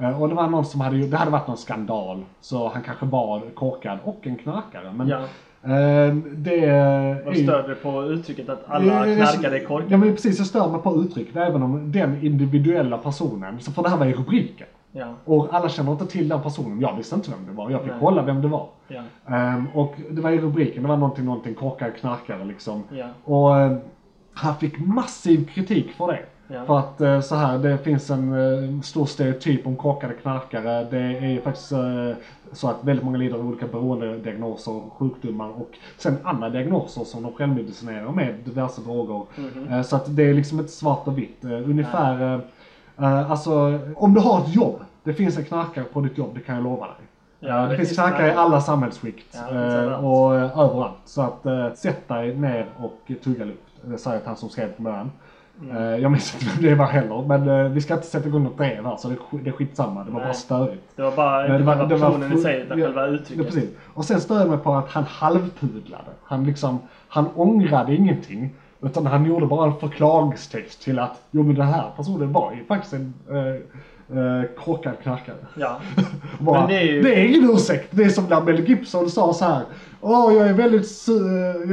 Ja. Eh, och det var någon som hade det hade varit någon skandal. Så han kanske var korkad och en knarkare. Men Ja. eh, det Vad ju- stör du på uttrycket att alla Eh, knarkare är Ja korkade? men precis, jag stör mig på uttrycket även om den individuella personen, så för det här var i rubriken. Ja. Och alla känner inte till den personen. Jag visste inte vem det var. Jag fick Nej. kolla vem det var. Ja. Ehm, och det var i rubriken. Det var någonting, någonting korkad knarkare liksom. Ja. Och ehm, han fick massiv kritik för det. För att eh, så här, det finns en eh, stor stereotyp om korkade knarkare. Det är faktiskt eh, så att väldigt många lider av olika beroendediagnoser, sjukdomar och sen andra diagnoser som de självmedicinerar med diverse droger. Mhm. Eh, Så att det är liksom inte svart och vitt. Ungefär, eh, alltså om du har ett jobb, det finns en knarkare på ditt jobb, det kan jag lova dig. Ja, det, det finns knarkare i alla samhällsskikt Ja, det överallt. och eh, överallt. Så att eh, sätt dig ner och tugga luft. Det säger han som skrev början. Mm. Jag minns inte vem det var heller, men vi ska inte sätta igång något drev här så det, är sk- det är skitsamma. Det var Nej. bara störigt. Det var bara inte det var personen i sig utan själva uttrycket. precis. Och sen stör jag mig på att han halvpudlade. Han liksom, han ångrade ingenting. Utan han gjorde bara en förklagstext till att, jo men den här personen var ju faktiskt en eh, eh, korkad knarkare. Ja. Bara, Men det är ju- det är ingen ursäkt. Det är som när Mel Gibson sa så här. Åh, jag är väldigt,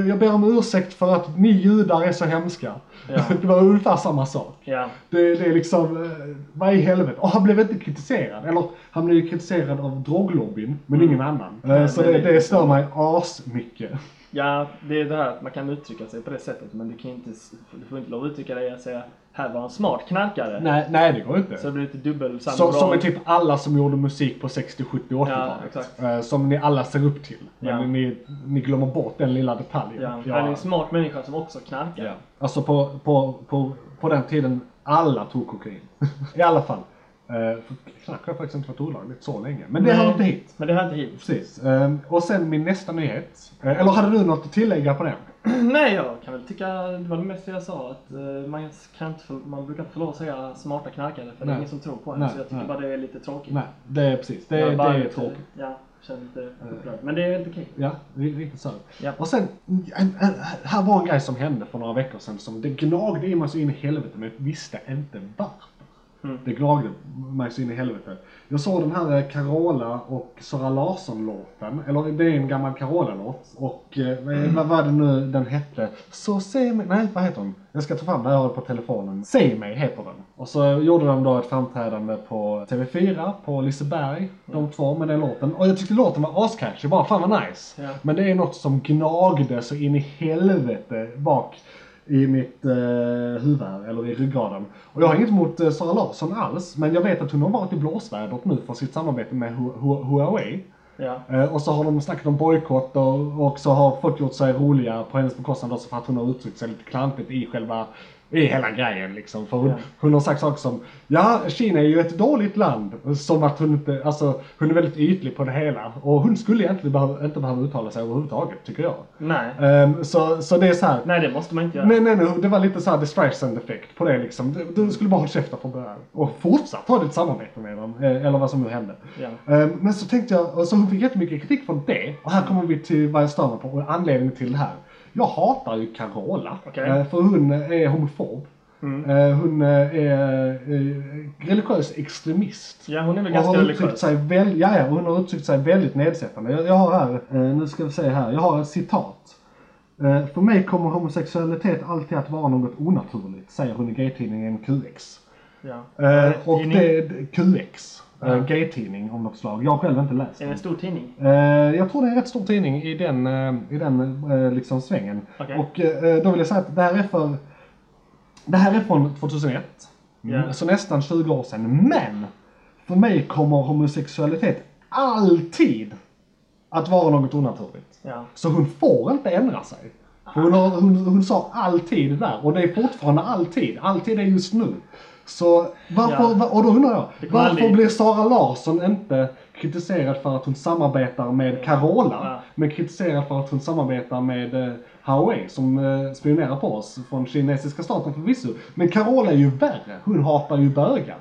jag ber om ursäkt för att ni judar är så hemska. Ja. Det var ungefär samma sak. Ja. Det, det är liksom, eh, vad i helvete. Och han blev inte kritiserad. Eller han blev ju kritiserad av droglobbyn, men ingen annan. Nej, så det- det stör mig asmycket. Ja, det är det här att man kan uttrycka sig på det sättet men du kan inte, du får inte lov att uttrycka dig och säga här var en smart knarkare. Nej, nej det går inte. Så det blir lite dubbel Så, som är typ alla som gjorde musik på 60, 70, 80-talet. Ja. Eh, som ni alla ser upp till. Men Ja. ni, ni glömmer bort den lilla detaljen. Ja, han är en smart människa som också knarkar. Ja. Alltså på, på, på, på den tiden alla tog kokain. I alla fall. Eh, för knark har faktiskt inte varit olagligt så länge. Men det Nej. hör inte hit. Men det hör inte hit. Precis. Ehm, och sen min nästa nyhet. Eh, eller hade du något att tillägga på den? Nej, jag kan väl tycka, det var det mesta jag sa, att eh, man, kan inte man brukar inte få lov att säga smarta knarkare för det Nej. är ingen som tror på en. Nej, Så jag tycker nej. bara det är lite tråkigt. Nej, det är precis. Det, det är lite- tråkigt. Ja, känner lite upprörd. Men det är inte okej. Ja, ri- riktigt så. Ja. Och sen, en, en, här var en grej som hände för några veckor sedan som det gnagde i mig så in i helvete men jag visste inte varför. Mm. Det gnagde mig så in i helvete. Jag såg den här eh, Carola och Sara Larsson-låten, eller det är en gammal Carola-låt. Och vad, Mm. vad var det nu den hette? Så se mig, nej vad heter den? Jag ska ta fram den, jag har den på telefonen. Säg mig heter den. Och så gjorde de då ett framträdande på TV4, på Liseberg, de två med den låten. Och jag tyckte låten var ascatchy, bara fan vad nice. Ja. Men det är något som gnagde så in i helvete bak i mitt eh, huvud eller i ryggraden. Och jag har inget emot eh, Sara Larsson alls, men jag vet att hon har varit i blåsvädret nu för sitt samarbete med Hu- Hu- Huawei. Ja. Eh, och så har de snackat om bojkott och, och så har folk gjort sig roliga på hennes bekostnad också för att hon har uttryckt sig lite klantigt i själva i hela grejen liksom. För hon, Ja. hon har sagt saker som Ja, Kina är ju ett dåligt land. Som att hon inte, alltså hon är väldigt ytlig på det hela. Och hon skulle egentligen behöva, inte behöva uttala sig överhuvudtaget, tycker jag. Nej. Ehm, så, så det är så här. Nej, det måste man inte göra. Nej, nej, nej, det var lite så här distraction effekt på det liksom. Du, du skulle bara hålla käften från början. Och fortsatt ha ditt samarbete med dem, eh, eller vad som nu hände. Ja. Ehm, Men så tänkte jag, och så hon fick jättemycket kritik från det. Och här kommer vi till vad jag stör mig på och anledningen till det här. Jag hatar ju Carola. Okej. eh, För hon är homofob. Mm. Eh, Hon är eh, religiös extremist. Ja, hon är väl ganska religiös. sig väl, ja, ja, hon har uttryckt sig väldigt nedsättande. Jag, jag har här, nu ska vi se här, jag har ett citat. För mig kommer homosexualitet alltid att vara något onaturligt, säger hon i gaytidningen QX. Ja. Och det- QX, Ja. gaytidning om något slag. Jag har själv inte läst Är det en stor tidning? Eh, jag tror det är en rätt stor tidning i den, eh, i den liksom svängen. Okej. Och då vill jag säga att det här är för... Det här är från 2001. Mm, Ja. Så nästan 20 år sedan. Men! För mig kommer homosexualitet alltid att vara något onaturligt. Ja. Så hon får inte ändra sig. Hon, har, hon, hon sa alltid där och det är fortfarande alltid. Alltid är just nu. Så varför, Ja. och då undrar jag, varför aldrig- blir Sara Larsson inte kritiserad för att hon samarbetar med Carola, Ja. men kritiserad för att hon samarbetar med eh, Huawei som eh, spionerar på oss från kinesiska staten förvisso. Men Carola är ju värre, hon hatar ju bögar.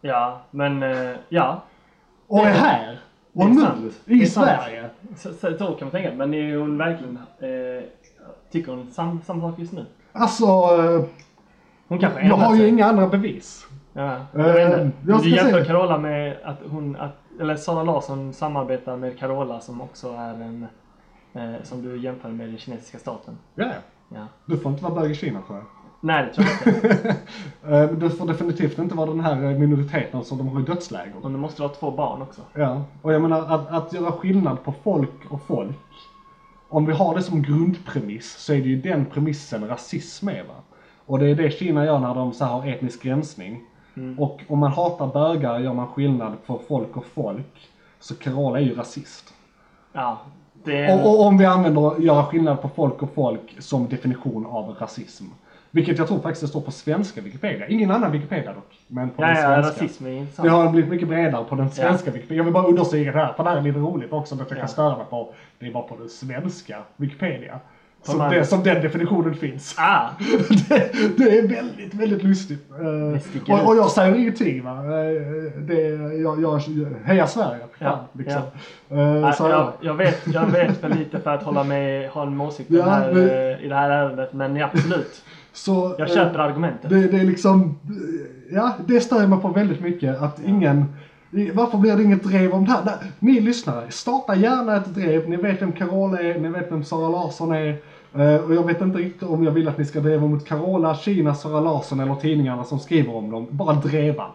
Ja, men eh, ja. Och är här, och nu, i. Sverige. Så, så, så kan man tänka. Men är hon verkligen... Eh, tycker hon sam, samma sak just nu? Alltså, eh, Hon kanske jag har ju sig. inga andra bevis. Ja, Eh, jag vet inte. jag Du jämför se. Carola med att hon... Att, eller Sara Larsson samarbetar med Carola som också är en... Eh, som du jämför med den kinesiska staten. Ja, ja. Du får inte vara bög i Kina tror jag. Nej, det tror jag inte. Eh, Du får definitivt inte vara den här eh, minoriteten som de har i dödsläger. Och det måste vara två barn också. Ja, och jag menar att, att göra skillnad på folk och folk. Om vi har det som grundpremiss så är det ju den premissen rasism är va. Och det är det Kina gör när de så här har etnisk gränsning. Och om man hatar bögar gör man skillnad på folk och folk. Så Carola är ju rasist. Ja. Det är... Och, och om vi använder göra skillnad på folk och folk som definition av rasism. Vilket jag tror faktiskt står på svenska Wikipedia. Ingen annan Wikipedia dock. Men på ja, den ja, svenska. rasism är intressant. Det har blivit mycket bredare på den svenska Wikipedia. Jag vill bara understryka det här, för det här är lite roligt också. Det jag kan Ja. störa mig på. Det är bara på den svenska Wikipedia. Som, man- det, som den definitionen finns. Ah! det, det är väldigt, väldigt lustigt. Eh, och, och jag säger ingenting va. Eh, Det, jag, jag, heja Sverige. Ja, liksom. ja. Nej, så jag, jag, vet, jag vet för lite för att hålla med, ha en åsikt i Ja, det här, men- eh, i det här ärendet. Men ja, absolut. Så, Jag köper argumentet. Det, det är liksom, ja det stör mig på väldigt mycket att ingen, varför blir det inget drev om det här? Ni lyssnare, starta gärna ett drev. Ni vet vem Carola är, ni vet vem Sara Larsson är. Eh, och jag vet inte riktigt om jag vill att ni ska driva mot Carola, Kina, Sara Larsson eller tidningarna som skriver om dem. Bara dreva.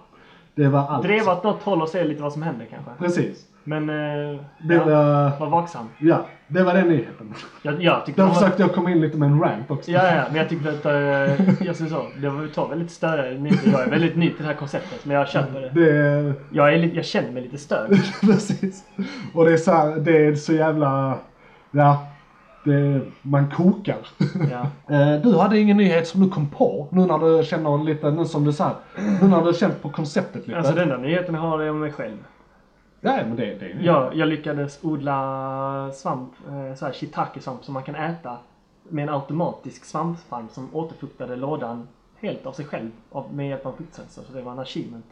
Det var allt. Drev åt något håll och se lite vad som händer kanske. Precis. Men eh, Det ja, var, var vaksam. ja, det var den nyheten. Jag, jag tyckte Där var- försökte jag komma in lite med en rant också. Ja, ja, men jag tyckte att, eh, jag så, det var tar väldigt större nyheter. Jag är väldigt ny till det här konceptet, men jag köper det. Det, Jag, är jag känner mig lite störd. Precis. Och det är så här, det är så jävla, ja, det, man kokar. Ja. Eh, Du hade ingen nyhet som du kom på, nu när du känner lite, nu som du sa, nu när du känt på konceptet lite. Alltså den enda nyheten har jag om mig själv. Ja, men det, det är Jag, jag lyckades odla svamp, eh, så här shiitake-svamp som man kan äta med en automatisk svampfarm som återfuktade lådan helt av sig själv av, med hjälp av fuktsensor. Så det var en achievement.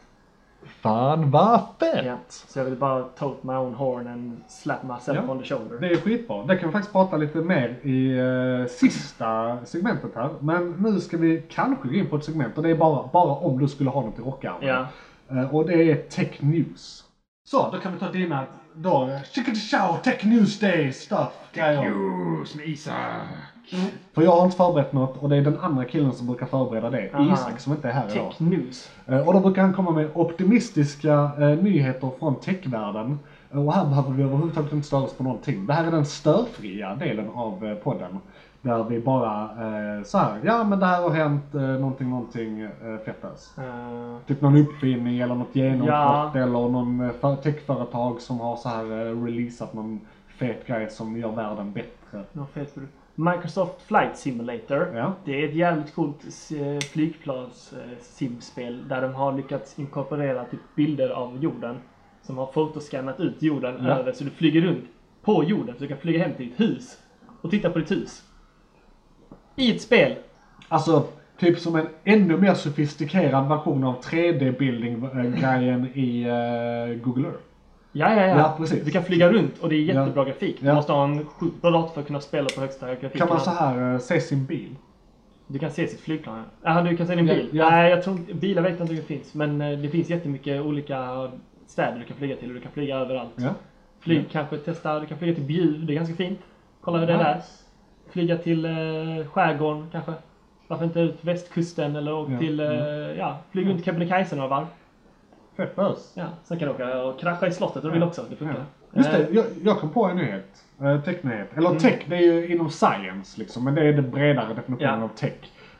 Fan vad fett! Ja. Så jag vill bara tote my own horn and slap myself Ja. on the shoulder. Det är skitbra. Det kan vi faktiskt prata lite mer i eh, sista segmentet här. Men nu ska vi kanske gå in på ett segment och det är bara, bara om du skulle ha något i rockärmen. Ja. Eh, och det är Tech News. Så, då kan vi ta dina, då, Chicken Show, Tech News Day stuff. Tech News med Isak. För jag har inte förberett något och det är den andra killen som brukar förbereda det. Aha. Isak som inte är här idag. Tech news. Eh, Och då brukar han komma med optimistiska eh, nyheter från techvärlden. Eh, Och här behöver vi överhuvudtaget inte störa oss på någonting. Det här är den störfria delen av eh, podden. Där vi bara eh, så här, ja men det här har hänt, eh, någonting, någonting eh, fettas. Uh, Typ någon uppfinning eller något genombrott Ja. eller någon eh, för- techföretag som har så här eh, releasat någon fet grej som gör världen bättre. fet. Microsoft Flight Simulator. Ja. Det är ett jävligt coolt eh, flygplans-simspel där de har lyckats inkorporera typ bilder av jorden. Som har fotoskannat ut jorden Ja. över så du flyger runt på jorden. Så du kan flyga hem till ditt hus och titta på ditt hus. I ett spel. Alltså, typ som en ännu mer sofistikerad version av 3D-building-grejen i eh, Google Earth. Ja, ja, ja. Ja, precis. Du kan flyga runt och det är jättebra grafik. Du Ja. måste ha en sjukt bra dator för att kunna spela på högsta grafik. Kan man så här eh, se sin bil? Du kan se sitt flygplan. Ja, du kan se din Ja, bil. ja. Nej, jag tror bilar vet jag inte om det finns. Men eh, det finns jättemycket olika städer du kan flyga till och du kan flyga överallt. Ja. Flyg kanske testa, du kan flyga till Bjuv, det är ganska fint. Kolla hur det är där. Flyga till eh, skärgården kanske. Varför inte ut västkusten eller åka Ja, till, eh, ja, flyga runt Kebnekaise några varv. Fett bös. Ja, sen kan du åka och krascha i slottet om du vill också. Det funkar. Just det, Eh, jag, jag kom på en nyhet. Uh, technyhet. Eller tech, det är ju inom science liksom, men det är den bredare definitionen Ja. av tech.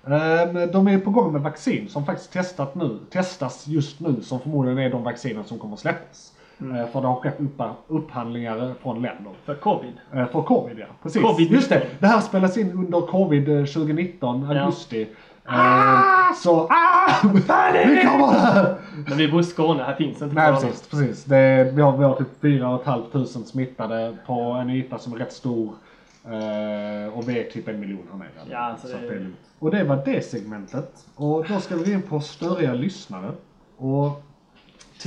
Ehm, de är på gång med vaccin som faktiskt testat nu, testas just nu, som förmodligen är de vacciner som kommer släppas. Eh, för det har skett upphandlingar från länder. För covid. Eh, för covid ja, precis. Covid-19. Just det, det här spelas in under covid eh, 2019, Ja. augusti. Ah, så, ah! Vi kommer! Men vi bor i Skåne, här finns inte Nej precis, precis. Det, vi, har, vi har typ 4 500 smittade på en yta som är rätt stor. Eh, och vi är typ en miljon här nere. Ja, alltså Så det-. Och det var det segmentet. Och då ska vi gå in på störiga lyssnare. Och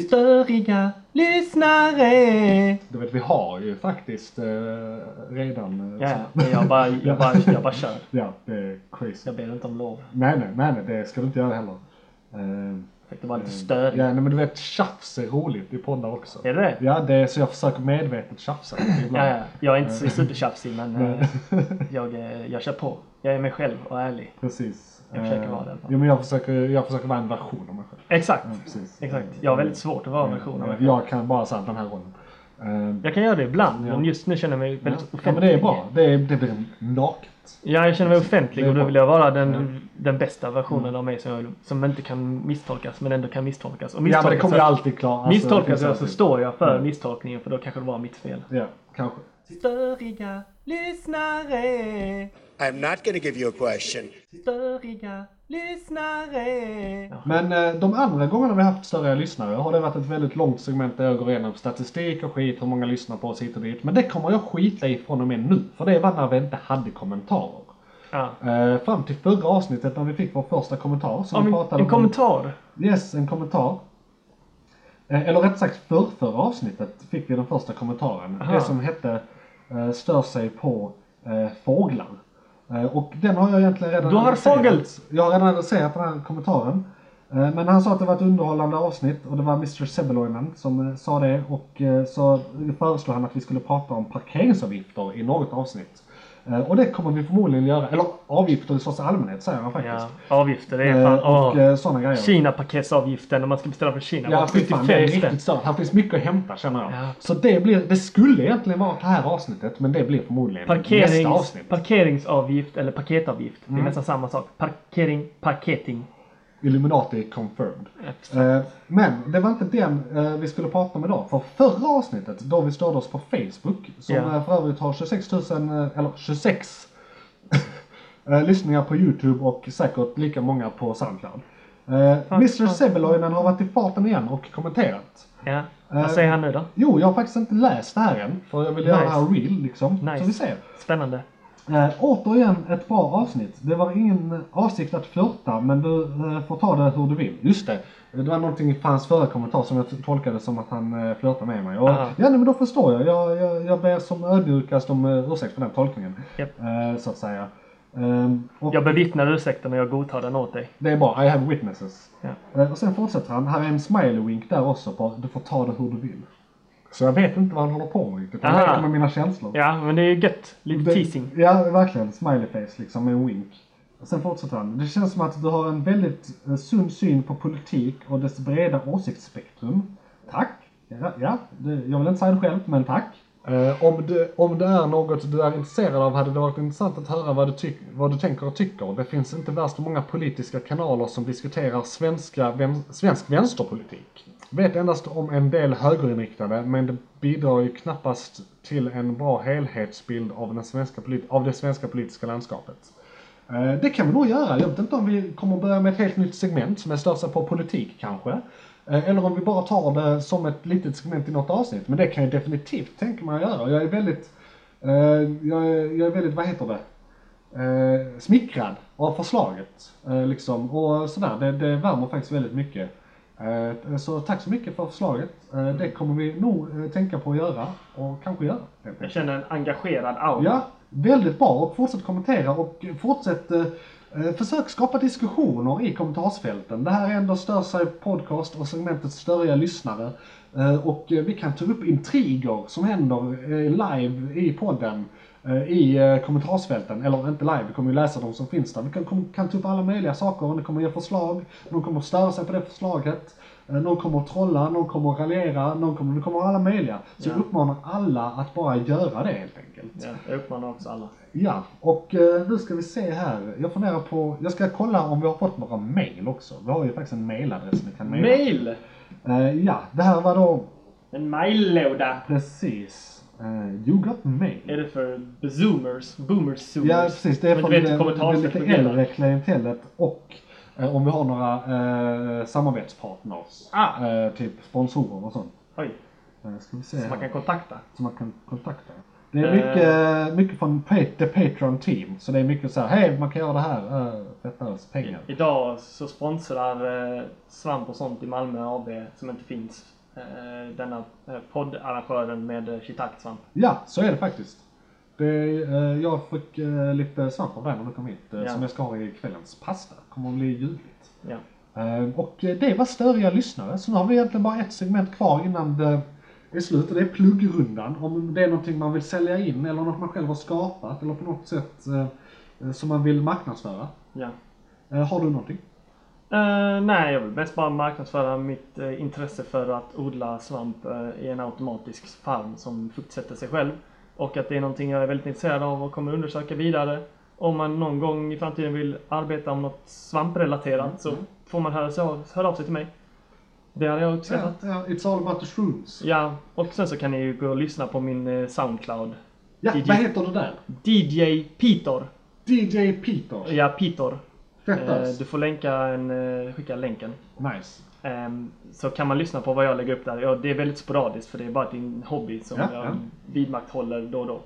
Störiga lyssnare. du vet, vi har ju faktiskt eh, redan... eh, Ja, men jag bara, jag bara, jag bara kör. ja, det är crazy. Jag ber inte om lov. Nej, nej, nej, nej, det ska du inte göra heller. Eh, det vara lite störig. ja, nej, men du vet, tjafs är roligt i poddar också. Är det det? Ja, det är så jag försöker medvetet tjafsa ibland. Ja, ja. Jag är inte så supertjafsig men eh, jag, eh, jag kör på. Jag är mig själv och ärlig. Precis. Jag försöker Eh, vara det i alla fall. Jo, men jag försöker, jag försöker vara en version av mig själv. Exakt. Ja, precis. Exakt. Jag har väldigt svårt att vara en version av mig själv. Jag kan bara säga den här rollen. Eh, Jag kan göra det ibland Ja. men just nu känner jag mig väldigt ja, offentlig. men det är bra. Det, är, det blir naket. Ja, jag känner mig offentlig och då vill jag vara den, den bästa versionen av mig som, jag, som inte kan misstolkas men ändå kan misstolkas. Och Ja, men det misstolkas kommer jag alltid klara. Alltså, misstolkas jag så alltid. står jag för Mm. misstolkningen för då kanske det var mitt fel. Ja, kanske. Störiga lyssnare. I'm not going to give you a question. Störiga lyssnare. Men eh, de andra gångerna vi haft större lyssnare har det varit ett väldigt långt segment där jag går igenom statistik och skit, hur många lyssnar på oss hit och dit. Men det kommer jag skita i från och med nu. För det var när vi inte hade kommentarer. Ja. Eh, fram till förra avsnittet när vi fick vår första kommentar. Som Ja, vi pratade en om- kommentar. Yes, en kommentar. Eh, Eller rätt sagt för förra avsnittet fick vi den första kommentaren. Aha. Det som hette eh, Stör sig på eh, fåglar. Eh, och den har jag egentligen redan Du har adresserat. fågel! Jag har redan adresserat den här kommentaren. Eh, men han sa att det var ett underhållande avsnitt och det var Mr Sebbeloinen som eh, sa det. Och så föreslog han att vi skulle prata om parkeringsavgifter i något avsnitt. Eh, och det kommer vi förmodligen göra. Eller avgifter i största allmänhet säger han faktiskt. Ja, avgifter. Det är Eh, fan... och åh. eh, sådana grejer. Kina-paketsavgiften om man ska beställa från Kina. Ja, fy fan, det är 75 spänn. riktigt stört. Här finns mycket att hämta känner jag. Ja. Så det blir, det skulle egentligen vara det här avsnittet, men det blir förmodligen nästa Parkerings, avsnitt. parkeringsavgift eller paketavgift. Det är Mm. nästan samma sak. Parkering, parketing. Illuminati confirmed. Eh, men det var inte den eh, vi skulle prata om idag. För förra avsnittet, då vi störde oss på Facebook, som Ja. eh, för övrigt har 26 000, eh, eller 26 eh, lyssningar på YouTube och säkert lika många på Soundcloud. Eh, Mr fan. Sebbeloinen har varit i farten igen och kommenterat. Ja. Eh, Vad säger han nu då? Jo, jag har faktiskt inte läst det här än. För jag vill göra det här real liksom. Nice. Så vi ser. Spännande. Eh, återigen ett bra avsnitt. Det var ingen avsikt att flörta, men du eh, får ta det hur du vill. Just det. Det var någonting i hans förra kommentar som jag tolkade som att han eh, flörtar med mig. Och, ja, nej, men då förstår jag. Jag, jag, jag ber som ödmjukast om uh, ursäkt för den tolkningen. Japp. Eh, så att säga. Ehm, och Jag bevittnar ursäkten och jag godtar den åt dig. Det är bra. I have witnesses. Ja. Eh, och sen fortsätter han. Här är en smiley wink där också på du får ta det hur du vill. Så jag vet inte vad han håller på med riktigt. Han leker med mina känslor. Ja, men det är ju gött. Lite Det- teasing. Ja, verkligen. Smiley face liksom med en wink. Och sen fortsätter han. Det känns som att du har en väldigt eh, sund syn på politik och dess breda åsiktsspektrum. Tack. Ja, ja det, jag vill inte säga det själv, men tack. Eh, om, det, om det är något du är intresserad av hade det varit intressant att höra vad du, tyck, vad du tänker och tycker. Det finns inte värst många politiska kanaler som diskuterar svenska, vän, svensk vänsterpolitik. Vet endast om en del högerinriktade, men det bidrar ju knappast till en bra helhetsbild av, den svenska, av det svenska politiska landskapet. Eh, Det kan vi nog göra. Jag vet inte om vi kommer börja med ett helt nytt segment som är största på politik kanske. Eh, Eller om vi bara tar det som ett litet segment i något avsnitt. Men det kan jag definitivt tänka mig att göra. Jag är väldigt, eh, jag är, jag är väldigt, vad heter det? Eh, smickrad av förslaget. Eh, liksom. Och sådär, det, det värmer faktiskt väldigt mycket. Eh, så tack så mycket för förslaget. Eh, det kommer vi nog eh, tänka på att göra och kanske göra. Jag känner en engagerad aura. Ja, väldigt bra. Och fortsätt kommentera och fortsätt försök skapa diskussioner i kommentarsfälten. Det här är ändå Stör sig podcast och segmentet Störiga lyssnare. Och vi kan ta upp intriger som händer live i podden. Eh, i eh, kommentarsfälten, eller inte live, vi kommer ju läsa de som finns där. Vi kan, kan ta upp alla möjliga saker, ni kommer ge förslag, någon kommer störa sig på det förslaget, eh, någon kommer att trolla, någon kommer att raljera, någon kommer, det kommer alla möjliga. Så jag uppmanar alla att bara göra det helt enkelt. Ja, jag uppmanar också alla. Ja, och nu ska vi se här. Jag funderar på, jag ska kolla om vi har fått några mail också. Vi har ju faktiskt en mailadress ni kan maila. Mail! Ja, det här var då En maillåda. precis. Uh, you got mail. Är det för zoomers? Boomers zoomers? Ja, precis. Det är från det, lite äldre klientellet och eh, om vi har några eh, samarbetspartners. Ah. Eh, typ sponsorer och sånt. Oj, Eh, ska vi se som man kan kontakta. som man kan kontakta. Det är Eh. mycket, mycket från the Patreon team. Så det är mycket så här, hej man kan göra det här, uh, fetta oss pengar. Idag så sponsrar Svamp och sånt i Malmö AB, som inte finns, denna eh, poddarrangören med eh, Shiitake Svamp. Ja, så är det faktiskt. Det, eh, jag fick eh, lite svamp av den när du kom hit, eh, Ja. som jag ska ha i kvällens pasta. Kommer att bli ljuvligt. Ja. Eh, och eh, det var störiga lyssnare, så nu har vi egentligen bara ett segment kvar innan det är slut. Det är pluggrundan. Om det är någonting man vill sälja in eller något man själv har skapat eller på något sätt eh, eh, som man vill marknadsföra. ja. Eh, har du någonting? Eh, nej, jag vill mest bara marknadsföra mitt eh, intresse för att odla svamp eh, i en automatisk farm som fuktsätter sig själv. Och att det är någonting jag är väldigt intresserad av och kommer undersöka vidare. Om man någon gång i framtiden vill arbeta om något svamprelaterat så får man höra, så, höra av sig till mig. Det hade jag Ja, uppskattat. ja, it's all about the shrooms. Ja, och sen så kan ni ju gå och lyssna på min Soundcloud. Ja, DJ. vad heter du där? DJ Pitor. DJ Peter. Ja, Pitor. Eh, du får länka en, eh, skicka länken. Nice. Ehm, så kan man lyssna på vad jag lägger upp där. Ja, det är väldigt sporadiskt för det är bara en hobby som Ja, jag ja. vidmakthåller då och då.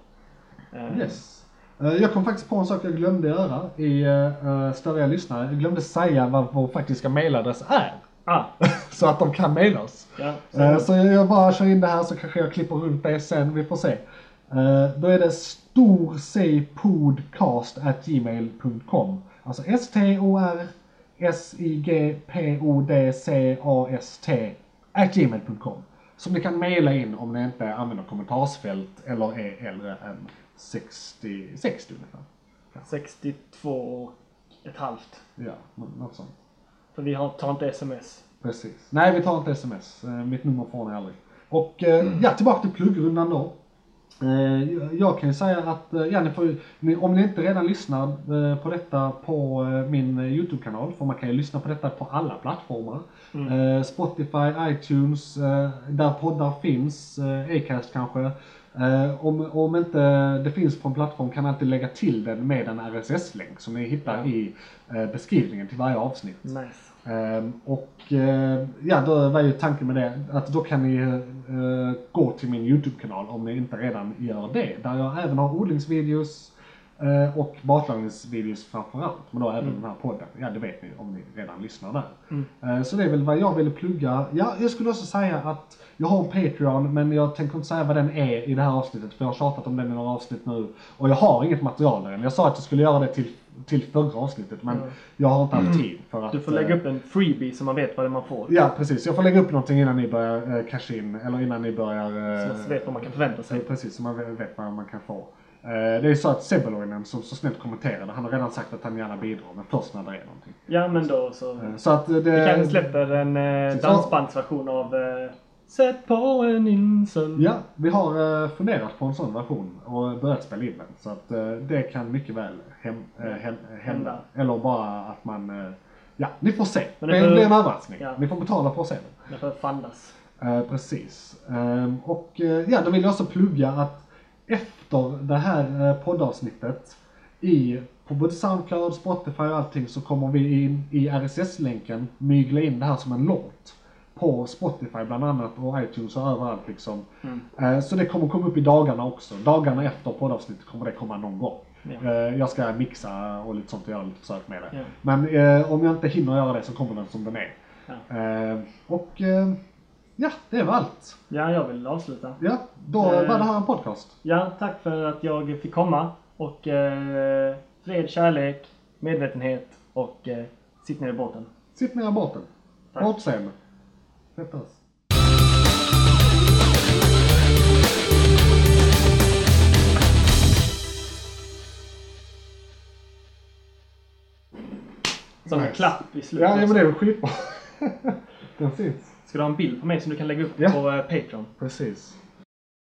Ehm, Yes. Eh, Jag kom faktiskt på en sak jag glömde göra i uh, störiga lyssnare. Jag glömde säga vad vår faktiska mailadress är. Ah, Så att de kan maila oss. ja. Så, Eh, Så jag bara kör in det här så kanske jag klipper runt det sen. Vi får se. Eh, Då är det storcpodcast.gmail.com Alltså S-T-O-R S-I-G-P-O-D-C-A-S-T at gmail.com Som ni kan maila in om ni inte använder kommentarsfält eller är äldre än 60, 60 ungefär. 62 och ett halvt. Ja, nå- något sånt. För vi har, tar inte sms. Precis. Nej, vi tar inte sms. Eh, Mitt nummer får ni aldrig. Och eh, ja, tillbaka till pluggrundan då. Eh, Jag kan ju säga att, eh, ja, ni får, om ni inte redan lyssnar eh, på detta på min YouTube-kanal, för man kan ju lyssna på detta på alla plattformar. Eh, Spotify, iTunes, där poddar finns, Acast kanske. Om, om inte det finns på en plattform kan man alltid lägga till den med en RSS-länk som ni hittar i beskrivningen till varje avsnitt. Nice. Ehm, och eh, ja, då var ju tanken med det att då kan ni eh, gå till min YouTube-kanal om ni inte redan gör det. Där jag även har odlingsvideos eh, och matlagningsvideos framförallt. Men då även den här podden. Ja, det vet ni om ni redan lyssnar där. Eh, så det är väl vad jag ville plugga. Ja, jag skulle också säga att jag har en Patreon men jag tänker inte säga vad den är i det här avsnittet för jag har tjatat om den i några avsnitt nu. Och jag har inget material där än. Jag sa att jag skulle göra det till, till förra avsnittet men jag har inte haft tid för att... Du får lägga eh, upp en freebie så man vet vad det är man får. Ja, precis. Jag får lägga upp någonting innan ni börjar eh, casha in, eller innan ni börjar... Så Eh, man vet vad man kan förvänta sig. Precis, så man vet- vad man kan få. Eh, det är ju så att Sebbeloinen som så snällt kommenterade, han har redan sagt att han gärna bidrar, men först när det är någonting. Ja, men då så. Eh, så att eh, det... Vi kanske släpper en eh, Så- dansbandsversion av eh, Sätt på en insel. Ja, vi har eh, funderat på en sån version och börjat spela in den. Så att eh, det kan mycket väl hem, eh, hem, hända. Hända. Eller bara att man... Ja, ni får se. Men det, det bör- blir en överraskning. Ja. Ni får betala för att se den. Det får fandas. Precis. Ehm, och ja, då vill jag också plugga att efter det här poddavsnittet i, på både Soundcloud, Spotify och allting så kommer vi in i RSS-länken mygla in det här som en låt. På Spotify bland annat och iTunes och överallt liksom. Eh, så det kommer komma upp i dagarna också. Dagarna efter poddavsnittet kommer det komma någon gång. Ja. Eh, jag ska mixa och lite sånt och göra lite försök med det. Ja. Men eh, om jag inte hinner göra det så kommer den som den är. Ja. Och ja, det var allt. Ja, jag vill avsluta. Ja, då var det här en podcast. Ja, tack för att jag fick komma. Och eh, fred, kärlek, medvetenhet och eh, sitt ner i båten. Sitt ner i båten. Tack. På återseende. Peppas. Som en nice. klapp i slutet. Ja, men det är väl skitbra. Den syns. Ska du ha en bild på mig som du kan lägga upp ja. på eh, Patreon? Precis.